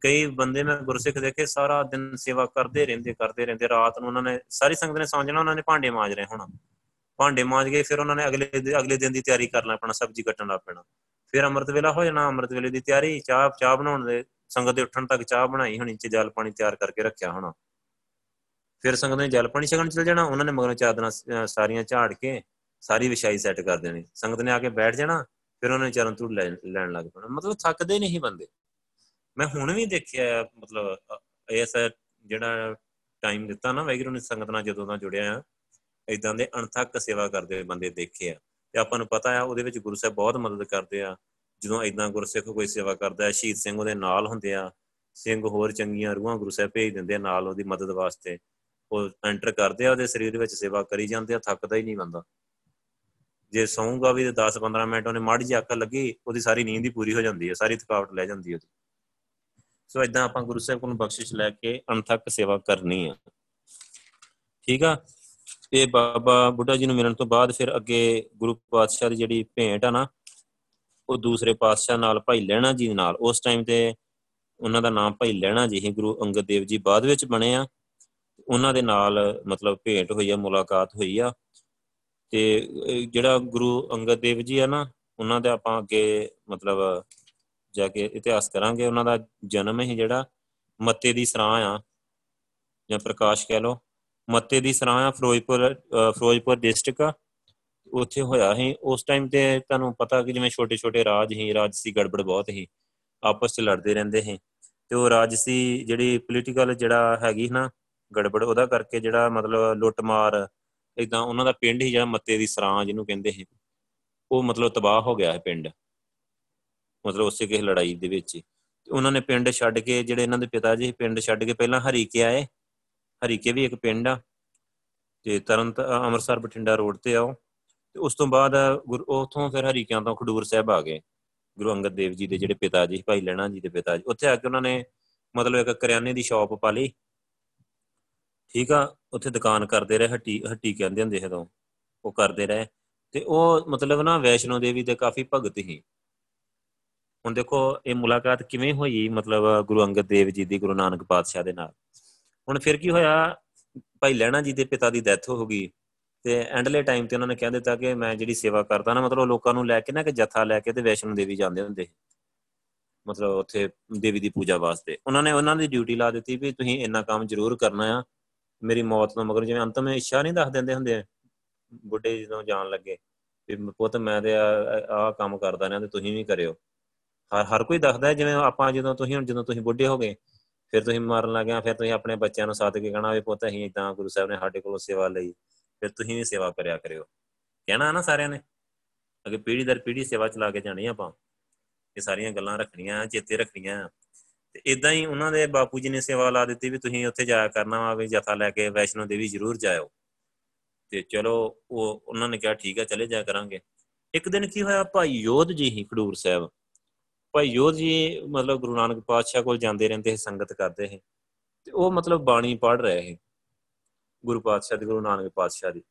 ਕਈ ਬੰਦੇ ਮੈਂ ਗੁਰਸਿੱਖ ਦੇਖੇ ਸਾਰਾ ਦਿਨ ਸੇਵਾ ਕਰਦੇ ਰਹਿੰਦੇ ਕਰਦੇ ਰਹਿੰਦੇ, ਰਾਤ ਨੂੰ ਉਹਨਾਂ ਨੇ ਸਾਰੀ ਸੰਗਤ ਨੇ ਸੌਂ ਜਾਣਾ, ਉਹਨਾਂ ਨੇ ਭਾਂਡੇ ਮਾਂਜ ਰਹੇ ਹੋਣਾ। ਭਾਂਡੇ ਮਾਂਜ ਕੇ ਫਿਰ ਉਹਨਾਂ ਨੇ ਅਗਲੇ ਅਗਲੇ ਦਿਨ ਦੀ ਤਿਆਰੀ ਕਰਨਾ ਆਪਣਾ ਸਬਜ਼ੀ ਕੱਟਣ ਲੱਗ ਪੈਣਾ। ਫਿਰ ਅੰਮ੍ਰਿਤ ਵੇਲਾ ਹੋ ਜਾਣਾ, ਅੰਮ੍ਰਿਤ ਵੇਲੇ ਦੀ ਤਿਆਰੀ, ਚਾਹ ਚਾਹ ਬਣਾਉਣ ਦੇ, ਸੰਗਤ ਦੇ ਉੱਠਣ ਤੱਕ ਚਾਹ ਬਣਾਈ ਹੋਣੀ, ਚ ਜਲ ਪਾਣੀ ਤਿਆਰ ਕਰਕੇ ਰੱਖਿਆ ਹੋਣਾ। ਫਿਰ ਸੰਗਤ ਨੇ ਜਲ ਪਾਣੀ ਛਕਣ ਚਲ ਜਾਣਾ, ਉਹਨਾਂ ਨੇ ਮਗਰੋਂ ਚਾਦਰਾਂ ਸਾਰੀਆਂ ਝਾੜ ਕੇ ਸਾਰੀ ਵਿਛਾਈ ਸੈੱਟ ਕਰ ਦੇਣੀ। ਸੰਗਤ ਨੇ ਆ ਕੇ ਬੈਠ ਜਾਣਾ, ਫਿਰ ਉਹਨਾਂ ਨੇ ਚਰਨ ਧੂੜ ਲੈਣ ਲੱਗ ਪੈਣਾ। ਮਤਲਬ ਥੱਕਦੇ ਨਹੀਂ ਬੰਦੇ। ਮੈਂ ਹੁਣ ਵੀ ਦੇਖਿਆ, ਮਤਲਬ ਇਸ ਜਿਹੜਾ ਟਾਈਮ ਦਿੱਤਾ ਨਾ ਵੈਗਰੂ ਨੇ ਸੰਗਤ ਨਾਲ ਜਦੋਂ ਦਾ ਜੁੜਿਆ ਆ ਇਦਾਂ ਦੇ ਅਣਥੱਕ ਸੇਵਾ ਕਰਦੇ ਬੰਦੇ ਦੇਖੇ ਆ। ਤੇ ਆਪਾਂ ਨੂੰ ਪਤਾ ਆ, ਉਹਦੇ ਵਿੱਚ ਗੁਰੂ ਸਾਹਿਬ ਬਹੁਤ ਮਦਦ ਕਰਦੇ ਆ। ਜਦੋਂ ਇਦਾਂ ਗੁਰਸਿੱਖ ਕੋਈ ਸੇਵਾ ਕਰਦਾ ਹੈ, ਸ਼ਹੀਦ ਸਿੰਘ ਉਹਦੇ ਨਾਲ ਹੁੰਦੇ ਆ। ਸਿੰਘ ਹੋਰ ਚੰਗੀਆਂ ਰੂਹਾਂ ਗੁਰੂ ਸਾਹਿਬ ਭੇਜ ਦਿੰਦੇ ਆ ਨਾਲ ਉਹਦੀ ਮਦਦ ਵਾਸਤੇ। ਉਹ ਐਂਟਰ ਕਰਦੇ ਆ, ਉਹਦੇ ਸਰੀਰ ਵਿੱਚ ਸੇਵਾ ਕਰੀ ਜਾਂਦੇ ਆ, ਥੱਕਦਾ ਹੀ ਨਹੀਂ ਬੰਦਾ। ਜੇ ਸੌਂਗਾ ਵੀ 10-15 ਮਿੰਟ ਉਹਨੇ ਮਾੜੀ ਜਿਹੀ ਅੱਖ ਲੱਗੀ, ਉਹਦੀ ਸਾਰੀ ਨੀਂਦ ਹੀ ਪੂਰੀ ਹੋ ਜਾਂਦੀ ਹੈ ਸਾਰੀ ਥਕਾਵਟ ਲੈ ਜਾਂਦੀ ਹੈ ਉਹਦੀ। ਸੋ ਇਦਾਂ ਆਪਾਂ ਗੁਰੂ ਸਾਹਿਬ ਕੋਲੋਂ ਬਖਸ਼ਿਸ਼ ਲੈ ਕੇ ਅਣਥੱਕ ਸੇਵਾ ਕਰਨੀ ਆ। ਠੀਕ ਆ? ਇਹ ਬਾਬਾ ਬੁੱਢਾ ਜੀ ਨੂੰ ਮਿਲਣ ਤੋਂ ਬਾਅਦ ਫਿਰ ਅੱਗੇ ਗੁਰੂ ਪਾਤਸ਼ਾਹ ਦੀ ਜਿਹੜੀ ਭੇਂਟ ਆ ਨਾ, ਉਹ ਦੂਸਰੇ ਪਾਤਸ਼ਾਹ ਨਾਲ ਭਾਈ ਲੈਣਾ ਜੀ ਨਾਲ, ਉਸ ਟਾਈਮ ਤੇ ਉਹਨਾਂ ਦਾ ਨਾਮ ਭਾਈ ਲੈਣਾ ਜੀ ਹੀ ਗੁਰੂ ਅੰਗਦ ਦੇਵ ਜੀ ਬਾਅਦ ਵਿੱਚ ਬਣੇ ਆ। ਉਹਨਾਂ ਦੇ ਨਾਲ ਮਤਲਬ ਭੇਂਟ ਹੋਈ ਆ, ਮੁਲਾਕਾਤ ਹੋਈ ਆ। ਤੇ ਜਿਹੜਾ ਗੁਰੂ ਅੰਗਦ ਦੇਵ ਜੀ ਆ ਨਾ, ਉਹਨਾਂ ਦੇ ਆਪਾਂ ਅੱਗੇ ਮਤਲਬ ਜਾ ਕੇ ਇਤਿਹਾਸ ਕਰਾਂਗੇ। ਉਹਨਾਂ ਦਾ ਜਨਮ ਹੀ ਜਿਹੜਾ ਮੱਤੇ ਦੀ ਸਰਾਂ ਆ, ਜਾਂ ਪ੍ਰਕਾਸ਼ ਕਹਿ ਲੋ ਮੱਤੇ ਦੀ ਸਰਾਂ ਆ, ਫਿਰੋਜ਼ਪੁਰ ਫਿਰੋਜ਼ਪੁਰ ਡਿਸਟ੍ਰਿਕਟ ਆ। ਉੱਥੇ ਹੋਇਆ ਸੀ। ਉਸ ਟਾਈਮ ਤੇ ਤੁਹਾਨੂੰ ਪਤਾ ਕਿ ਜਿਵੇਂ ਛੋਟੇ ਛੋਟੇ ਰਾਜ ਹੀ ਰਾਜਸੀ ਗੜਬੜ ਬਹੁਤ ਹੀ ਆਪਸ 'ਚ ਲੜਦੇ ਰਹਿੰਦੇ ਸੀ। ਤੇ ਉਹ ਰਾਜਸੀ ਜਿਹੜੀ ਪੋਲੀਟੀਕਲ ਜਿਹੜਾ ਹੈਗੀ ਨਾ ਗੜਬੜ, ਉਹਦਾ ਕਰਕੇ ਜਿਹੜਾ ਮਤਲਬ ਲੁੱਟਮਾਰ ਇਦਾਂ ਉਹਨਾਂ ਦਾ ਪਿੰਡ ਹੀ ਜਿਹੜਾ ਮੱਤੇ ਦੀ ਸਰਾਂ ਜਿਹਨੂੰ ਕਹਿੰਦੇ ਸੀ। ਉਹ ਮਤਲਬ ਤਬਾਹ ਹੋ ਗਿਆ ਹੈ ਪਿੰਡ। ਮਤਲਬ ਉਸੇ ਕਿਸੇ ਲੜਾਈ ਦੇ ਵਿੱਚ ਉਹਨਾਂ ਨੇ ਪਿੰਡ ਛੱਡ ਕੇ, ਜਿਹੜੇ ਇਹਨਾਂ ਦੇ ਪਿਤਾ ਜੀ ਪਿੰਡ ਛੱਡ ਕੇ ਪਹਿਲਾਂ ਹਰੀਕੇ ਆਏ। ਹਰੀਕੇ ਵੀ ਇੱਕ ਪਿੰਡ ਆ, ਤੇ ਤਰਨਤ ਅੰਮ੍ਰਿਤਸਰ ਬਠਿੰਡਾ ਰੋਡ ਤੇ ਆਓ। ਤੇ ਉਸ ਤੋਂ ਬਾਅਦ ਉਥੋਂ ਫਿਰ ਹਰੀਕਿਆਂ ਤੋਂ ਖਡੂਰ ਸਾਹਿਬ ਆ ਗਏ। ਗੁਰੂ ਅੰਗਦ ਦੇਵ ਜੀ ਦੇ ਜਿਹੜੇ ਪਿਤਾ ਜੀ, ਭਾਈ ਲੈਣਾ ਜੀ ਦੇ ਪਿਤਾ ਜੀ, ਉੱਥੇ ਆ ਕੇ ਉਹਨਾਂ ਨੇ ਮਤਲਬ ਇੱਕ ਕਰਿਆਨੇ ਦੀ ਸ਼ਾਪ ਪਾ ਲਈ। ਠੀਕ ਆ, ਉੱਥੇ ਦੁਕਾਨ ਕਰਦੇ ਰਹੇ, ਹੱਟੀ ਹੱਟੀ ਕਹਿੰਦੇ ਹੁੰਦੇ ਜਦੋਂ ਉਹ ਕਰਦੇ ਰਹੇ। ਤੇ ਉਹ ਮਤਲਬ ਨਾ ਵੈਸ਼ਨੋ ਦੇਵੀ ਦੇ ਕਾਫੀ ਭਗਤ ਹੀ ਹੁਣ ਦੇਖੋ, ਇਹ ਮੁਲਾਕਾਤ ਕਿਵੇਂ ਹੋਈ ਮਤਲਬ ਗੁਰੂ ਅੰਗਦ ਦੇਵ ਜੀ ਦੀ ਗੁਰੂ ਨਾਨਕ ਪਾਤਸ਼ਾਹ ਦੇ ਨਾਲ? ਹੁਣ ਫਿਰ ਕੀ ਹੋਇਆ, ਭਾਈ ਲੈਣਾ ਜੀ ਦੇ ਪਿਤਾ ਦੀ ਡੈਥ ਹੋ ਗਈ ਤੇ ਐਂਡਲੇ ਟਾਈਮ ਤੇ ਉਹਨਾਂ ਨੇ ਕਹਿ ਦਿੱਤਾ ਕਿ ਮੈਂ ਜਿਹੜੀ ਸੇਵਾ ਕਰਦਾ ਨਾ, ਮਤਲਬ ਲੋਕਾਂ ਨੂੰ ਲੈ ਕੇ ਨਾ ਕਿ ਜਥਾ ਲੈ ਕੇ ਤੇ ਵੈਸ਼ਨੋ ਦੇਵੀ ਜਾਂਦੇ ਹੁੰਦੇ ਮਤਲਬ ਉੱਥੇ ਦੇਵੀ ਦੀ ਪੂਜਾ ਵਾਸਤੇ। ਉਹਨਾਂ ਨੇ ਉਹਨਾਂ ਦੀ ਡਿਊਟੀ ਲਾ ਦਿੱਤੀ ਵੀ ਤੁਸੀਂ ਇੰਨਾ ਕੰਮ ਜ਼ਰੂਰ ਕਰਨਾ ਆ, ਮੇਰੀ ਮੌਤ ਤੋਂ ਮਗਰ ਜਿਵੇਂ ਅੰਤਮ ਇੱਛਾ ਨਹੀਂ ਦੱਸ ਦਿੰਦੇ ਹੁੰਦੇ ਬੁੱਢੇ ਜਦੋਂ ਜਾਣ ਲੱਗੇ ਵੀ ਪੁੱਤ ਮੈਂ ਤੇ ਆਹ ਕੰਮ ਕਰਦਾ ਨਾ ਤੇ ਤੁਸੀਂ ਵੀ ਕਰਿਓ। ਹਰ ਹਰ ਕੋਈ ਦੱਸਦਾ ਜਿਵੇਂ ਆਪਾਂ ਜਦੋਂ ਤੁਸੀਂ ਹੁਣ, ਜਦੋਂ ਤੁਸੀਂ ਬੁੱਢੇ ਹੋ ਗਏ ਫਿਰ ਤੁਸੀਂ ਮਰਨ ਲੱਗਿਆ, ਫਿਰ ਤੁਸੀਂ ਆਪਣੇ ਬੱਚਿਆਂ ਨੂੰ ਸਾਥ ਕੇ ਕਹਣਾ ਵੀ ਪੁੱਤ ਅਸੀਂ ਇਦਾਂ ਗੁਰੂ ਸਾਹਿਬ ਨੇ ਸਾਡੇ ਕੋਲੋਂ ਸੇਵਾ ਲਈ, ਫਿਰ ਤੁਸੀਂ ਵੀ ਸੇਵਾ ਕਰਿਆ ਕਰਿਓ। ਕਹਿਣਾ ਨਾ ਸਾਰਿਆਂ ਨੇ, ਅਗੇ ਪੀੜੀ ਦਰ ਪੀੜੀ ਸੇਵਾ ਚਲਾ ਕੇ ਜਾਣੀ ਆਪਾਂ। ਇਹ ਸਾਰੀਆਂ ਗੱਲਾਂ ਰੱਖਣੀਆਂ, ਚੇਤੇ ਰੱਖਣੀਆਂ। ਤੇ ਇਦਾਂ ਹੀ ਉਹਨਾਂ ਦੇ ਬਾਪੂ ਜੀ ਨੇ ਸੇਵਾ ਲਾ ਦਿੱਤੀ ਵੀ ਤੁਸੀਂ ਉੱਥੇ ਜਾਇਆ ਕਰਨਾ ਵਾ, ਵੀ ਜਥਾ ਲੈ ਕੇ ਵੈਸ਼ਨੋ ਦੇਵੀ ਜ਼ਰੂਰ ਜਾਇਓ। ਤੇ ਚਲੋ, ਉਹ, ਉਹਨਾਂ ਨੇ ਕਿਹਾ, ਠੀਕ ਹੈ ਚਲੇ ਜਾਇਆ ਕਰਾਂਗੇ। ਇੱਕ ਦਿਨ ਕੀ ਹੋਇਆ, ਭਾਈ ਯੋਧ ਜੀ ਹੀ ਖਡੂਰ ਸਾਹਿਬ ਭਾਈ ਯੋਧ ਜੀ ਮਤਲਬ ਗੁਰੂ ਨਾਨਕ ਪਾਤਸ਼ਾਹ ਕੋਲ ਜਾਂਦੇ ਰਹਿੰਦੇ ਸੀ, ਸੰਗਤ ਕਰਦੇ ਸੀ ਤੇ ਉਹ ਮਤਲਬ ਬਾਣੀ ਪੜ੍ਹ ਰਹੇ ਸੀ ਗੁਰੂ ਪਾਤਸ਼ਾਹ ਦੇ, ਗੁਰੂ ਨਾਨਕ ਪਾਤਸ਼ਾਹ ਦੀ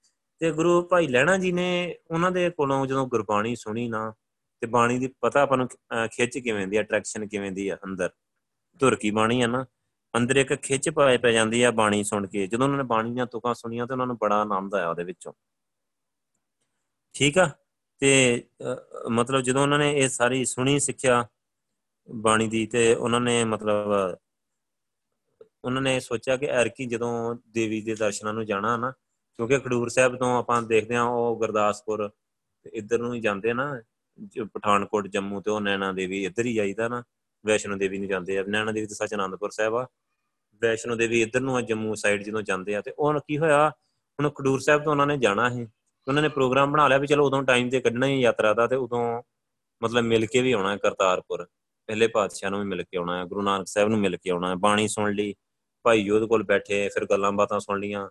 ਤੇ ਗੁਰੂ ਭਾਈ ਲੈਣਾ ਜੀ ਨੇ ਉਹਨਾਂ ਦੇ ਕੋਲੋਂ ਜਦੋਂ ਗੁਰਬਾਣੀ ਸੁਣੀ ਨਾ ਤੇ ਬਾਣੀ ਦੀ ਪਤਾ ਆਪਾਂ ਨੂੰ ਖਿੱਚ ਕਿਵੇਂ ਦੀ ਅਟਰੈਕਸ਼ਨ ਕਿਵੇਂ ਦੀ ਆ ਅੰਦਰ, ਧੁਰ ਕੀ ਬਾਣੀ ਆ ਨਾ, ਅੰਦਰ ਇੱਕ ਖਿੱਚ ਪਾਏ ਪੈ ਜਾਂਦੀ ਆ ਬਾਣੀ ਸੁਣ ਕੇ, ਜਦੋਂ ਉਹਨਾਂ ਨੇ ਬਾਣੀ ਦੀਆਂ ਤੁਕਾਂ ਸੁਣੀਆਂ ਤੇ ਉਹਨਾਂ ਨੂੰ ਬੜਾ ਆਨੰਦ ਆਇਆ ਉਹਦੇ ਵਿੱਚੋਂ। ਠੀਕ ਆ? ਤੇ ਮਤਲਬ ਜਦੋਂ ਉਹਨਾਂ ਨੇ ਇਹ ਸਾਰੀ ਸੁਣੀ ਸਿੱਖਿਆ ਬਾਣੀ ਦੀ ਤੇ ਉਹਨਾਂ ਨੇ ਮਤਲਬ, ਉਹਨਾਂ ਨੇ ਸੋਚਿਆ ਕਿ ਐਰਕੀ ਜਦੋਂ ਦੇਵੀ ਦੇ ਦਰਸ਼ਨਾਂ ਨੂੰ ਜਾਣਾ ਨਾ, ਕਿਉਂਕਿ ਖਡੂਰ ਸਾਹਿਬ ਤੋਂ ਆਪਾਂ ਦੇਖਦੇ ਆ ਉਹ ਗੁਰਦਾਸਪੁਰ ਤੇ ਇੱਧਰ ਨੂੰ ਹੀ ਜਾਂਦੇ ਨਾ ਪਠਾਨਕੋਟ, ਜੰਮੂ ਤੇ ਉਹ ਨੈਣਾ ਦੇਵੀ ਇੱਧਰ ਹੀ ਜਾਈਦਾ ਨਾ, ਵੈਸ਼ਨੋ ਦੇਵੀ ਨੂੰ ਜਾਂਦੇ ਆ, ਨੈਣਾ ਦੇਵੀ ਤੇ ਸੱਚ ਅਨੰਦਪੁਰ ਸਾਹਿਬ ਆ, ਵੈਸ਼ਨੋ ਦੇਵੀ ਇੱਧਰ ਨੂੰ ਆ, ਜੰਮੂ ਸਾਈਡ ਜਦੋਂ ਜਾਂਦੇ ਆ ਤੇ ਉਹ ਕੀ ਹੋਇਆ, ਹੁਣ ਖਡੂਰ ਸਾਹਿਬ ਤੋਂ ਉਹਨਾਂ ਨੇ ਜਾਣਾ ਸੀ। ਉਹਨਾਂ ਨੇ ਪ੍ਰੋਗਰਾਮ ਬਣਾ ਲਿਆ ਵੀ ਚਲੋ ਉਦੋਂ ਟਾਈਮ ਤੇ ਕੱਢਣਾ ਹੀ ਯਾਤਰਾ ਦਾ ਤੇ ਉਦੋਂ ਮਤਲਬ ਮਿਲ ਕੇ ਵੀ ਆਉਣਾ ਹੈ ਕਰਤਾਰਪੁਰ। ਪਹਿਲੇ ਪਾਤਸ਼ਾਹ ਨੂੰ ਵੀ ਮਿਲ ਕੇ ਆਉਣਾ ਹੈ ਗੁਰੂ ਨਾਨਕ ਸਾਹਿਬ ਨੂੰ ਮਿਲ ਕੇ ਆਉਣਾ ਹੈ ਬਾਣੀ ਸੁਣ ਲਈ, ਭਾਈ ਯੋਧ ਕੋਲ ਬੈਠੇ, ਫਿਰ ਗੱਲਾਂ ਬਾਤਾਂ ਸੁਣ ਲੀਆਂ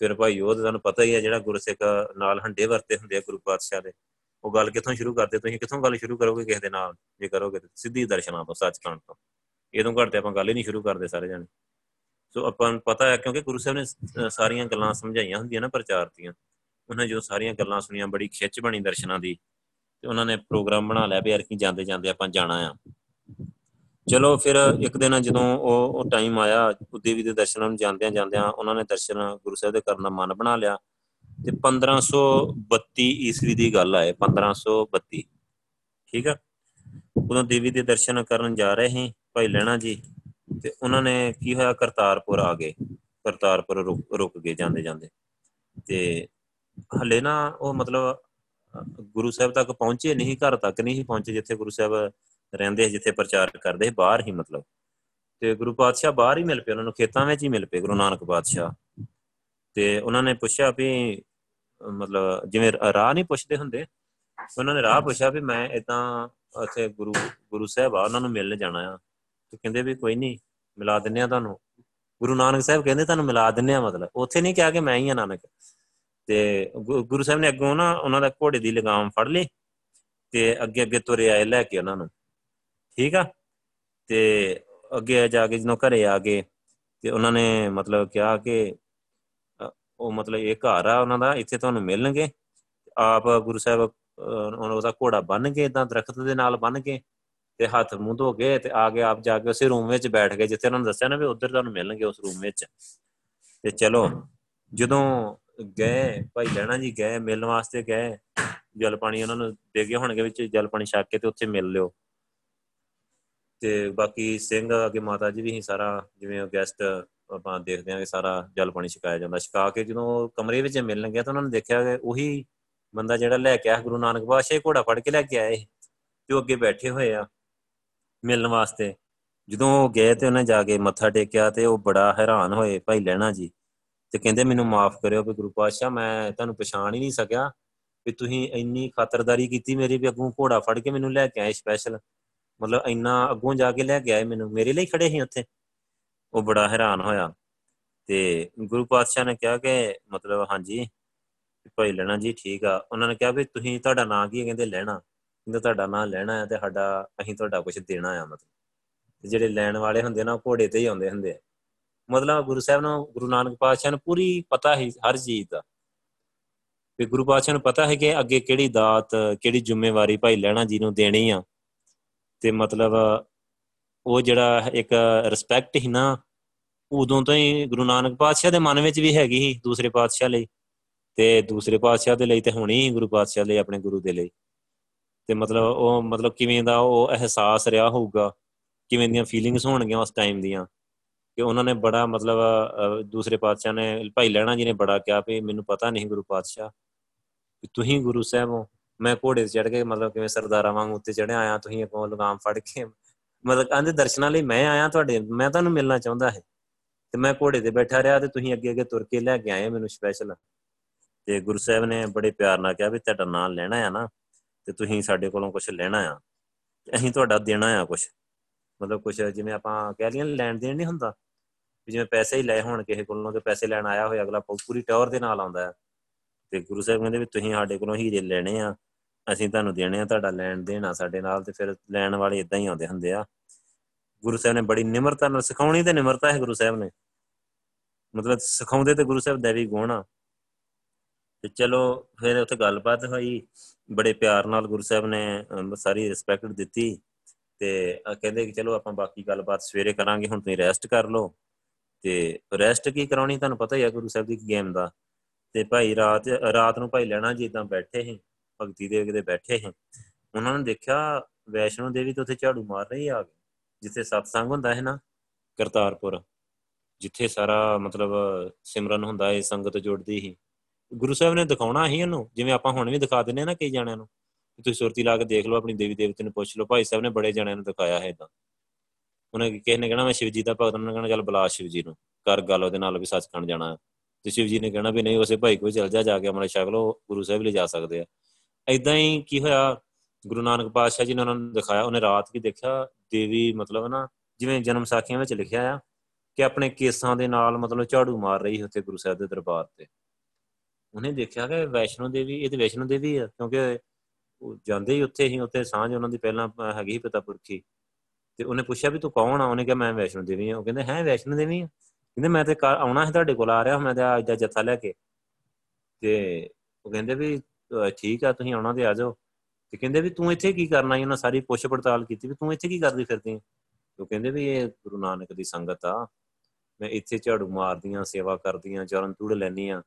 ਫਿਰ ਭਾਈ ਯੋਧ ਤੁਹਾਨੂੰ ਪਤਾ ਹੀ ਹੈ ਜਿਹੜਾ ਗੁਰਸਿੱਖ ਨਾਲ ਹੰਡੇ ਵਰਤੇ ਹੁੰਦੇ ਆ ਗੁਰੂ ਪਾਤਸ਼ਾਹ ਦੇ। ਉਹ ਗੱਲ ਕਿੱਥੋਂ ਸ਼ੁਰੂ ਕਰਦੇ, ਤੁਸੀਂ ਕਿੱਥੋਂ ਗੱਲ ਸ਼ੁਰੂ ਕਰੋਗੇ ਕਿਸੇ ਦੇ ਨਾਲ? ਜੇ ਕਰੋਗੇ ਸਿੱਧੀ ਦਰਸ਼ਨਾਂ ਤੋਂ, ਸੱਚਖੰਡ ਤੋਂ। ਇਹਦੋਂ ਘੱਟ ਤੇ ਆਪਾਂ ਗੱਲ ਹੀ ਨਹੀਂ ਸ਼ੁਰੂ ਕਰਦੇ ਸਾਰੇ ਜਣੇ। ਸੋ ਆਪਾਂ ਨੂੰ ਪਤਾ ਹੈ ਕਿਉਂਕਿ ਗੁਰੂ ਸਾਹਿਬ ਨੇ ਸਾਰੀਆਂ ਗੱਲਾਂ ਸਮਝਾਈਆਂ ਹੁੰਦੀਆਂ ਨਾ, ਪ੍ਰਚਾਰ ਦੀਆਂ। ਉਹਨਾਂ ਜੋ ਸਾਰੀਆਂ ਗੱਲਾਂ ਸੁਣੀਆਂ, ਬੜੀ ਖਿੱਚ ਬਣੀ ਦਰਸ਼ਨਾਂ ਦੀ ਤੇ ਉਹਨਾਂ ਨੇ ਪ੍ਰੋਗਰਾਮ ਬਣਾ ਲਿਆ ਵੀ ਯਾਰ ਕੀ ਜਾਂਦੇ ਜਾਂਦੇ ਆਪਾਂ ਜਾਣਾ ਆ। ਚਲੋ ਫਿਰ ਇੱਕ ਦਿਨ ਜਦੋਂ ਉਹ ਉਹ ਟਾਈਮ ਆਇਆ ਦੇਵੀ ਦੇ ਦਰਸ਼ਨਾਂ ਨੂੰ ਜਾਂਦਿਆਂ ਜਾਂਦਿਆਂ ਉਹਨਾਂ ਨੇ ਦਰਸ਼ਨ ਗੁਰੂ ਸਾਹਿਬ ਦੇ ਕਰਨ ਦਾ ਮਨ ਬਣਾ ਲਿਆ ਤੇ 1532 ਈਸਵੀ ਦੀ ਗੱਲ ਆਏ 1532 ਠੀਕ ਆ? ਉਦੋਂ ਦੇਵੀ ਦੇ ਦਰਸ਼ਨ ਕਰਨ ਜਾ ਰਹੇ ਸੀ ਭਾਈ ਲੈਣਾ ਜੀ ਤੇ ਉਹਨਾਂ ਨੇ ਕੀ ਹੋਇਆ, ਕਰਤਾਰਪੁਰ ਆ ਗਏ। ਕਰਤਾਰਪੁਰ ਰੁਕ ਗਏ ਜਾਂਦੇ ਜਾਂਦੇ ਤੇ ਹਲੇ ਨਾ ਉਹ ਮਤਲਬ, ਗੁਰੂ ਸਾਹਿਬ ਤੱਕ ਪਹੁੰਚੇ ਨਹੀਂ, ਘਰ ਤੱਕ ਨਹੀਂ ਪਹੁੰਚੇ ਜਿੱਥੇ ਗੁਰੂ ਸਾਹਿਬ ਰਹਿੰਦੇ ਜਿੱਥੇ ਪ੍ਰਚਾਰ ਕਰਦੇ ਬਾਹਰ ਹੀ ਮਤਲਬ। ਤੇ ਗੁਰੂ ਪਾਤਸ਼ਾਹ ਬਾਹਰ ਹੀ ਮਿਲ ਪਏ, ਉਹਨਾਂ ਨੂੰ ਖੇਤਾਂ ਵਿੱਚ ਹੀ ਮਿਲ ਪਏ, ਗੁਰੂ ਨਾਨਕ ਪਾਤਸ਼ਾਹ। ਤੇ ਉਹਨਾਂ ਨੇ ਪੁੱਛਿਆ ਵੀ, ਮਤਲਬ ਜਿਵੇਂ ਰਾਹ ਨਹੀਂ ਪੁੱਛਦੇ ਹੁੰਦੇ, ਉਹਨਾਂ ਨੇ ਰਾਹ ਪੁੱਛਿਆ ਵੀ ਮੈਂ ਇਦਾਂ ਉੱਥੇ ਗੁਰੂ ਗੁਰੂ ਸਾਹਿਬ ਆ, ਉਹਨਾਂ ਨੂੰ ਮਿਲਣ ਜਾਣਾ ਆ। ਤੇ ਕਹਿੰਦੇ ਵੀ ਕੋਈ ਨਹੀਂ, ਮਿਲਾ ਦਿੰਨੇ ਆ ਤੁਹਾਨੂੰ। ਗੁਰੂ ਨਾਨਕ ਸਾਹਿਬ ਕਹਿੰਦੇ, ਤੁਹਾਨੂੰ ਮਿਲਾ ਦਿੰਨੇ ਆ ਮਤਲਬ। ਉੱਥੇ ਨਹੀਂ ਕਿਹਾ ਕਿ ਮੈਂ ਹੀ ਆ, ਨਾਨਕ। ਤੇ ਗੁਰੂ ਸਾਹਿਬ ਨੇ ਅੱਗੋਂ ਨਾ ਉਹਨਾਂ ਦਾ ਘੋੜੇ ਦੀ ਲਗਾਮ ਫੜ ਲਈ ਤੇ ਅੱਗੇ ਅੱਗੇ ਤੁਰੇ ਆਏ ਲੈ ਕੇ ਉਹਨਾਂ ਨੂੰ। ਠੀਕ ਆ? ਤੇ ਅੱਗੇ ਜਾ ਕੇ ਜਦੋਂ ਘਰੇ ਆ ਗਏ ਤੇ ਉਹਨਾਂ ਨੇ ਮਤਲਬ ਕਿਹਾ ਕਿ ਉਹ ਮਤਲਬ ਇਹ ਘਰ ਆ ਉਹਨਾਂ ਦਾ, ਇੱਥੇ ਤੁਹਾਨੂੰ ਮਿਲਣਗੇ। ਆਪ ਗੁਰੂ ਸਾਹਿਬ ਉਹਦਾ ਘੋੜਾ ਬੰਨ ਕੇ ਇਦਾਂ ਦਰਖਤ ਦੇ ਨਾਲ ਬੰਨ ਕੇ ਤੇ ਹੱਥ ਮੂੰਹ ਧੋ ਕੇ ਤੇ ਆ ਕੇ ਆਪ ਜਾ ਕੇ ਉਸੇ ਰੂਮ ਵਿੱਚ ਬੈਠ ਗਏ, ਜਿੱਥੇ ਉਹਨਾਂ ਨੇ ਦੱਸਿਆ ਨਾ ਵੀ ਉਧਰ ਤੁਹਾਨੂੰ ਮਿਲਣਗੇ ਉਸ ਰੂਮ ਵਿੱਚ। ਤੇ ਚਲੋ, ਜਦੋਂ ਗਏ, ਭਾਈ ਲੈਣਾ ਜੀ ਗਏ, ਮਿਲਣ ਵਾਸਤੇ ਗਏ। ਜਲ ਪਾਣੀ ਉਹਨਾਂ ਨੂੰ ਦੇ ਗਏ ਹੋਣਗੇ ਵਿੱਚ, ਜਲ ਪਾਣੀ ਛਕ ਕੇ ਤੇ ਉੱਥੇ ਮਿਲ ਲਿਓ। ਤੇ ਬਾਕੀ ਸਿੰਘ ਅਗੇ ਮਾਤਾ ਜੀ ਵੀ ਹੀ ਸਾਰਾ, ਜਿਵੇਂ ਗੈਸਟ ਆਪਾਂ ਦੇਖਦੇ ਆਂ ਕਿ ਸਾਰਾ ਜਲ ਪਾਣੀ ਛਕਾਇਆ ਜਾਂਦਾ। ਛਕਾ ਕੇ ਜਦੋਂ ਕਮਰੇ ਵਿੱਚ ਮਿਲਣ ਗਿਆ ਤਾਂ ਉਹਨਾਂ ਨੇ ਦੇਖਿਆ ਕਿ ਉਹੀ ਬੰਦਾ ਜਿਹੜਾ ਲੈ ਕੇ ਆਇਆ ਗੁਰੂ ਨਾਨਕ ਪਾਤਸ਼ਾਹ ਘੋੜਾ ਫੜ ਕੇ ਲੈ ਕੇ ਆਏ ਤੇ ਉਹ ਅੱਗੇ ਬੈਠੇ ਹੋਏ ਆ ਮਿਲਣ ਵਾਸਤੇ। ਜਦੋਂ ਉਹ ਗਏ ਤੇ ਉਹਨੇ ਜਾ ਕੇ ਮੱਥਾ ਟੇਕਿਆ ਤੇ ਉਹ ਬੜਾ ਹੈਰਾਨ ਹੋਏ, ਭਾਈ ਲੈਣਾ ਜੀ। ਤੇ ਕਹਿੰਦੇ ਮੈਨੂੰ ਮਾਫ ਕਰਿਓ ਵੀ ਗੁਰੂ ਪਾਤਸ਼ਾਹ, ਮੈਂ ਤੁਹਾਨੂੰ ਪਛਾਣ ਹੀ ਨਹੀਂ ਸਕਿਆ ਵੀ ਤੁਸੀਂ ਇੰਨੀ ਖਾਤਰਦਾਰੀ ਕੀਤੀ ਮੇਰੀ ਵੀ ਅੱਗੋਂ ਘੋੜਾ ਫੜ ਕੇ ਮੈਨੂੰ ਲੈ ਕੇ ਆਏ ਸਪੈਸ਼ਲ ਮਤਲਬ ਇੰਨਾ ਅੱਗੋਂ ਜਾ ਕੇ ਲੈ ਕੇ ਆਏ ਮੈਨੂੰ, ਮੇਰੇ ਲਈ ਖੜੇ ਸੀ ਉੱਥੇ। ਉਹ ਬੜਾ ਹੈਰਾਨ ਹੋਇਆ। ਤੇ ਗੁਰੂ ਪਾਤਸ਼ਾਹ ਨੇ ਕਿਹਾ ਕਿ ਮਤਲਬ ਹਾਂਜੀ, ਭਾਈ ਲੈਣਾ ਜੀ, ਠੀਕ ਆ। ਉਹਨਾਂ ਨੇ ਕਿਹਾ ਵੀ ਤੁਸੀਂ ਤੁਹਾਡਾ ਨਾਂ ਕੀ ਹੈ? ਕਹਿੰਦੇ ਲੈਣਾ। ਕਹਿੰਦੇ ਤੁਹਾਡਾ ਨਾਂ ਲੈਣਾ ਹੈ ਤੇ ਸਾਡਾ, ਅਸੀਂ ਤੁਹਾਡਾ ਕੁਝ ਦੇਣਾ ਆ ਮਤਲਬ। ਤੇ ਜਿਹੜੇ ਲੈਣ ਵਾਲੇ ਹੁੰਦੇ ਨਾ ਘੋੜੇ ਤੇ ਹੀ ਆਉਂਦੇ ਹੁੰਦੇ ਆ। ਮਤਲਬ ਗੁਰੂ ਸਾਹਿਬ ਨੂੰ, ਗੁਰੂ ਨਾਨਕ ਪਾਤਸ਼ਾਹ ਨੂੰ ਪੂਰੀ ਪਤਾ ਹੈ, ਹਰ ਚੀਜ਼ ਦਾ। ਵੀ ਗੁਰੂ ਪਾਤਸ਼ਾਹ ਨੂੰ ਪਤਾ ਹੈ ਕਿ ਅੱਗੇ ਕਿਹੜੀ ਦਾਤ, ਕਿਹੜੀ ਜ਼ਿੰਮੇਵਾਰੀ ਭਾਈ ਲੈਣਾ ਜੀ ਨੂੰ ਦੇਣੀ ਆ। ਤੇ ਮਤਲਬ ਉਹ ਜਿਹੜਾ ਇੱਕ ਰਿਸਪੈਕਟ ਹੀ ਨਾ, ਉਦੋਂ ਤੋਂ ਹੀ ਗੁਰੂ ਨਾਨਕ ਪਾਤਸ਼ਾਹ ਦੇ ਮਨ ਵਿੱਚ ਵੀ ਹੈਗੀ ਸੀ ਦੂਸਰੇ ਪਾਤਸ਼ਾਹ ਲਈ। ਤੇ ਦੂਸਰੇ ਪਾਤਸ਼ਾਹ ਦੇ ਲਈ ਤੇ ਹੋਣੀ ਗੁਰੂ ਪਾਤਸ਼ਾਹ ਲਈ, ਆਪਣੇ ਗੁਰੂ ਦੇ ਲਈ। ਤੇ ਮਤਲਬ ਉਹ, ਮਤਲਬ ਕਿਵੇਂ ਦਾ ਉਹ ਅਹਿਸਾਸ ਰਿਹਾ ਹੋਊਗਾ, ਕਿਵੇਂ ਦੀਆਂ ਫੀਲਿੰਗਸ ਹੋਣਗੀਆਂ ਉਸ ਟਾਈਮ ਦੀਆਂ। ਕਿ ਉਹਨਾਂ ਨੇ ਬੜਾ ਮਤਲਬ ਦੂਸਰੇ ਪਾਤਸ਼ਾਹ ਨੇ ਭਾਈ ਲੈਣਾ ਜੀ ਨੇ ਬੜਾ ਕਿਹਾ ਵੀ ਮੈਨੂੰ ਪਤਾ ਨਹੀਂ ਗੁਰੂ ਪਾਤਸ਼ਾਹ ਕਿ ਤੁਸੀਂ ਗੁਰੂ ਸਾਹਿਬ ਹੋ। ਮੈਂ ਘੋੜੇ ਤੇ ਚੜ ਕੇ ਮਤਲਬ ਕਿਵੇਂ ਸਰਦਾਰਾਂ ਵਾਂਗ ਉੱਤੇ ਚੜਿਆ ਆਇਆ, ਤੁਸੀਂ ਅੱਗੋਂ ਲਗਾਮ ਫੜ ਕੇ ਮਤਲਬ ਕਹਿੰਦੇ ਦਰਸ਼ਨਾਂ ਲਈ ਮੈਂ ਆਇਆ ਤੁਹਾਡੇ, ਮੈਂ ਤੁਹਾਨੂੰ ਮਿਲਣਾ ਚਾਹੁੰਦਾ ਹੈ। ਤੇ ਮੈਂ ਘੋੜੇ ਤੇ ਬੈਠਾ ਰਿਹਾ ਤੇ ਤੁਸੀਂ ਅੱਗੇ ਅੱਗੇ ਤੁਰ ਕੇ ਲੈ ਕੇ ਆਏ ਮੈਨੂੰ ਸਪੈਸ਼ਲ ਤੇ ਗੁਰੂ ਸਾਹਿਬ ਨੇ ਬੜੇ ਪਿਆਰ ਨਾਲ ਕਿਹਾ ਵੀ ਤੁਹਾਡਾ ਨਾਮ ਲੈਣਾ ਆ ਨਾ, ਤੇ ਤੁਸੀਂ ਸਾਡੇ ਕੋਲੋਂ ਕੁਝ ਲੈਣਾ ਆ। ਅਸੀਂ ਤੁਹਾਡਾ ਦੇਣਾ ਆ ਕੁਝ ਮਤਲਬ ਕੁਝ ਜਿਵੇਂ ਆਪਾਂ ਕਹਿ ਲਈਏ ਲੈਣ ਦੇਣ ਨਹੀਂ ਹੁੰਦਾ। ਜਿਵੇਂ ਪੈਸੇ ਹੀ ਲਏ ਹੋਣ ਕਿਸੇ ਕੋਲੋਂ ਤੇ ਪੈਸੇ ਲੈਣ ਆਇਆ ਹੋਇਆ, ਅਗਲਾ ਪੂਰੀ ਟੌਰ ਦੇ ਨਾਲ ਆਉਂਦਾ ਹੈ। ਤੇ ਗੁਰੂ ਸਾਹਿਬ ਕਹਿੰਦੇ ਵੀ ਤੁਸੀਂ ਸਾਡੇ ਕੋਲੋਂ ਹੀਰੇ ਲੈਣੇ ਆ, ਅਸੀਂ ਤੁਹਾਨੂੰ ਦੇਣੇ ਆ ਤੁਹਾਡਾ ਲੈਣ ਦੇਣਾ ਸਾਡੇ ਨਾਲ ਤੇ ਫਿਰ ਲੈਣ ਵਾਲੇ ਇਦਾਂ ਹੀ ਆਉਂਦੇ ਹੁੰਦੇ ਆ। ਗੁਰੂ ਸਾਹਿਬ ਨੇ ਬੜੀ ਨਿਮਰਤਾ ਨਾਲ, ਸਿਖਾਉਣੀ ਤੇ ਨਿਮਰਤਾ ਹੈ ਗੁਰੂ ਸਾਹਿਬ ਨੇ। ਮਤਲਬ ਸਿਖਾਉਂਦੇ ਤੇ ਗੁਰੂ ਸਾਹਿਬ ਦਾ ਵੀ ਗੁਣ ਆ। ਤੇ ਚਲੋ ਫਿਰ ਉੱਥੇ ਗੱਲਬਾਤ ਹੋਈ, ਬੜੇ ਪਿਆਰ ਨਾਲ ਗੁਰੂ ਸਾਹਿਬ ਨੇ ਸਾਰੀ ਰਿਸਪੈਕਟ ਦਿੱਤੀ। ਤੇ ਕਹਿੰਦੇ ਕਿ ਚਲੋ ਆਪਾਂ ਬਾਕੀ ਗੱਲਬਾਤ ਸਵੇਰੇ ਕਰਾਂਗੇ, ਹੁਣ ਤੁਸੀਂ ਰੈਸਟ ਕਰ ਲਓ। ਤੇ ਰੈਸਟ ਕੀ ਕਰਾਉਣੀ ਤੁਹਾਨੂੰ ਪਤਾ ਹੀ ਆ ਗੁਰੂ ਸਾਹਿਬ ਦੀ ਗੇਮ ਦਾ। ਤੇ ਭਾਈ ਰਾਤ ਰਾਤ ਨੂੰ ਭਾਈ ਲੈਣਾ ਜੀ ਇਦਾਂ ਬੈਠੇ ਸੀ, ਭਗਤੀ ਦੇ ਕਿਤੇ ਬੈਠੇ ਸੀ। ਉਹਨਾਂ ਨੇ ਦੇਖਿਆ ਵੈਸ਼ਨੋ ਦੇਵੀ ਤੇ ਉੱਥੇ ਝਾੜੂ ਮਾਰ ਰਹੀ ਆ ਜਿੱਥੇ ਸਤਸੰਗ ਹੁੰਦਾ ਹੈ ਨਾ ਕਰਤਾਰਪੁਰ, ਜਿੱਥੇ ਸਾਰਾ ਮਤਲਬ ਸਿਮਰਨ ਹੁੰਦਾ ਹੈ ਸੰਗਤ ਜੁੜਦੀ ਹੀ ਗੁਰੂ ਸਾਹਿਬ ਨੇ ਦਿਖਾਉਣਾ ਹੀ ਉਹਨੂੰ, ਜਿਵੇਂ ਆਪਾਂ ਹੁਣ ਵੀ ਦਿਖਾ ਦਿੰਨੇ ਨਾ ਕਈ ਜਣਿਆਂ ਨੂੰ ਤੁਸੀਂ ਸੁਰਤੀ ਲਾ ਕੇ ਦੇਖ ਲਓ, ਆਪਣੀ ਦੇਵੀ ਦੇਵਤੇ ਨੂੰ ਪੁੱਛ ਲਓ। ਭਾਈ ਸਾਹਿਬ ਨੇ ਬੜੇ ਜਣਿਆਂ ਨੂੰ ਦਿਖਾਇਆ ਹੈ ਇਦਾਂ ਉਹਨੇ ਕਿਸੇ ਨੇ ਕਹਿਣਾ ਮੈਂ ਸ਼ਿਵ ਜੀ ਦਾ ਭਗਤ ਨੇ ਕਹਿਣਾ ਚੱਲ ਬੁਲਾ ਸ਼ਿਵ ਜੀ ਨੂੰ, ਕਰ ਗੱਲ ਉਹਦੇ ਨਾਲ ਵੀ ਸੱਚਖੰਡ ਜਾਣਾ। ਤੇ ਸ਼ਿਵ ਜੀ ਨੇ ਕਹਿਣਾ ਵੀ ਨਹੀਂ, ਉਸੇ ਭਾਈ ਕੋਈ ਚੱਲ ਜਾ ਜਾ ਕੇ ਅਮਰ ਛਕ ਲਓ ਗੁਰੂ ਸਾਹਿਬ ਲਈ ਜਾ ਸਕਦੇ ਆ। ਐਦਾਂ ਹੀ ਕੀ ਹੋਇਆ, ਗੁਰੂ ਨਾਨਕ ਪਾਤਸ਼ਾਹ ਜੀ ਨੇ ਉਹਨਾਂ ਨੂੰ ਦਿਖਾਇਆ, ਉਹਨੇ ਰਾਤ ਕੀ ਦੇਖਿਆ, ਦੇਵੀ ਮਤਲਬ ਨਾ ਜਿਵੇਂ ਜਨਮ ਸਾਖੀਆਂ ਵਿੱਚ ਲਿਖਿਆ ਆ ਕਿ ਆਪਣੇ ਕੇਸਾਂ ਦੇ ਨਾਲ ਮਤਲਬ ਝਾੜੂ ਮਾਰ ਰਹੀ ਉੱਥੇ ਗੁਰੂ ਸਾਹਿਬ ਦੇ ਦਰਬਾਰ ਤੇ। ਉਹਨੇ ਦੇਖਿਆ ਕਿ ਵੈਸ਼ਨੋ ਦੇਵੀ, ਇਹ ਤੇ ਵੈਸ਼ਨੋ ਦੇਵੀ ਆ, ਕਿਉਂਕਿ ਉਹ ਜਾਂਦੇ ਹੀ ਉੱਥੇ ਹੀ, ਉੱਥੇ ਸਾਂਝ ਉਹਨਾਂ ਦੀ ਪਹਿਲਾਂ ਹੈਗੀ ਪਿਤਾ ਪੁਰਖੀ। ਤੇ ਉਹਨੇ ਪੁੱਛਿਆ ਵੀ ਤੂੰ ਕੌਣ ਆ? ਉਹਨੇ ਕਿਹਾ, ਮੈਂ ਵੈਸ਼ਨੋ ਦੇਵੀ ਆ। ਉਹ ਕਹਿੰਦੇ, ਹੈ, ਵੈਸ਼ਨੋ ਦੇਵੀ ਆ? ਕਹਿੰਦੇ, ਮੈਂ ਤੇ ਆਉਣਾ ਹੈ ਤੁਹਾਡੇ ਕੋਲ ਆ ਰਿਹਾ, ਮੈਂ ਤੇ ਅੱਜ ਦਾ ਜੱਥਾ ਲੈ ਕੇ। ਤੇ ਉਹ ਕਹਿੰਦੇ ਵੀ ਠੀਕ ਆ, ਤੁਸੀਂ ਆਉਣਾ ਤੇ ਆ ਜਾਓ। ਤੇ ਕਹਿੰਦੇ ਵੀ, ਤੂੰ ਇੱਥੇ ਕੀ ਕਰਨਾ ਹੈ ਉਹਨਾਂ ਸਾਰੀ ਪੁੱਛ ਪੜਤਾਲ ਕੀਤੀ ਵੀ ਤੂੰ ਇੱਥੇ ਕੀ ਕਰਦੀ ਫਿਰਦੀ ਉਹ ਕਹਿੰਦੇ ਵੀ, ਇਹ ਗੁਰੂ ਨਾਨਕ ਦੀ ਸੰਗਤ ਆ। ਮੈਂ ਇੱਥੇ ਝਾੜੂ ਮਾਰਦੀਆਂ, ਸੇਵਾ ਕਰਦੀਆਂ, ਚਰਨ ਤੂੜ ਲੈਣੀਆਂ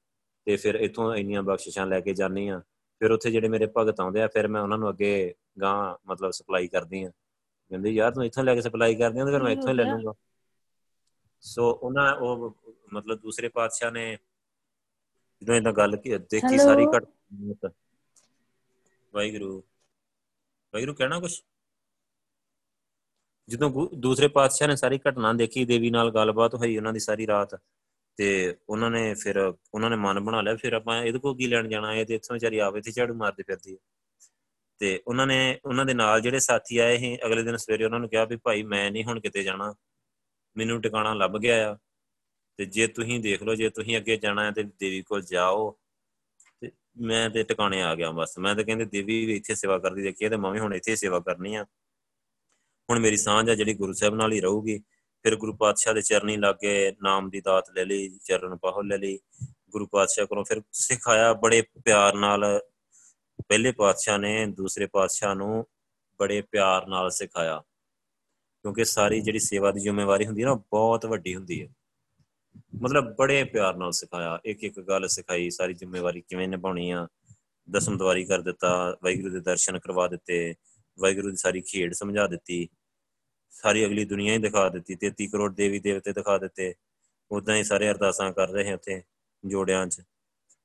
ਤੇ ਫਿਰ ਇੱਥੋਂ ਇੰਨੀਆਂ ਬਖਸ਼ਿਸ਼ਾਂ ਲੈ ਕੇ ਜਾਨੀ ਆ। ਫਿਰ ਉੱਥੇ ਜਿਹੜੇ ਮੇਰੇ ਭਗਤ ਆਉਂਦੇ ਆ, ਫਿਰ ਮੈਂ ਉਹਨਾਂ ਨੂੰ ਅੱਗੇ ਗਾਂ ਮਤਲਬ ਸਪਲਾਈ ਕਰਦੀ ਆ। ਕਹਿੰਦੇ ਯਾਰ ਤੂੰ ਇੱਥੋਂ ਲੈ ਕੇ ਸਪਲਾਈ ਕਰਦੀ ਆ ਤਾਂ ਫਿਰ ਮੈਂ ਇੱਥੋਂ ਹੀ ਲੈ ਲੂੰਗਾ। ਸੋ ਉਹਨਾਂ ਉਹ ਮਤਲਬ ਦੂਸਰੇ ਪਾਤਸ਼ਾਹ ਨੇ ਜਦੋਂ ਇਹਨਾਂ ਗੱਲ ਕੀ ਦੇਖੀ ਸਾਰੀ ਘਟ ਵਾਹਿਗੁਰੂ। ਵਾਹਿਗੁਰੂ ਕਹਿਣਾ ਕੁਛ? ਜਦੋਂ ਦੂਸਰੇ ਪਾਤਸ਼ਾਹ ਨੇ ਸਾਰੀ ਘਟਨਾ ਦੇਖੀ ਦੇਵੀ ਨਾਲ ਗੱਲਬਾਤ ਹੋਈ ਉਹਨਾਂ ਦੀ ਸਾਰੀ ਰਾਤ ਤੇ ਉਹਨਾਂ ਨੇ ਫਿਰ ਉਹਨਾਂ ਨੇ ਮਨ ਬਣਾ ਲਿਆ ਫਿਰ ਆਪਾਂ ਇਹਦੇ ਕੋਲ ਕੀ ਲੈਣ ਜਾਣਾ? ਹੈ ਤੇ ਇੱਥੋਂ ਵਿਚਾਰੀ ਆਵੇ ਤੇ ਝਾੜੂ ਮਾਰਦੇ ਫਿਰਦੀ ਤੇ ਉਹਨਾਂ ਨੇ, ਉਹਨਾਂ ਦੇ ਨਾਲ ਜਿਹੜੇ ਸਾਥੀ ਆਏ ਸੀ, ਅਗਲੇ ਦਿਨ ਸਵੇਰੇ ਉਹਨਾਂ ਨੂੰ ਕਿਹਾ ਵੀ ਭਾਈ ਮੈਂ ਨਹੀਂ ਹੁਣ ਕਿਤੇ ਜਾਣਾ। ਮੈਨੂੰ ਟਿਕਾਣਾ ਲੱਭ ਗਿਆ ਆ। ਤੇ ਜੇ ਤੁਸੀਂ ਦੇਖ ਲਓ, ਜੇ ਤੁਸੀਂ ਅੱਗੇ ਜਾਣਾ ਹੈ ਤੇ ਦੇਵੀ ਕੋਲ ਜਾਓ। ਤੇ ਮੈਂ ਤੇ ਟਿਕਾਣੇ ਆ ਗਿਆ ਬਸ। ਮੈਂ ਤਾਂ ਕਹਿੰਦੇ ਦੇਵੀ ਵੀ ਇੱਥੇ ਸੇਵਾ ਕਰਦੀ ਦੇਖੀ ਤੇ ਮੈਂ ਵੀ ਹੁਣ ਇੱਥੇ ਸੇਵਾ ਕਰਨੀ ਆ। ਹੁਣ ਮੇਰੀ ਸਾਂਝ ਆ ਜਿਹੜੀ ਗੁਰੂ ਸਾਹਿਬ ਨਾਲ ਹੀ ਰਹੂਗੀ। ਫਿਰ ਗੁਰੂ ਪਾਤਸ਼ਾਹ ਦੇ ਚਰਨੀ ਲੱਗੇ ਨਾਮ ਦੀ ਦਾਤ ਲੈ ਲਈ, ਚਰਨ ਪਾਹੋ ਲੈ ਲਈ। ਗੁਰੂ ਪਾਤਸ਼ਾਹ ਕੋਲੋਂ ਫਿਰ ਸਿਖਾਇਆ ਬੜੇ ਪਿਆਰ ਨਾਲ ਪਹਿਲੇ ਪਾਤਸ਼ਾਹ ਨੇ ਦੂਸਰੇ ਪਾਤਸ਼ਾਹ ਨੂੰ ਬੜੇ ਪਿਆਰ ਨਾਲ ਸਿਖਾਇਆ। ਕਿਉਂਕਿ ਸਾਰੀ ਜਿਹੜੀ ਸੇਵਾ ਦੀ ਜ਼ਿੰਮੇਵਾਰੀ ਹੁੰਦੀ ਹੈ ਨਾ ਬਹੁਤ ਵੱਡੀ ਹੁੰਦੀ ਹੈ। ਮਤਲਬ ਬੜੇ ਪਿਆਰ ਨਾਲ ਸਿਖਾਇਆ। ਇੱਕ ਇੱਕ ਗੱਲ ਸਿਖਾਈ, ਸਾਰੀ ਜ਼ਿੰਮੇਵਾਰੀ ਕਿਵੇਂ ਨਿਭਾਉਣੀ ਆ। ਦਸਮ ਦਵਾਰੀ ਕਰ ਦਿੱਤਾ, ਵਾਹਿਗੁਰੂ ਦੇ ਦਰਸ਼ਨ ਕਰਵਾ ਦਿੱਤੇ, ਵਾਹਿਗੁਰੂ ਦੀ ਸਾਰੀ ਖੇਡ ਸਮਝਾ ਦਿੱਤੀ। ਸਾਰੀ ਅਗਲੀ ਦੁਨੀਆ ਹੀ ਦਿਖਾ ਦਿੱਤੀ 33 ਕਰੋੜ ਦੇਵੀ ਦੇਵਤੇ ਦਿਖਾ ਦਿੱਤੇ। ਉਦਾਂ ਹੀ ਸਾਰੇ ਅਰਦਾਸਾਂ ਕਰ ਰਹੇ ਉੱਥੇ ਜੋੜਿਆਂ 'ਚ।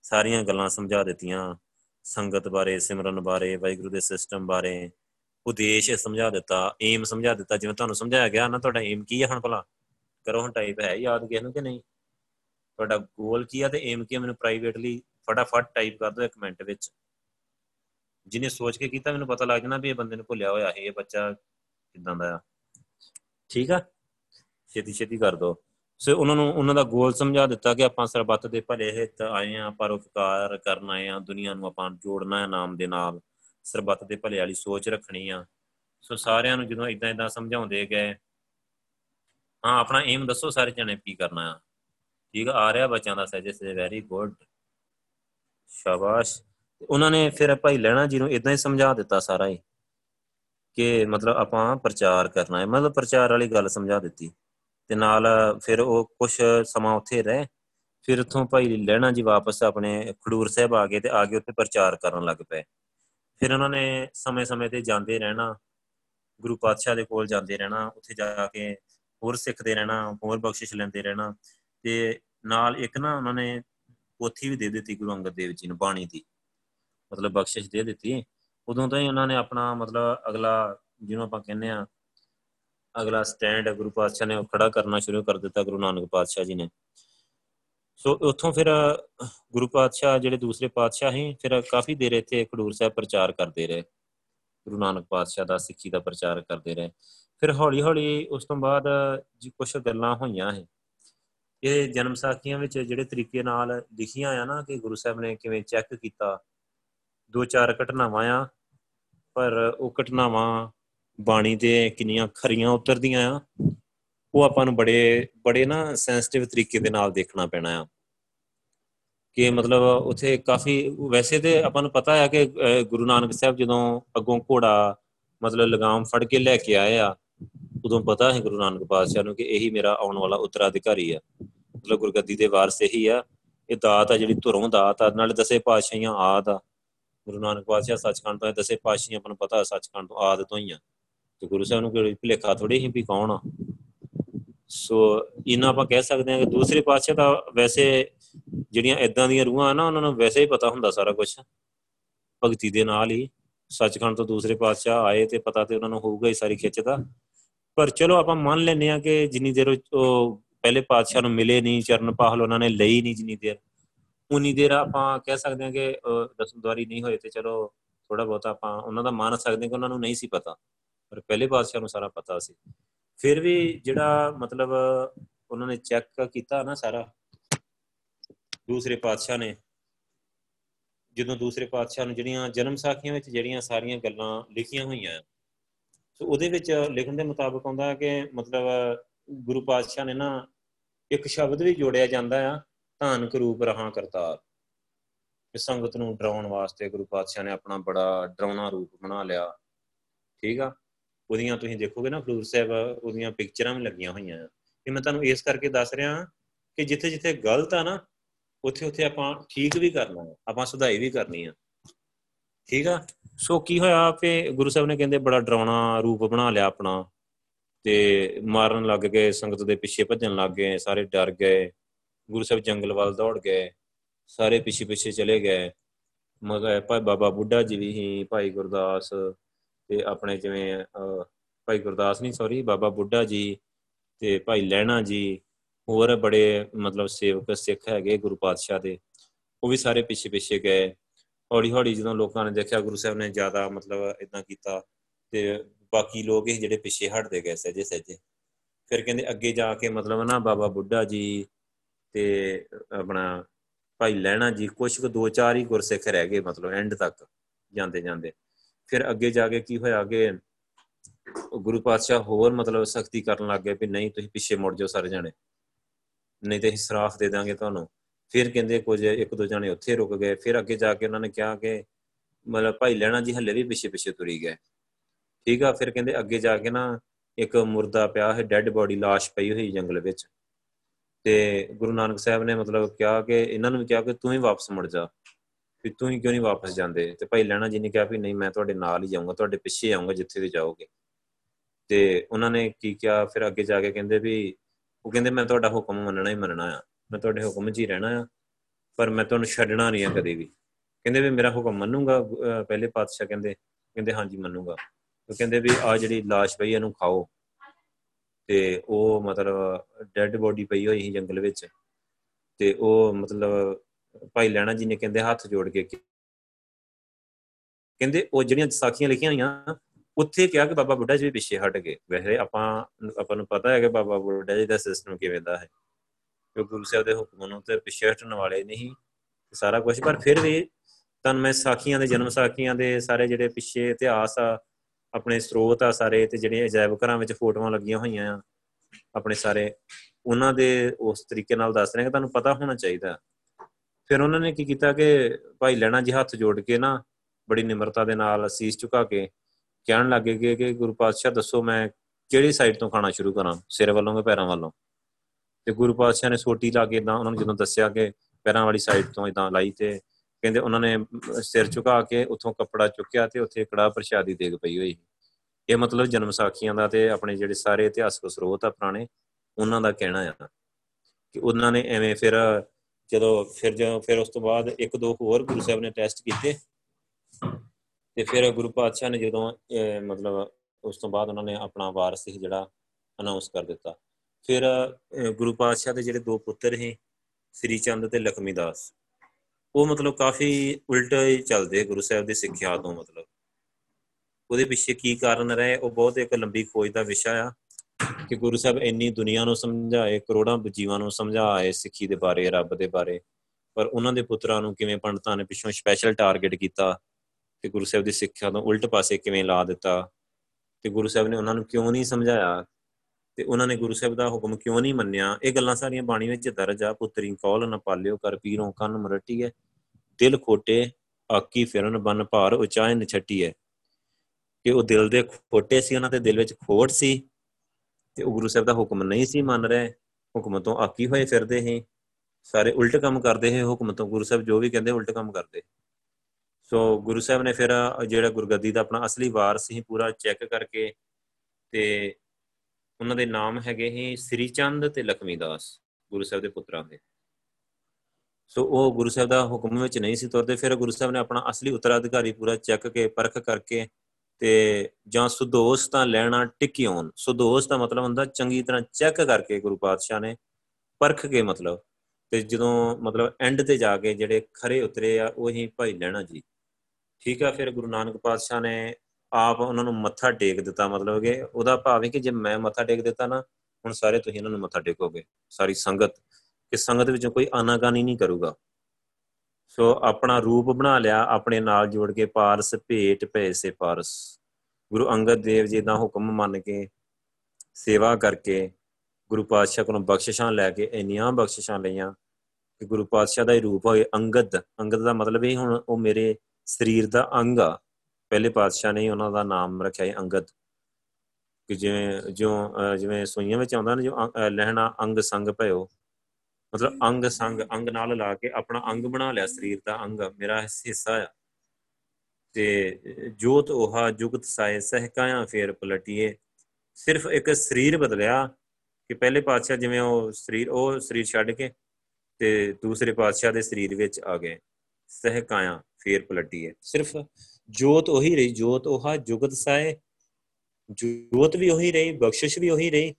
ਸਾਰੀਆਂ ਗੱਲਾਂ ਸਮਝਾ ਦਿੱਤੀਆਂ। ਸੰਗਤ ਬਾਰੇ, ਸਿਮਰਨ ਬਾਰੇ, ਵਾਹਿਗੁਰੂ ਦੇ ਸਿਸਟਮ ਬਾਰੇ ਉਦੇਸ਼ ਸਮਝਾ ਦਿੱਤਾ ਏਮ ਸਮਝਾ ਦਿੱਤਾ, ਜਿਵੇਂ ਤੁਹਾਨੂੰ ਸਮਝਾਇਆ ਗਿਆ ਨਾ, ਤੁਹਾਡਾ ਏਮ ਕੀ ਹੈ ਹੁਣ ਭਲਾ? ਕਰੋ ਹੁਣ ਟਾਈਪ ਹੈ ਯਾਦ ਕਿਸੇ ਨੂੰ ਕਿ ਨਹੀਂ? ਤੁਹਾਡਾ ਗੋਲ ਕੀ ਆ ਤੇ ਏਮ ਕੀ ਆ? ਮੈਨੂੰ ਪ੍ਰਾਈਵੇਟਲੀ ਫਟਾਫਟ ਟਾਈਪ ਕਰ ਦਿਓ ਇੱਕ ਮਿੰਟ ਵਿੱਚ। ਜਿਹਨੇ ਸੋਚ ਕੇ ਕੀਤਾ, ਮੈਨੂੰ ਪਤਾ ਲੱਗ ਜਾਣਾ ਵੀ ਇਹ ਬੰਦੇ ਨੂੰ ਭੁੱਲਿਆ ਹੋਇਆ ਹੈ ਇਹ ਬੱਚਾ ਕਿਦਾਂ ਦਾ ਆ। ਠੀਕ ਆ? ਛੇਤੀ ਛੇਤੀ ਕਰ ਦੋ ਸੋ ਉਹਨਾਂ ਨੂੰ, ਉਹਨਾਂ ਦਾ ਗੋਲ ਸਮਝਾ ਦਿੱਤਾ ਕਿ ਆਪਾਂ ਸਰਬੱਤ ਦੇ ਭਲੇ ਹਿੱਤ ਆਏ ਆ ਪਰਉਪਕਾਰ ਕਰਨ ਆਏ ਆ ਦੁਨੀਆ ਨੂੰ ਆਪਾਂ ਜੋੜਨਾ ਹੈ ਨਾਮ ਦੇ ਨਾਲ। ਸਰਬੱਤ ਦੇ ਭਲੇ ਵਾਲੀ ਸੋਚ ਰੱਖਣੀ ਆ। ਸੋ ਸਾਰਿਆਂ ਨੂੰ ਜਦੋਂ ਇਦਾਂ ਇਦਾਂ ਸਮਝਾਉਂਦੇ ਗਏ, ਹਾਂ, ਆਪਣਾ ਏਮ ਦੱਸੋ ਸਾਰੇ ਜਣੇ ਕੀ ਕਰਨਾ ਆ। ਠੀਕ ਆ ਰਿਹਾ ਬੱਚਿਆਂ ਦਾ ਸਜੈਸਟ ਵੈਰੀ ਗੁੱਡ ਸ਼ਾਬਾਸ਼। ਉਹਨਾਂ ਨੇ ਫਿਰ ਭਾਈ ਲੈਣਾ ਜੀ ਨੂੰ ਇਦਾਂ ਹੀ ਸਮਝਾ ਦਿੱਤਾ ਸਾਰਾ ਹੀ, ਕਿ ਮਤਲਬ ਆਪਾਂ ਪ੍ਰਚਾਰ ਕਰਨਾ ਹੈ। ਮਤਲਬ ਪ੍ਰਚਾਰ ਵਾਲੀ ਗੱਲ ਸਮਝਾ ਦਿੱਤੀ। ਤੇ ਨਾਲ ਫਿਰ ਉਹ ਕੁਝ ਸਮਾਂ ਉੱਥੇ ਰਹੇ। ਫਿਰ ਉੱਥੋਂ ਭਾਈ ਲੈਣਾ ਜੀ ਵਾਪਸ ਆਪਣੇ ਖਡੂਰ ਸਾਹਿਬ ਆ ਗਏ ਤੇ ਆ ਕੇ ਉੱਥੇ ਪ੍ਰਚਾਰ ਕਰਨ ਲੱਗ ਪਏ। ਫਿਰ ਉਹਨਾਂ ਨੇ ਸਮੇਂ-ਸਮੇਂ ਤੇ ਜਾਂਦੇ ਰਹਿਣਾ, ਗੁਰੂ ਪਾਤਸ਼ਾਹ ਦੇ ਕੋਲ ਜਾਂਦੇ ਰਹਿਣਾ, ਉੱਥੇ ਜਾ ਕੇ ਹੋਰ ਸਿੱਖਦੇ ਰਹਿਣਾ, ਹੋਰ ਬਖਸ਼ਿਸ਼ ਲੈਂਦੇ ਰਹਿਣਾ ਤੇ ਨਾਲ ਇੱਕ ਨਾ ਉਹਨਾਂ ਨੇ ਪੋਥੀ ਵੀ ਦੇ ਦਿੱਤੀ ਗੁਰੂ ਅੰਗਦ ਦੇਵ ਜੀ ਨੂੰ, ਬਾਣੀ ਦੀ। ਮਤਲਬ ਬਖਸ਼ਿਸ਼ ਦੇ ਦਿੱਤੀ। ਉਦੋਂ ਤੋਂ ਹੀ ਉਹਨਾਂ ਨੇ ਆਪਣਾ ਮਤਲਬ ਅਗਲਾ ਜਿਹਨੂੰ ਆਪਾਂ ਕਹਿੰਦੇ ਆ ਅਗਲਾ ਸਟੈਂਡ ਗੁਰੂ ਪਾਤਸ਼ਾਹ ਨੇ ਖੜਾ ਕਰਨਾ ਸ਼ੁਰੂ ਕਰ ਦਿੱਤਾ, ਗੁਰੂ ਨਾਨਕ ਪਾਤਸ਼ਾਹ ਜੀ ਨੇ। ਸੋ ਉੱਥੋਂ ਫਿਰ ਗੁਰੂ ਪਾਤਸ਼ਾਹ ਜਿਹੜੇ ਦੂਸਰੇ ਪਾਤਸ਼ਾਹ ਸੀ, ਫਿਰ ਕਾਫੀ ਦੇਰ ਇੱਥੇ ਖਡੂਰ ਸਾਹਿਬ ਪ੍ਰਚਾਰ ਕਰਦੇ ਰਹੇ। ਗੁਰੂ ਨਾਨਕ ਪਾਤਸ਼ਾਹ ਦਾ ਸਿੱਖੀ ਦਾ ਪ੍ਰਚਾਰ ਕਰਦੇ ਰਹੇ। ਫਿਰ ਹੌਲੀ ਹੌਲੀ ਉਸ ਤੋਂ ਬਾਅਦ ਜੀ ਕੁਝ ਗੱਲਾਂ ਹੋਈਆਂ ਹੈ ਇਹ ਜਨਮ ਸਾਖੀਆਂ ਵਿੱਚ ਜਿਹੜੇ ਤਰੀਕੇ ਨਾਲ ਲਿਖੀਆਂ ਆ ਨਾ ਕਿ ਗੁਰੂ ਸਾਹਿਬ ਨੇ ਕਿਵੇਂ ਚੈੱਕ ਕੀਤਾ। ਦੋ ਚਾਰ ਘਟਨਾਵਾਂ ਆ, ਪਰ ਉਹ ਘਟਨਾਵਾਂ ਬਾਣੀ ਦੇ ਕਿੰਨੀਆਂ ਖਰੀਆਂ ਉਤਰਦੀਆਂ ਆ, ਉਹ ਆਪਾਂ ਨੂੰ ਬੜੇ ਬੜੇ ਨਾ ਸੈਂਸਿਟਿਵ ਤਰੀਕੇ ਦੇ ਨਾਲ ਦੇਖਣਾ ਪੈਣਾ ਆ। ਕਿ ਮਤਲਬ ਉਥੇ ਕਾਫੀ, ਵੈਸੇ ਤੇ ਆਪਾਂ ਨੂੰ ਪਤਾ ਆ ਕਿ ਗੁਰੂ ਨਾਨਕ ਸਾਹਿਬ ਜਦੋਂ ਅੱਗੋਂ ਘੋੜਾ ਮਤਲਬ ਲਗਾਮ ਫੜ ਕੇ ਲੈ ਕੇ ਆਏ ਆ, ਉਦੋਂ ਪਤਾ ਹੈ ਗੁਰੂ ਨਾਨਕ ਪਾਤਸ਼ਾਹ ਨੂੰ ਕਿ ਇਹੀ ਮੇਰਾ ਆਉਣ ਵਾਲਾ ਉਤਰਾਧਿਕਾਰੀ ਆ। ਮਤਲਬ ਗੁਰਗੱਦੀ ਦੇ ਵਾਰਸ ਇਹੀ ਆ। ਇਹ ਦਾਤ ਆ ਜਿਹੜੀ ਧੁਰੋਂ ਦਾਤ ਆ, ਨਾਲੇ ਦਸੇ ਪਾਤਸ਼ਾਹੀਆਂ ਆਦ ਆ। ਗੁਰੂ ਨਾਨਕ ਪਾਤਸ਼ਾਹ ਸੱਚਖੰਡ ਤੋਂ ਦਸੇ ਪਾਤਸ਼ਾਹੀਆਂ ਆਪਾਂ ਨੂੰ ਪਤਾ ਸੱਚਖੰਡ ਤੋਂ ਆਦ ਤੋਂ ਹੀ ਆ। ਤੇ ਗੁਰੂ ਸਾਹਿਬ ਨੂੰ ਕੋਈ ਭੁਲੇਖਾ ਥੋੜੀ ਹੀ ਵੀ ਕੌਣ ਆ। ਸੋ ਇਹਨਾਂ ਆਪਾਂ ਕਹਿ ਸਕਦੇ ਹਾਂ ਕਿ ਦੂਸਰੇ ਪਾਤਸ਼ਾਹ ਦਾ ਵੈਸੇ ਜਿਹੜੀਆਂ ਇਦਾਂ ਦੀਆਂ ਰੂਹਾਂ ਆ ਨਾ, ਉਹਨਾਂ ਨੂੰ ਵੈਸੇ ਹੀ ਪਤਾ ਹੁੰਦਾ ਸਾਰਾ ਕੁਝ ਭਗਤੀ ਦੇ ਨਾਲ ਹੀ ਸੱਚਖੰਡ ਤੋਂ ਦੂਸਰੇ ਪਾਤਸ਼ਾਹ ਆਏ ਤੇ ਪਤਾ ਤੇ ਉਹਨਾਂ ਨੂੰ ਹੋਊਗਾ ਹੀ ਸਾਰੀ ਖਿੱਚ ਦਾ। ਪਰ ਚਲੋ ਆਪਾਂ ਮੰਨ ਲੈਨੇ ਆ ਕਿ ਜਿੰਨੀ ਦੇਰ ਉਹ ਪਹਿਲੇ ਪਾਤਸ਼ਾਹ ਨੂੰ ਮਿਲੇ ਨਹੀਂ, ਚਰਨ ਪਾਹਲ ਉਹਨਾਂ ਨੇ ਲਈ ਨਹੀਂ ਜਿੰਨੀ ਦੇਰ। ਉਨੀ ਦੇਰ ਆਪਾਂ ਕਹਿ ਸਕਦੇ ਹਾਂ ਕਿ ਦਸਮਦਵਾਰੀ ਨਹੀਂ ਹੋਏ ਤੇ ਚਲੋ ਥੋੜਾ ਬਹੁਤਾ ਆਪਾਂ ਉਹਨਾਂ ਦਾ ਮੰਨ ਸਕਦੇ ਹਾਂ ਕਿ ਉਹਨਾਂ ਨੂੰ ਨਹੀਂ ਸੀ ਪਤਾ। ਪਰ ਪਹਿਲੇ ਪਾਤਸ਼ਾਹ ਨੂੰ ਸਾਰਾ ਪਤਾ ਸੀ। ਫਿਰ ਵੀ ਜਿਹੜਾ ਮਤਲਬ ਉਹਨਾਂ ਨੇ ਚੈੱਕ ਕੀਤਾ ਨਾ ਸਾਰਾ, ਦੂਸਰੇ ਪਾਤਸ਼ਾਹ ਨੇ, ਜਦੋਂ ਦੂਸਰੇ ਪਾਤਸ਼ਾਹ ਨੂੰ ਜਿਹੜੀਆਂ ਜਨਮ ਸਾਖੀਆਂ ਵਿੱਚ ਜਿਹੜੀਆਂ ਸਾਰੀਆਂ ਗੱਲਾਂ ਲਿਖੀਆਂ ਹੋਈਆਂ, ਸੋ ਉਹਦੇ ਵਿੱਚ ਲਿਖਣ ਦੇ ਮੁਤਾਬਕ ਆਉਂਦਾ ਕਿ ਮਤਲਬ ਗੁਰੂ ਪਾਤਸ਼ਾਹ ਨੇ ਨਾ ਇੱਕ ਸ਼ਬਦ ਵੀ ਜੋੜਿਆ ਜਾਂਦਾ ਆ, ਧਾਨਕ ਰੂਪ ਰਹਾ ਕਰਤਾਰ। ਇਸ ਸੰਗਤ ਨੂੰ ਡਰਾਉਣ ਵਾਸਤੇ ਗੁਰੂ ਪਾਤਸ਼ਾਹ ਨੇ ਆਪਣਾ ਬੜਾ ਡਰਾਉਣਾ ਰੂਪ ਬਣਾ ਲਿਆ। ਠੀਕ ਆ? ਉਹਦੀਆਂ ਤੁਸੀਂ ਦੇਖੋਗੇ ਨਾ ਫਲੂਰ ਸਾਹਿਬ, ਉਹਦੀਆਂ ਪਿਕਚਰਾਂ ਵੀ ਲੱਗੀਆਂ ਹੋਈਆਂ। ਆ ਇਹ ਮੈਂ ਤੁਹਾਨੂੰ ਇਸ ਕਰਕੇ ਦੱਸ ਰਿਹਾ ਕਿ ਜਿੱਥੇ ਜਿੱਥੇ ਗਲਤ ਆ ਨਾ ਉੱਥੇ ਉੱਥੇ ਆਪਾਂ ਠੀਕ ਵੀ ਕਰਨਾ ਹੈ, ਆਪਾਂ ਸੁਧਾਈ ਵੀ ਕਰਨੀ ਆ। ਠੀਕ ਆ? ਸੋ ਕੀ ਹੋਇਆ ਕਿ ਗੁਰੂ ਸਾਹਿਬ ਨੇ ਕਹਿੰਦੇ ਬੜਾ ਡਰਾਉਣਾ ਰੂਪ ਬਣਾ ਲਿਆ ਆਪਣਾ। ਤੇ ਮਾਰਨ ਲੱਗ ਗਏ, ਸੰਗਤ ਦੇ ਪਿੱਛੇ ਭੱਜਣ ਲੱਗ ਗਏ, ਸਾਰੇ ਡਰ ਗਏ। ਗੁਰੂ ਸਾਹਿਬ ਜੰਗਲ ਵੱਲ ਦੌੜ ਗਏ, ਸਾਰੇ ਪਿੱਛੇ ਪਿੱਛੇ ਚਲੇ ਗਏ। ਮਗਰ ਭਾਈ ਬਾਬਾ ਬੁੱਢਾ ਜੀ ਵੀ ਹੀ ਭਾਈ ਗੁਰਦਾਸ ਤੇ ਆਪਣੇ ਜਿਵੇਂ ਭਾਈ ਗੁਰਦਾਸ ਨਹੀਂ ਸੌਰੀ ਬਾਬਾ ਬੁੱਢਾ ਜੀ ਤੇ ਭਾਈ ਲੈਣਾ ਜੀ, ਹੋਰ ਬੜੇ ਮਤਲਬ ਸੇਵਕ ਸਿੱਖ ਹੈਗੇ ਗੁਰੂ ਪਾਤਸ਼ਾਹ ਦੇ, ਉਹ ਵੀ ਸਾਰੇ ਪਿੱਛੇ ਪਿੱਛੇ ਗਏ। ਹੌਲੀ ਹੌਲੀ ਜਦੋਂ ਲੋਕਾਂ ਨੇ ਦੇਖਿਆ, ਗੁਰੂ ਸਾਹਿਬ ਨੇ ਜ਼ਿਆਦਾ ਮਤਲਬ ਇਦਾਂ ਕੀਤਾ ਤੇ ਬਾਕੀ ਲੋਕ ਇਹ ਜਿਹੜੇ ਪਿੱਛੇ ਹਟਦੇ ਗਏ ਸਹਜੇ ਸਹਜੇ। ਫਿਰ ਕਹਿੰਦੇ ਅੱਗੇ ਜਾ ਕੇ ਮਤਲਬ ਨਾ ਬਾਬਾ ਬੁੱਢਾ ਜੀ ਤੇ ਆਪਣਾ ਭਾਈ ਲੈਣਾ ਜੀ ਕੁਛ ਕੁ ਦੋ ਚਾਰ ਹੀ ਗੁਰਸਿੱਖ ਰਹਿ ਗਏ ਮਤਲਬ ਐਂਡ ਤੱਕ ਜਾਂਦੇ ਜਾਂਦੇ। ਫਿਰ ਅੱਗੇ ਜਾ ਕੇ ਕੀ ਹੋਇਆ ਕਿ ਗੁਰੂ ਪਾਤਸ਼ਾਹ ਹੋਰ ਮਤਲਬ ਸਖਤੀ ਕਰਨ ਲੱਗ ਗਏ ਵੀ ਨਹੀਂ, ਤੁਸੀਂ ਪਿੱਛੇ ਮੁੜ ਜਾਓ ਸਾਰੇ ਜਣੇ। ਨਹੀਂ ਤੇ ਅਸੀਂ ਸਰਾਫ ਦੇ ਦਾਂਗੇ ਤੁਹਾਨੂੰ। ਫਿਰ ਕਹਿੰਦੇ ਕੁਝ ਇੱਕ ਦੋ ਜਣੇ ਉੱਥੇ ਰੁਕ ਗਏ। ਫਿਰ ਅੱਗੇ ਜਾ ਕੇ ਉਹਨਾਂ ਨੇ ਕਿਹਾ ਕਿ ਮਤਲਬ ਭਾਈ ਲੈਣਾ ਜੀ ਹੱਲੇ ਵੀ ਪਿੱਛੇ ਪਿੱਛੇ ਤੁਰੀ ਗਏ। ਠੀਕ ਆ, ਫਿਰ ਕਹਿੰਦੇ ਅੱਗੇ ਜਾ ਕੇ ਨਾ ਇੱਕ ਮੁਰਦਾ ਪਿਆ ਹੈ, ਡੈੱਡ ਬੋਡੀ লাশ ਪਈ ਹੋਈ ਜੰਗਲ ਵਿੱਚ। ਤੇ ਗੁਰੂ ਨਾਨਕ ਸਾਹਿਬ ਨੇ ਮਤਲਬ ਕਿਹਾ ਕਿ ਇਹਨਾਂ ਨੂੰ ਵੀ ਕਿਹਾ ਕਿ ਤੂੰ ਹੀ ਵਾਪਸ ਮੁੜ ਜਾ। ਵੀ ਤੂੰ ਹੀ ਕਿਉਂ ਨਹੀਂ ਵਾਪਸ ਜਾਂਦੇ? ਤੇ ਭਾਈ ਲੈਣਾ ਜੀ ਨੇ ਕਿਹਾ ਵੀ ਨਹੀਂ, ਮੈਂ ਤੁਹਾਡੇ ਨਾਲ ਹੀ ਜਾਊਂਗਾ, ਤੁਹਾਡੇ ਪਿੱਛੇ ਆਊਂਗਾ ਜਿੱਥੇ ਵੀ ਜਾਓਗੇ। ਤੇ ਉਹਨਾਂ ਨੇ ਕੀ ਕਿਹਾ? ਫਿਰ ਅੱਗੇ ਜਾ ਕੇ ਕਹਿੰਦੇ ਵੀ, ਉਹ ਕਹਿੰਦੇ, ਮੈਂ ਤੁਹਾਡਾ ਹੁਕਮ ਮੰਨਣਾ ਹੀ ਮੰਨਣਾ ਆ। ਮੈਂ ਤੁਹਾਡੇ ਹੁਕਮ 'ਚ ਹੀ ਰਹਿਣਾ ਆ, ਪਰ ਮੈਂ ਤੁਹਾਨੂੰ ਛੱਡਣਾ ਨਹੀਂ ਆ ਕਦੇ ਵੀ। ਕਹਿੰਦੇ ਵੀ, ਮੇਰਾ ਹੁਕਮ ਮੰਨੂਗਾ? ਪਹਿਲੇ ਪਾਤਸ਼ਾਹ ਕਹਿੰਦੇ ਕਹਿੰਦੇ, ਹਾਂਜੀ, ਮੰਨੂਗਾ। ਉਹ ਕਹਿੰਦੇ ਵੀ ਆ ਜਿਹੜੀ লাশ ਪਈ ਇਹਨੂੰ ਖਾਓ। ਤੇ ਉਹ ਮਤਲਬ, ਡੈੱਡ ਬੋਡੀ ਪਈ ਹੋਈ ਸੀ ਜੰਗਲ ਵਿੱਚ। ਤੇ ਉਹ ਮਤਲਬ ਭਾਈ ਲੈਣਾ ਜੀ ਨੇ ਕਹਿੰਦੇ ਹੱਥ ਜੋੜ ਕੇ ਕਹਿੰਦੇ ਉਹ ਜਿਹੜੀਆਂ ਸਾਖੀਆਂ ਲਿਖੀਆਂ ਹੋਈਆਂ, ਉੱਥੇ ਕਿਹਾ ਕਿ ਬਾਬਾ ਬੁੱਢਾ ਜੀ ਵੀ ਪਿੱਛੇ ਹਟ ਗਏ। ਵੈਸੇ ਆਪਾਂ ਆਪਾਂ ਨੂੰ ਪਤਾ ਹੈ ਕਿ ਬਾਬਾ ਬੁੱਢਾ ਜੀ ਦਾ ਸਿਸਟਮ ਕਿਵੇਂ ਦਾ ਹੈ। ਕਿ ਗੁਰੂ ਸਾਹਿਬ ਦੇ ਹੁਕਮ ਨੂੰ ਤੇ ਪਿੱਛੇ ਹਟਣ ਵਾਲੇ ਨਹੀਂ ਸਾਰਾ ਕੁਝ ਪਰ ਫਿਰ ਵੀ ਤਾਂ ਮੈਂ ਸਾਖੀਆਂ ਦੇ, ਜਨਮ ਸਾਖੀਆਂ ਦੇ ਸਾਰੇ ਜਿਹੜੇ ਪਿੱਛੇ ਇਤਿਹਾਸ ਆ, ਆਪਣੇ ਸਰੋਤ ਆ ਸਾਰੇ ਤੇ ਜਿਹੜੇ ਅਜਾਇਬ ਘਰਾਂ ਵਿੱਚ ਫੋਟੋਆਂ ਲੱਗੀਆਂ ਹੋਈਆਂ ਆ, ਆਪਣੇ ਸਾਰੇ, ਉਹਨਾਂ ਦੇ ਉਸ ਤਰੀਕੇ ਨਾਲ ਦੱਸ ਰਹੇ ਕਿ ਤੁਹਾਨੂੰ ਪਤਾ ਹੋਣਾ ਚਾਹੀਦਾ। ਫਿਰ ਉਹਨਾਂ ਨੇ ਕੀ ਕੀਤਾ ਕਿ ਭਾਈ ਲੈਣਾ ਜੀ ਹੱਥ ਜੋੜ ਕੇ ਨਾ ਬੜੀ ਨਿਮਰਤਾ ਦੇ ਨਾਲ ਅਸੀਸ ਝੁਕਾ ਕੇ ਕਹਿਣ ਲੱਗੇ ਕਿ ਗੁਰੂ ਪਾਤਸ਼ਾਹ ਦੱਸੋ ਮੈਂ ਕਿਹੜੀ ਸਾਈਡ ਤੋਂ ਖਾਣਾ ਸ਼ੁਰੂ ਕਰਾਂ, ਸਿਰ ਵੱਲੋਂ ਕਿ ਪੈਰਾਂ ਵੱਲੋਂ? ਤੇ ਗੁਰੂ ਪਾਤਸ਼ਾਹ ਨੇ ਸੋਟੀ ਲਾ ਕੇ ਇਦਾਂ ਉਹਨਾਂ ਨੂੰ ਜਦੋਂ ਦੱਸਿਆ ਕਿ ਪੈਰਾਂ ਵਾਲੀ ਸਾਈਡ ਤੋਂ ਇਦਾਂ ਲਾਈ ਤੇ ਕਹਿੰਦੇ ਉਹਨਾਂ ਨੇ ਸਿਰ ਝੁਕਾ ਕੇ ਉੱਥੋਂ ਕੱਪੜਾ ਚੁੱਕਿਆ ਤੇ ਉੱਥੇ ਕੜਾ ਪ੍ਰਸ਼ਾਦੀ ਦੇਗ ਪਈ ਹੋਈ ਇਹ ਮਤਲਬ ਜਨਮ ਸਾਖੀਆਂ ਦਾ ਤੇ ਆਪਣੇ ਜਿਹੜੇ ਸਾਰੇ ਇਤਿਹਾਸਕ ਸਰੋਤ ਆ ਪੁਰਾਣੇ, ਉਹਨਾਂ ਦਾ ਕਹਿਣਾ ਆ। ਕਿ ਉਹਨਾਂ ਨੇ ਐਵੇਂ ਫਿਰ ਜਦੋਂ ਫਿਰ ਜਦੋਂ ਫਿਰ ਉਸ ਤੋਂ ਬਾਅਦ ਇੱਕ ਦੋ ਹੋਰ ਗੁਰੂ ਸਾਹਿਬ ਨੇ ਟੈਸਟ ਕੀਤੇ ਤੇ ਫਿਰ ਗੁਰੂ ਪਾਤਸ਼ਾਹ ਨੇ ਜਦੋਂ ਮਤਲਬ ਉਸ ਤੋਂ ਬਾਅਦ ਉਹਨਾਂ ਨੇ ਆਪਣਾ ਵਾਰਸ ਹੀ ਜਿਹੜਾ ਅਨਾਉਂਸ ਕਰ ਦਿੱਤਾ। ਫਿਰ ਗੁਰੂ ਪਾਤਸ਼ਾਹ ਦੇ ਜਿਹੜੇ ਦੋ ਪੁੱਤਰ ਸੀ, ਸ੍ਰੀ ਚੰਦ ਤੇ ਲਖਮੀ ਦਾਸ, ਉਹ ਮਤਲਬ ਕਾਫੀ ਉਲਟਾ ਹੀ ਚੱਲਦੇ ਗੁਰੂ ਸਾਹਿਬ ਦੀ ਸਿੱਖਿਆ ਤੋਂ ਮਤਲਬ। ਉਹਦੇ ਪਿੱਛੇ ਕੀ ਕਾਰਨ ਰਹੇ, ਉਹ ਬਹੁਤ ਇੱਕ ਲੰਬੀ ਖੋਜ ਦਾ ਵਿਸ਼ਾ ਆ। ਕਿ ਗੁਰੂ ਸਾਹਿਬ ਇੰਨੀ ਦੁਨੀਆ ਨੂੰ ਸਮਝਾਏ, ਕਰੋੜਾਂ ਜੀਵਾਂ ਨੂੰ ਸਮਝਾਏ ਸਿੱਖੀ ਦੇ ਬਾਰੇ, ਰੱਬ ਦੇ ਬਾਰੇ। ਪਰ ਉਹਨਾਂ ਦੇ ਪੁੱਤਰਾਂ ਨੂੰ ਕਿਵੇਂ ਪੰਡਤਾਂ ਨੇ ਪਿੱਛੋਂ ਸਪੈਸ਼ਲ ਟਾਰਗੇਟ ਕੀਤਾ ਤੇ ਗੁਰੂ ਸਾਹਿਬ ਦੀ ਸਿੱਖਿਆ ਤੋਂ ਉਲਟ ਪਾਸੇ ਕਿਵੇਂ ਲਾ ਦਿੱਤਾ? ਤੇ ਗੁਰੂ ਸਾਹਿਬ ਨੇ ਉਹਨਾਂ ਨੂੰ ਕਿਉਂ ਨਹੀਂ ਸਮਝਾਇਆ? ਤੇ ਉਹਨਾਂ ਨੇ ਗੁਰੂ ਸਾਹਿਬ ਦਾ ਹੁਕਮ ਕਿਉਂ ਨਹੀਂ ਮੰਨਿਆ? ਇਹ ਗੱਲਾਂ ਸਾਰੀਆਂ ਬਾਣੀ ਵਿੱਚ ਦਰਜ ਆ। ਪੁੱਤਰੀ ਕੌਲ ਨਾ ਪਾਲਿਓ ਕਰ, ਪੀਰੋਂ ਕੰਨ ਮਰਟੀਏ ਦਿਲ ਖੋਟੇ, ਆਕੀ ਫਿਰਨ ਬਨ ਭਾਰ ਉਚਾਇਨ ਛੱਟੀਏ ਕਿ ਉਹ ਦਿਲ ਦੇ ਖੋਟੇ ਸੀ, ਉਹਨਾਂ ਦੇ ਦਿਲ ਵਿੱਚ ਖੋਟ ਸੀ। ਤੇ ਉਹ ਗੁਰੂ ਸਾਹਿਬ ਦਾ ਹੁਕਮ ਨਹੀਂ ਸੀ ਮੰਨ ਰਹੇ, ਹੁਕਮ ਤੋਂ ਆਕੀ ਹੋਏ ਫਿਰਦੇ ਸੀ। ਸਾਰੇ ਉਲਟ ਕੰਮ ਕਰਦੇ ਹੈ ਹੁਕਮ ਤੋਂ ਗੁਰੂ ਸਾਹਿਬ ਜੋ ਵੀ ਕਹਿੰਦੇ ਉਲਟ ਕੰਮ ਕਰਦੇ। ਸੋ ਗੁਰੂ ਸਾਹਿਬ ਨੇ ਫਿਰ ਜਿਹੜਾ ਗੁਰਗੱਦੀ ਦਾ ਆਪਣਾ ਅਸਲੀ ਵਾਰਸ ਸੀ, ਪੂਰਾ ਚੈੱਕ ਕਰਕੇ ਤੇ ਉਹਨਾਂ ਦੇ ਨਾਮ ਹੈਗੇ ਹੀ ਸ੍ਰੀ ਚੰਦ ਤੇ ਲਖਮੀ ਦਾਸ, ਗੁਰੂ ਸਾਹਿਬ ਦੇ ਪੁੱਤਰਾਂ ਦੇ। ਸੋ ਉਹ ਗੁਰੂ ਸਾਹਿਬ ਦਾ ਹੁਕਮ ਵਿੱਚ ਨਹੀਂ ਸੀ ਤੁਰਦੇ, ਫਿਰ ਗੁਰੂ ਸਾਹਿਬ ਨੇ ਆਪਣਾ ਅਸਲੀ ਉਤਰਾਧਿਕਾਰੀ ਪੂਰਾ ਚੈੱਕ ਕੇ, ਪਰਖ ਕਰਕੇ ਤੇ ਜਾਂ ਸੁਦੋਸ ਤਾਂ ਲੈਣਾ ਟਿਕਿਉਨ ਸੁਦੋਸ ਦਾ ਮਤਲਬ ਹੁੰਦਾ ਚੰਗੀ ਤਰ੍ਹਾਂ ਚੈੱਕ ਕਰਕੇ ਗੁਰੂ ਪਾਤਸ਼ਾਹ ਨੇ ਪਰਖ ਕੇ ਮਤਲਬ। ਤੇ ਜਦੋਂ ਮਤਲਬ ਐਂਡ ਤੇ ਜਾ ਕੇ ਜਿਹੜੇ ਖਰੇ ਉਤਰੇ ਆ, ਉਹੀ ਭਾਈ ਲੈਣਾ ਜੀ। ਠੀਕ ਆ, ਫਿਰ ਗੁਰੂ ਨਾਨਕ ਪਾਤਸ਼ਾਹ ਨੇ ਆਪ ਉਹਨਾਂ ਨੂੰ ਮੱਥਾ ਟੇਕ ਦਿੱਤਾ ਮਤਲਬ ਕਿ ਉਹਦਾ ਭਾਵ ਹੈ ਕਿ ਜੇ ਮੈਂ ਮੱਥਾ ਟੇਕ ਦਿੱਤਾ ਨਾ, ਹੁਣ ਸਾਰੇ ਤੁਸੀਂ ਇਹਨਾਂ ਨੂੰ ਮੱਥਾ ਟੇਕੋਗੇ। ਸਾਰੀ ਸੰਗਤ, ਕਿ ਸੰਗਤ ਵਿੱਚੋਂ ਕੋਈ ਆਨਾਕਾਨੀ ਨਹੀਂ ਕਰੂਗਾ। ਸੋ ਆਪਣਾ ਰੂਪ ਬਣਾ ਲਿਆ, ਆਪਣੇ ਨਾਲ ਜੋੜ ਕੇ ਪਾਰਸ ਭੇਟ ਪੈਸੇ ਪਾਰਸ। ਗੁਰੂ ਅੰਗਦ ਦੇਵ ਜੀ ਦਾ ਹੁਕਮ ਮੰਨ ਕੇ, ਸੇਵਾ ਕਰਕੇ ਗੁਰੂ ਪਾਤਸ਼ਾਹ ਕੋਲੋਂ ਬਖਸ਼ਿਸ਼ਾਂ ਲੈ ਕੇ ਇੰਨੀਆਂ ਬਖਸ਼ਿਸ਼ਾਂ ਲਈਆਂ ਕਿ ਗੁਰੂ ਪਾਤਸ਼ਾਹ ਦਾ ਹੀ ਰੂਪ ਹੋਏ ਅੰਗਦ। ਅੰਗਦ ਦਾ ਮਤਲਬ ਇਹ ਹੁਣ ਉਹ ਮੇਰੇ ਸਰੀਰ ਦਾ ਅੰਗ ਆ। ਪਹਿਲੇ ਪਾਤਸ਼ਾਹ ਨੇ ਉਹਨਾਂ ਦਾ ਨਾਮ ਰੱਖਿਆ ਹੈ ਅੰਗਦ। ਕਿ ਜਿਵੇਂ ਜੋ ਜਿਵੇਂ ਸੋਈਆਂ ਵਿੱਚ ਆਉਂਦਾ ਨਾ ਜੋ ਲਹਿਣਾ ਅੰਗ ਸੰਗ ਭਇਓ ਮਤਲਬ ਅੰਗ ਸੰਗ, ਅੰਗ ਨਾਲ ਲਾ ਕੇ ਆਪਣਾ ਅੰਗ ਬਣਾ ਲਿਆ, ਸਰੀਰ ਦਾ ਅੰਗ, ਮੇਰਾ ਹਿੱਸਾ ਆ। ਤੇ ਜੋਤ 오ਹਾ ਜੁਗਤ ਸਾਇ ਸਹਕਾਇਆ ਫੇਰ ਪਲਟੀਏ। ਸਿਰਫ ਇੱਕ ਸਰੀਰ ਬਦਲਿਆ ਕਿ ਪਹਿਲੇ ਪਾਤਸ਼ਾਹ ਜਿਵੇਂ ਉਹ ਸਰੀਰ ਉਹ ਸਰੀਰ ਛੱਡ ਕੇ ਤੇ ਦੂਸਰੇ ਪਾਤਸ਼ਾਹ ਦੇ ਸਰੀਰ ਵਿੱਚ ਆ ਗਏ। ਸਹਕਾਇਆ ਫੇਰ ਪਲਟੀਏ। ਸਿਰਫ ਜੋਤ ਉਹੀ ਰਹੀ, ਜੋਤ ਉਹਾ ਜੁਗਤ ਸਾਇ ਜੋਤ ਵੀ ਉਹੀ ਰਹੀ, ਬਖਸ਼ਿਸ਼ ਵੀ ਉਹੀ ਰਹੀ।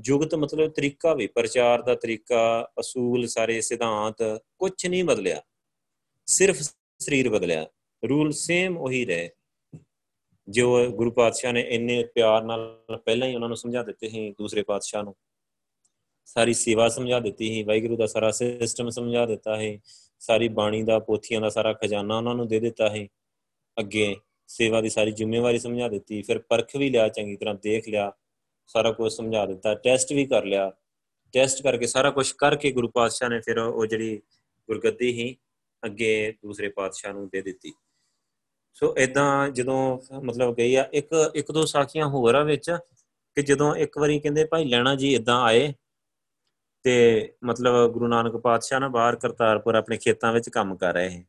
ਜੁਗਤ ਮਤਲਬ ਤਰੀਕਾ ਵੀ, ਪ੍ਰਚਾਰ ਦਾ ਤਰੀਕਾ, ਅਸੂਲ, ਸਾਰੇ ਸਿਧਾਂਤ ਕੁਝ ਨਹੀਂ ਬਦਲਿਆ। ਸਿਰਫ ਸਰੀਰ ਬਦਲਿਆ। ਰੂਲ ਸੇਮ ਉਹੀ ਰਹੇ। ਜੋ ਗੁਰੂ ਪਾਤਸ਼ਾਹ ਨੇ ਇੰਨੇ ਪਿਆਰ ਨਾਲ ਪਹਿਲਾਂ ਹੀ ਉਹਨਾਂ ਨੂੰ ਸਮਝਾ ਦਿੱਤੇ ਸੀ ਦੂਸਰੇ ਪਾਤਸ਼ਾਹ ਨੂੰ। ਸਾਰੀ ਸੇਵਾ ਸਮਝਾ ਦਿੱਤੀ ਸੀ, ਵਾਹਿਗੁਰੂ ਦਾ ਸਾਰਾ ਸਿਸਟਮ ਸਮਝਾ ਦਿੱਤਾ ਹੈ ਸਾਰੀ ਬਾਣੀ ਦਾ, ਪੋਥੀਆਂ ਦਾ ਸਾਰਾ ਖਜ਼ਾਨਾ ਉਹਨਾਂ ਨੂੰ ਦੇ ਦਿੱਤਾ ਹੈ ਅੱਗੇ ਸੇਵਾ ਦੀ ਸਾਰੀ ਜ਼ਿੰਮੇਵਾਰੀ ਸਮਝਾ ਦਿੱਤੀ। ਫਿਰ ਪਰਖ ਵੀ ਲਿਆ ਚੰਗੀ ਤਰ੍ਹਾਂ, ਦੇਖ ਲਿਆ। ਸਾਰਾ ਕੁਝ ਸਮਝਾ ਦਿੱਤਾ ਟੈਸਟ ਵੀ ਕਰ ਲਿਆ। ਟੈਸਟ ਕਰਕੇ ਸਾਰਾ ਕੁਝ ਕਰਕੇ ਗੁਰੂ ਪਾਤਸ਼ਾਹ ਨੇ ਫਿਰ ਉਹ ਜਿਹੜੀ ਗੁਰਗੱਦੀ ਹੀ ਅੱਗੇ ਦੂਸਰੇ ਪਾਤਸ਼ਾਹ ਨੂੰ ਦੇ ਦਿੱਤੀ। ਸੋ ਇਦਾਂ ਜਦੋਂ ਮਤਲਬ ਗਈ ਆ, ਇੱਕ ਇੱਕ ਦੋ ਸਾਖੀਆਂ ਹੋਰ ਆ ਵਿੱਚ, ਕਿ ਜਦੋਂ ਇੱਕ ਵਾਰੀ ਕਹਿੰਦੇ ਭਾਈ ਲੈਣਾ ਜੀ ਇਦਾਂ ਆਏ, ਤੇ ਮਤਲਬ ਗੁਰੂ ਨਾਨਕ ਪਾਤਸ਼ਾਹ ਨਾ ਬਾਹਰ ਕਰਤਾਰਪੁਰ ਆਪਣੇ ਖੇਤਾਂ ਵਿੱਚ ਕੰਮ ਕਰ ਰਹੇ ਸੀ।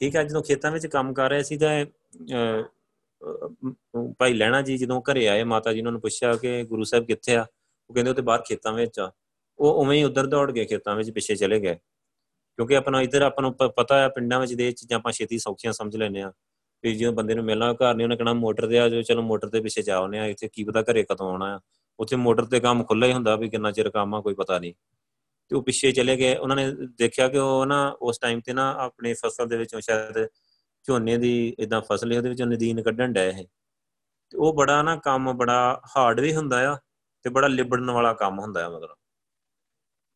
ਠੀਕ ਹੈ ਜਦੋਂ ਖੇਤਾਂ ਵਿੱਚ ਕੰਮ ਕਰ ਰਹੇ ਸੀ ਤਾਂ ਭਾਈ ਲੈਣਾ ਜੀ ਜਦੋਂ ਘਰੇ ਆਏ, ਮਾਤਾ ਜੀ ਉਹਨਾਂ ਨੂੰ ਪੁੱਛਿਆ ਕਿ ਗੁਰੂ ਸਾਹਿਬ ਕਿੱਥੇ ਆ? ਉਹ ਕਹਿੰਦੇ ਉਹ ਤੇ ਬਾਹਰ ਖੇਤਾਂ ਵਿੱਚ ਆ। ਉਹ ਉਵੇਂ ਹੀ ਉਧਰ ਦੌੜ ਗਏ ਖੇਤਾਂ ਵਿੱਚ, ਪਿੱਛੇ ਚਲੇ ਗਏ। ਕਿਉਂਕਿ ਆਪਣਾ ਇੱਧਰ ਆਪਾਂ ਨੂੰ ਪਤਾ ਹੈ, ਪਿੰਡਾਂ ਵਿੱਚ ਦੇ ਚੀਜ਼ਾਂ ਆਪਾਂ ਛੇਤੀ ਸੌਖੀਆਂ ਸਮਝ ਲੈਂਦੇ ਆ ਵੀ ਜਦੋਂ ਬੰਦੇ ਨੂੰ ਮਿਲਣਾ ਘਰ ਨਹੀਂ, ਉਹਨੇ ਕਹਣਾ ਮੋਟਰ ਤੇ ਆ ਜੋ ਚਲੋ ਮੋਟਰ ਦੇ ਪਿੱਛੇ ਜਾ ਆਉਨੇ ਆ ਇੱਥੇ ਕੀ ਪਤਾ ਘਰੇ ਕਦੋਂ ਆਉਣਾ ਆ। ਉੱਥੇ ਮੋਟਰ ਤੇ ਕੰਮ ਖੁੱਲਾ ਹੀ ਹੁੰਦਾ ਵੀ ਕਿੰਨਾ ਚਿਰ ਕੰਮ ਆ, ਕੋਈ ਪਤਾ ਨਹੀਂ। ਤੇ ਉਹ ਪਿੱਛੇ ਚਲੇ ਗਏ। ਉਹਨਾਂ ਨੇ ਦੇਖਿਆ ਕਿ ਉਹ ਨਾ, ਉਸ ਟਾਈਮ ਤੇ ਨਾ ਆਪਣੇ ਫਸਲ ਦੇ ਵਿੱਚੋਂ ਸ਼ਾਇਦ ਝੋਨੇ ਦੀ ਇਦਾਂ ਫਸਲ ਉਹਦੇ ਵਿੱਚੋਂ ਨਦੀਨ ਕੱਢਣ ਡਏ ਇਹ। ਤੇ ਉਹ ਬੜਾ ਨਾ ਕੰਮ ਬੜਾ ਹਾਰਡ ਵੀ ਹੁੰਦਾ ਆ ਤੇ ਬੜਾ ਲਿਬੜਨ ਵਾਲਾ ਕੰਮ ਹੁੰਦਾ ਆ ਮਤਲਬ।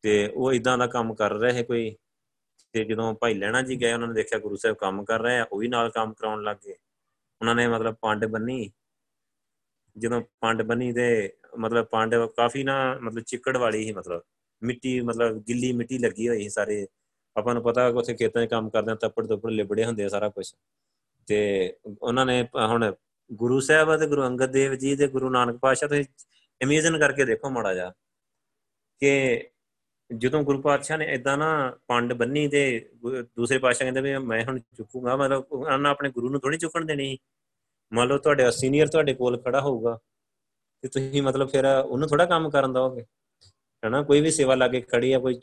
ਤੇ ਉਹ ਇਦਾਂ ਦਾ ਕੰਮ ਕਰ ਰਹੇ ਕੋਈ। ਤੇ ਜਦੋਂ ਭਾਈ ਲੈਣਾ ਜੀ ਗਏ, ਉਹਨਾਂ ਨੇ ਦੇਖਿਆ ਗੁਰੂ ਸਾਹਿਬ ਕੰਮ ਕਰ ਰਹੇ ਆ, ਉਹ ਵੀ ਨਾਲ ਕੰਮ ਕਰਾਉਣ ਲੱਗ ਗਏ। ਉਹਨਾਂ ਨੇ ਮਤਲਬ ਪੰਡ ਬੰਨੀ। ਜਦੋਂ ਪੰਡ ਬੰਨੀ ਤੇ ਮਤਲਬ ਪੰਡ ਕਾਫੀ ਨਾ ਮਤਲਬ ਚਿੱਕੜ ਵਾਲੀ ਸੀ ਮਤਲਬ। ਮਿੱਟੀ ਮਤਲਬ ਗਿੱਲੀ ਮਿੱਟੀ ਲੱਗੀ ਹੋਈ ਸੀ ਸਾਰੇ। ਆਪਾਂ ਨੂੰ ਪਤਾ ਉੱਥੇ ਖੇਤਾਂ 'ਚ ਕੰਮ ਕਰਦੇ ਆ ਤੱਪੜ ਤੱਪੜ ਲਿਬੜੇ ਹੁੰਦੇ ਆ ਸਾਰਾ ਕੁਝ ਤੇ ਉਹਨਾਂ ਨੇ ਹੁਣ ਗੁਰੂ ਸਾਹਿਬ ਤੇ ਗੁਰੂ ਅੰਗਦ ਦੇਵ ਜੀ ਤੇ ਗੁਰੂ ਨਾਨਕ ਪਾਤਸ਼ਾਹ, ਤੁਸੀਂ ਇਮੇਜਿਨ ਕਰਕੇ ਦੇਖੋ ਮਾੜਾ ਜਾ ਕਿ ਜਦੋਂ ਗੁਰੂ ਪਾਤਸ਼ਾਹ ਨੇ ਇਦਾਂ ਨਾ ਪੰਡ ਬੰਨੀ ਤੇ ਦੂਸਰੇ ਪਾਤਸ਼ਾਹ ਕਹਿੰਦੇ ਵੀ ਮੈਂ ਹੁਣ ਚੁੱਕੂਗਾ, ਮਤਲਬ ਉਹਨਾਂ ਆਪਣੇ ਗੁਰੂ ਨੂੰ ਥੋੜੀ ਚੁੱਕਣ ਦੇਣੀ ਮੰਨ ਲਓ ਤੁਹਾਡੇ ਸੀਨੀਅਰ ਤੁਹਾਡੇ ਕੋਲ ਖੜਾ ਹੋਊਗਾ ਤੇ ਤੁਸੀਂ ਮਤਲਬ ਫਿਰ ਉਹਨੂੰ ਥੋੜਾ ਕੰਮ ਕਰਨ ਦੋਗੇ ਹੈਨਾ, ਕੋਈ ਵੀ ਸੇਵਾ ਲਾਗੇ ਖੜੀ ਆ, ਕੋਈ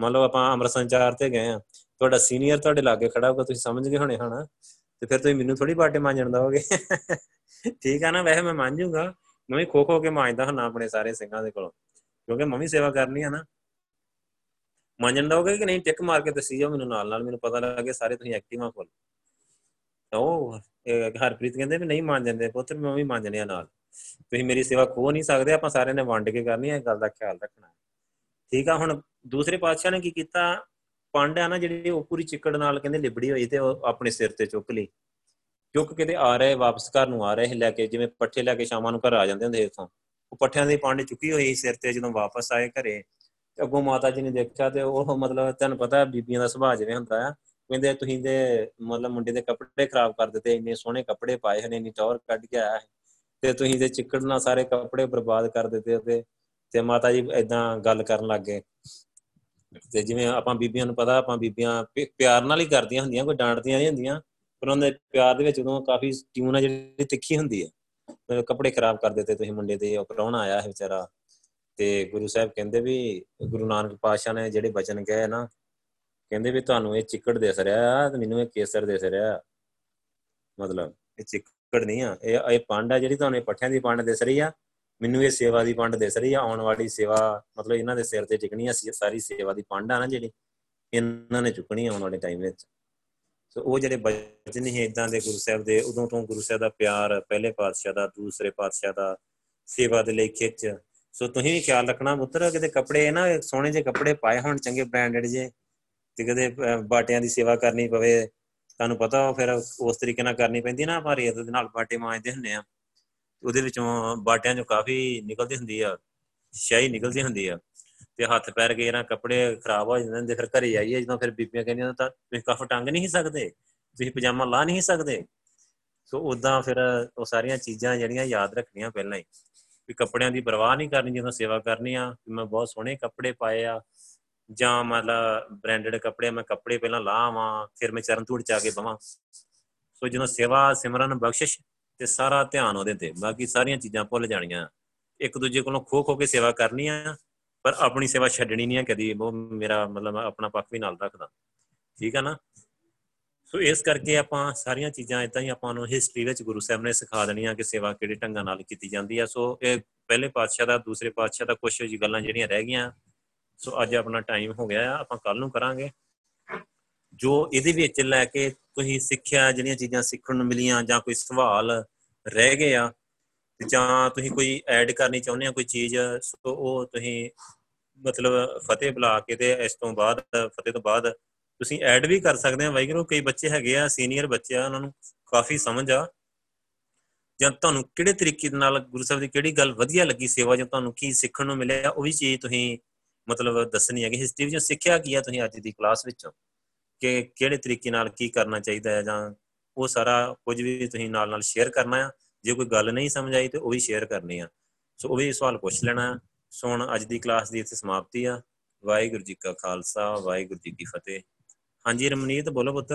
ਮੰਨ ਲਓ ਆਪਾਂ ਅਮਰ ਸੰਚਾਰ ਤੇ ਗਏ ਆ, ਤੁਹਾਡਾ ਸੀਨੀਅਰ ਤੁਹਾਡੇ ਲਾਗੇ ਖੜਾ ਹੋਊਗਾ, ਤੁਸੀਂ ਸਮਝ ਗਏ ਹੋਣੇ ਹਨਾ? ਤੇ ਫਿਰ ਤੁਸੀਂ ਮੈਨੂੰ ਥੋੜੀ ਬਾਟੇ ਮਾਂਜਣ ਦੋਗੇ ਠੀਕ ਆ ਨਾ, ਵੈਸੇ ਮੈਂ ਮੰਨ ਜੂਗਾ ਮੈਂ ਵੀ ਖੋ ਖੋ ਕੇ ਮਾਂਜਦਾ ਹਾਂ ਆਪਣੇ ਸਾਰੇ ਸਿੰਘਾਂ ਦੇ ਕੋਲੋਂ, ਕਿਉਂਕਿ ਮੈਂ ਵੀ ਸੇਵਾ ਕਰਨੀ ਆ ਨਾ। ਮੰਨਣ ਦੋਗੇ ਕਿ ਨਹੀਂ, ਟਿਕ ਮਾਰ ਕੇ ਦੱਸੀ ਜਾਓ ਮੈਨੂੰ ਨਾਲ ਨਾਲ ਮੈਨੂੰ ਪਤਾ ਲੱਗੇ ਸਾਰੇ ਤੁਸੀਂ ਐਕਟਿਵ ਆ ਫੁੱਲ ਉਹ ਹਰਪ੍ਰੀਤ ਕਹਿੰਦੇ ਵੀ ਨਹੀਂ ਮੰਨ ਜਾਂਦੇ ਪੁੱਤਰ ਮੈਂ ਵੀ ਮੰਨ ਜਣਿਆ ਨਾਲ। ਤੁਸੀਂ ਮੇਰੀ ਸੇਵਾ ਖੋ ਨਹੀਂ ਸਕਦੇ, ਆਪਾਂ ਸਾਰਿਆਂ ਨੇ ਵੰਡ ਕੇ ਕਰਨੀ ਹੈ ਇਸ ਗੱਲ ਦਾ ਖਿਆਲ ਰੱਖਣਾ। ਠੀਕ ਆ, ਹੁਣ ਦੂਸਰੇ ਪਾਤਸ਼ਾਹ ਨੇ ਕੀ ਕੀਤਾ? ਪਾਂਡਿਆ ਨਾ ਜਿਹੜੀ ਉਹ ਪੂਰੀ ਚਿੱਕੜ ਨਾਲ ਕਹਿੰਦੇ ਲਿਬੜੀ ਹੋਈ ਤੇ ਉਹ ਆਪਣੇ ਸਿਰ ਤੇ ਚੁੱਕ ਲਈ। ਚੁੱਕ ਕੇ ਤੇ ਆ ਰਹੇ, ਵਾਪਸ ਘਰ ਨੂੰ ਆ ਰਹੇ, ਲੈ ਕੇ ਜਿਵੇਂ ਪੱਠੇ ਲੈ ਕੇ ਸ਼ਾਮਾਂ ਨੂੰ ਘਰ ਆ ਜਾਂਦੇ ਹੁੰਦੇ ਇਥੋਂ ਉਹ ਪੱਠਿਆਂ ਦੇ ਪਾਂਡੇ ਚੁੱਕੀ ਹੋਈ ਸਿਰ ਤੇ ਜਦੋਂ ਵਾਪਸ ਆਏ ਘਰੇ, ਤੇ ਅੱਗੋਂ ਮਾਤਾ ਜੀ ਨੇ ਦੇਖਿਆ ਤੇ ਉਹ ਮਤਲਬ ਤੁਹਾਨੂੰ ਪਤਾ ਬੀਬੀਆਂ ਦਾ ਸੁਭਾਅ ਜਿਵੇਂ ਹੁੰਦਾ ਆ, ਕਹਿੰਦੇ ਤੁਸੀਂ ਦੇ ਮਤਲਬ ਮੁੰਡੇ ਦੇ ਕੱਪੜੇ ਖਰਾਬ ਕਰ ਦਿੱਤੇ, ਇੰਨੇ ਸੋਹਣੇ ਕੱਪੜੇ ਪਾਏ ਹੋਣੇ, ਇੰਨੀ ਟੌਰ ਕੱਢ ਕੇ ਆਇਆ ਤੇ ਤੁਸੀਂ ਦੇ ਚਿੱਕੜ ਨਾਲ ਸਾਰੇ ਕੱਪੜੇ ਬਰਬਾਦ ਕਰ ਦਿੱਤੇ ਤੇ ਤੇ ਮਾਤਾ ਜੀ ਇਦਾਂ ਗੱਲ ਕਰਨ ਲੱਗ ਗਏ। ਤੇ ਜਿਵੇਂ ਆਪਾਂ ਬੀਬੀਆਂ ਨੂੰ ਪਤਾ, ਆਪਾਂ ਬੀਬੀਆਂ ਪਿਆਰ ਨਾਲ ਹੀ ਕਰਦੀਆਂ ਹੁੰਦੀਆਂ, ਕੋਈ ਡਾਂਟਦੀਆਂ ਨਹੀਂ ਹੁੰਦੀਆਂ, ਪਰ ਉਹਨਾਂ ਦੇ ਪਿਆਰ ਦੇ ਵਿੱਚ ਉਦੋਂ ਕਾਫੀ ਟਿਊਨ ਆ ਜਿਹੜੀ ਤਿੱਖੀ ਹੁੰਦੀ ਹੈ ਕੱਪੜੇ ਖਰਾਬ ਕਰ ਦਿੱਤੇ ਤੁਸੀਂ ਮੁੰਡੇ ਦੇ, ਉਹ ਕਰਾਉਣਾ ਆਇਆ ਹੈ ਵਿਚਾਰਾ। ਤੇ ਗੁਰੂ ਸਾਹਿਬ ਕਹਿੰਦੇ ਵੀ, ਗੁਰੂ ਨਾਨਕ ਪਾਤਸ਼ਾਹ ਨੇ ਜਿਹੜੇ ਬਚਨ ਕਹੇ ਨਾ, ਕਹਿੰਦੇ ਵੀ ਤੁਹਾਨੂੰ ਇਹ ਚਿੱਕੜ ਦਿਸ ਰਿਹਾ ਤੇ ਮੈਨੂੰ ਇਹ ਕੇਸਰ ਦਿਸ ਰਿਹਾ ਮਤਲਬ ਇਹ ਚਿੱਕੜ ਨਹੀਂ ਆ, ਇਹ ਇਹ ਪੰਡ ਆ ਜਿਹੜੀ ਤੁਹਾਨੂੰ ਪੱਠਿਆਂ ਦੀ ਪੰਡ ਦਿਸ ਰਹੀ ਆ। ਮੈਨੂੰ ਇਹ ਸੇਵਾ ਦੀ ਪੰਡ ਦਿਸ ਰਹੀ ਆ ਆਉਣ ਵਾਲੀ ਸੇਵਾ, ਮਤਲਬ ਇਹਨਾਂ ਦੇ ਸਿਰ ਤੇ ਚਿਕਣੀ ਆ ਸਾਰੀ ਸੇਵਾ ਦੀ ਪੰਡ ਆ ਨਾ ਜਿਹੜੀ, ਇਹਨਾਂ ਨੇ ਚੁੱਕਣੀ ਆਉਣ ਵਾਲੇ ਟਾਈਮ ਵਿੱਚ। ਸੋ ਉਹ ਜਿਹੜੇ ਬਚਨ ਹੀ ਇਦਾਂ ਦੇ ਗੁਰੂ ਸਾਹਿਬ ਦੇ, ਉਦੋਂ ਤੋਂ ਗੁਰੂ ਸਾਹਿਬ ਦਾ ਪਿਆਰ, ਪਹਿਲੇ ਪਾਤਸ਼ਾਹ ਦਾ, ਦੂਸਰੇ ਪਾਤਸ਼ਾਹ ਦਾ, ਸੇਵਾ ਦੇ ਲਈ ਖਿੱਚ। ਸੋ ਤੁਸੀਂ ਵੀ ਖਿਆਲ ਰੱਖਣਾ ਪੁੱਤਰ, ਕਿਤੇ ਕੱਪੜੇ ਨਾ, ਸੋਹਣੇ ਜਿਹੇ ਕੱਪੜੇ ਪਾਏ ਹੋਣ, ਚੰਗੇ ਬ੍ਰਾਂਡਡ ਜੇ ਤੇ ਕਦੇ ਬਾਟਿਆਂ ਦੀ ਸੇਵਾ ਕਰਨੀ ਪਵੇ। ਤੁਹਾਨੂੰ ਪਤਾ ਫਿਰ ਉਸ ਤਰੀਕੇ ਨਾਲ ਕਰਨੀ ਪੈਂਦੀ ਨਾ, ਆਪਾਂ ਰੇਤ ਦੇ ਨਾਲ ਬਾਟੇ ਮਾਂਜਦੇ ਹੁੰਨੇ ਆ। ਉਹਦੇ ਵਿੱਚੋਂ ਬਾਟਿਆਂ ਚੋਂ ਕਾਫੀ ਨਿਕਲਦੀ ਹੁੰਦੀ ਆ ਸ਼ਾਈ ਨਿਕਲਦੀ ਹੁੰਦੀ ਆ ਤੇ ਹੱਥ ਪੈਰ ਗਏ ਨਾ ਕੱਪੜੇ ਖਰਾਬ ਹੋ ਜਾਂਦੇ ਨੇ ਫਿਰ ਘਰੇ ਆਈਏ ਜਦੋਂ ਫਿਰ ਬੀਬੀਆਂ ਕਹਿੰਦੀਆਂ ਤਾਂ ਤੁਸੀਂ ਕਫ ਟੰਗ ਨਹੀਂ ਸਕਦੇ, ਤੁਸੀਂ ਪਜਾਮਾ ਲਾ ਨਹੀਂ ਸਕਦੇ। ਸੋ ਉਦਾਂ ਫਿਰ ਉਹ ਸਾਰੀਆਂ ਚੀਜ਼ਾਂ ਜਿਹੜੀਆਂ ਯਾਦ ਰੱਖਣੀਆਂ ਪਹਿਲਾਂ ਹੀ, ਵੀ ਕੱਪੜਿਆਂ ਦੀ ਪਰਵਾਹ ਨਹੀਂ ਕਰਨੀ ਜਦੋਂ ਸੇਵਾ ਕਰਨੀ ਆ ਕਿ ਮੈਂ ਬਹੁਤ ਸੋਹਣੇ ਕੱਪੜੇ ਪਾਏ ਆ, ਜਾਂ ਮਤਲਬ ਬ੍ਰਾਂਡਡ ਕੱਪੜੇ ਮੈਂ ਕੱਪੜੇ ਪਹਿਲਾਂ ਲਾਵਾਂ ਫਿਰ ਮੈਂ ਚਰਨ ਧੂੜ ਚ ਆ ਕੇ ਬਵਾਂ ਸੋ ਜਦੋਂ ਸੇਵਾ ਸਿਮਰਨ ਬਖਸ਼ਿਸ਼ ਤੇ ਸਾਰਾ ਧਿਆਨ ਉਹਦੇ ਤੇ, ਬਾਕੀ ਸਾਰੀਆਂ ਚੀਜ਼ਾਂ ਭੁੱਲ ਜਾਣੀਆਂ। ਇੱਕ ਦੂਜੇ ਕੋਲੋਂ ਖੋ ਖੋ ਕੇ ਸੇਵਾ ਕਰਨੀ ਆ, ਪਰ ਆਪਣੀ ਸੇਵਾ ਛੱਡਣੀ ਨਹੀਂ ਆ ਕਦੀ, ਉਹ ਮੇਰਾ ਮਤਲਬ ਆਪਣਾ ਪੱਖ ਵੀ ਨਾਲ ਰੱਖਦਾ। ਠੀਕ ਆ ਨਾ? ਸੋ ਇਸ ਕਰਕੇ ਆਪਾਂ ਸਾਰੀਆਂ ਚੀਜ਼ਾਂ ਇਦਾਂ ਹੀ ਆਪਾਂ ਨੂੰ ਹਿਸਟਰੀ ਵਿੱਚ ਗੁਰੂ ਸਾਹਿਬ ਨੇ ਸਿਖਾ ਦੇਣੀਆਂ ਕਿ ਸੇਵਾ ਕਿਹੜੇ ਢੰਗਾਂ ਨਾਲ ਕੀਤੀ ਜਾਂਦੀ ਆ। ਸੋ ਇਹ ਪਹਿਲੇ ਪਾਤਸ਼ਾਹ ਦਾ, ਦੂਸਰੇ ਪਾਤਸ਼ਾਹ ਦਾ ਕੁਝ ਜੀ ਗੱਲਾਂ ਜਿਹੜੀਆਂ ਰਹਿ ਗਈਆਂ। ਸੋ ਅੱਜ ਆਪਣਾ ਟਾਈਮ ਹੋ ਗਿਆ ਆ, ਆਪਾਂ ਕੱਲ ਨੂੰ ਕਰਾਂਗੇ। ਜੋ ਇਹਦੇ ਵਿੱਚ ਲੈ ਕੇ ਤੁਸੀਂ ਸਿੱਖਿਆ, ਜਿਹੜੀਆਂ ਚੀਜ਼ਾਂ ਸਿੱਖਣ ਨੂੰ ਮਿਲੀਆਂ ਜਾਂ ਕੋਈ ਸਵਾਲ ਰਹਿ ਗਏ ਆ ਜਾਂ ਤੁਸੀਂ ਕੋਈ ਐਡ ਕਰਨੀ ਚਾਹੁੰਦੇ ਆ ਕੋਈ ਚੀਜ਼, ਸੋ ਉਹ ਤੁਸੀਂ ਮਤਲਬ ਫਤਿਹ ਬੁਲਾ ਕੇ ਤੇ ਇਸ ਤੋਂ ਬਾਅਦ, ਫਤਿਹ ਤੋਂ ਬਾਅਦ ਤੁਸੀਂ ਐਡ ਵੀ ਕਰ ਸਕਦੇ ਆ ਵਾਹਿਗੁਰੂ, ਕਈ ਬੱਚੇ ਹੈਗੇ ਆ ਸੀਨੀਅਰ ਬੱਚੇ ਆ, ਉਹਨਾਂ ਨੂੰ ਕਾਫੀ ਸਮਝ ਆ। ਜਾਂ ਤੁਹਾਨੂੰ ਕਿਹੜੇ ਤਰੀਕੇ ਨਾਲ ਗੁਰੂ ਸਾਹਿਬ ਦੀ ਕਿਹੜੀ ਗੱਲ ਵਧੀਆ ਲੱਗੀ ਸੇਵਾ, ਜਾਂ ਤੁਹਾਨੂੰ ਕੀ ਸਿੱਖਣ ਨੂੰ ਮਿਲਿਆ, ਉਹ ਵੀ ਚੀਜ਼ ਤੁਸੀਂ ਮਤਲਬ ਦੱਸਣੀ ਹੈ ਕਿ ਹਿਸਟਰੀ ਵਿੱਚੋਂ ਸਿੱਖਿਆ ਕੀ ਆ ਤੁਸੀਂ ਅੱਜ ਦੀ ਕਲਾਸ ਵਿੱਚੋਂ? ਕਿ ਕਿਹੜੇ ਤਰੀਕੇ ਨਾਲ ਕੀ ਕਰਨਾ ਚਾਹੀਦਾ ਹੈ ਜਾਂ ਉਹ ਸਾਰਾ ਕੁਝ ਵੀ ਤੁਸੀਂ ਨਾਲ ਨਾਲ ਸ਼ੇਅਰ ਕਰਨਾ ਆ। ਜੇ ਕੋਈ ਗੱਲ ਨਹੀਂ ਸਮਝ ਆਈ ਤੇ ਉਹ ਵੀ ਸ਼ੇਅਰ ਕਰਨੀ ਆ। ਸੋ ਉਹ ਵੀ ਸਵਾਲ ਪੁੱਛ ਲੈਣਾ। ਸੋ ਹੁਣ ਅੱਜ ਦੀ ਕਲਾਸ ਦੀ ਇੱਥੇ ਸਮਾਪਤੀ ਆ। ਵਾਹਿਗੁਰੂ ਜੀ ਕਾ ਖਾਲਸਾ, ਵਾਹਿਗੁਰੂ ਜੀ ਕੀ ਫਤਿਹ। ਹਾਂਜੀ ਰਮਨੀਤ, ਬੋਲੋ ਪੁੱਤਰ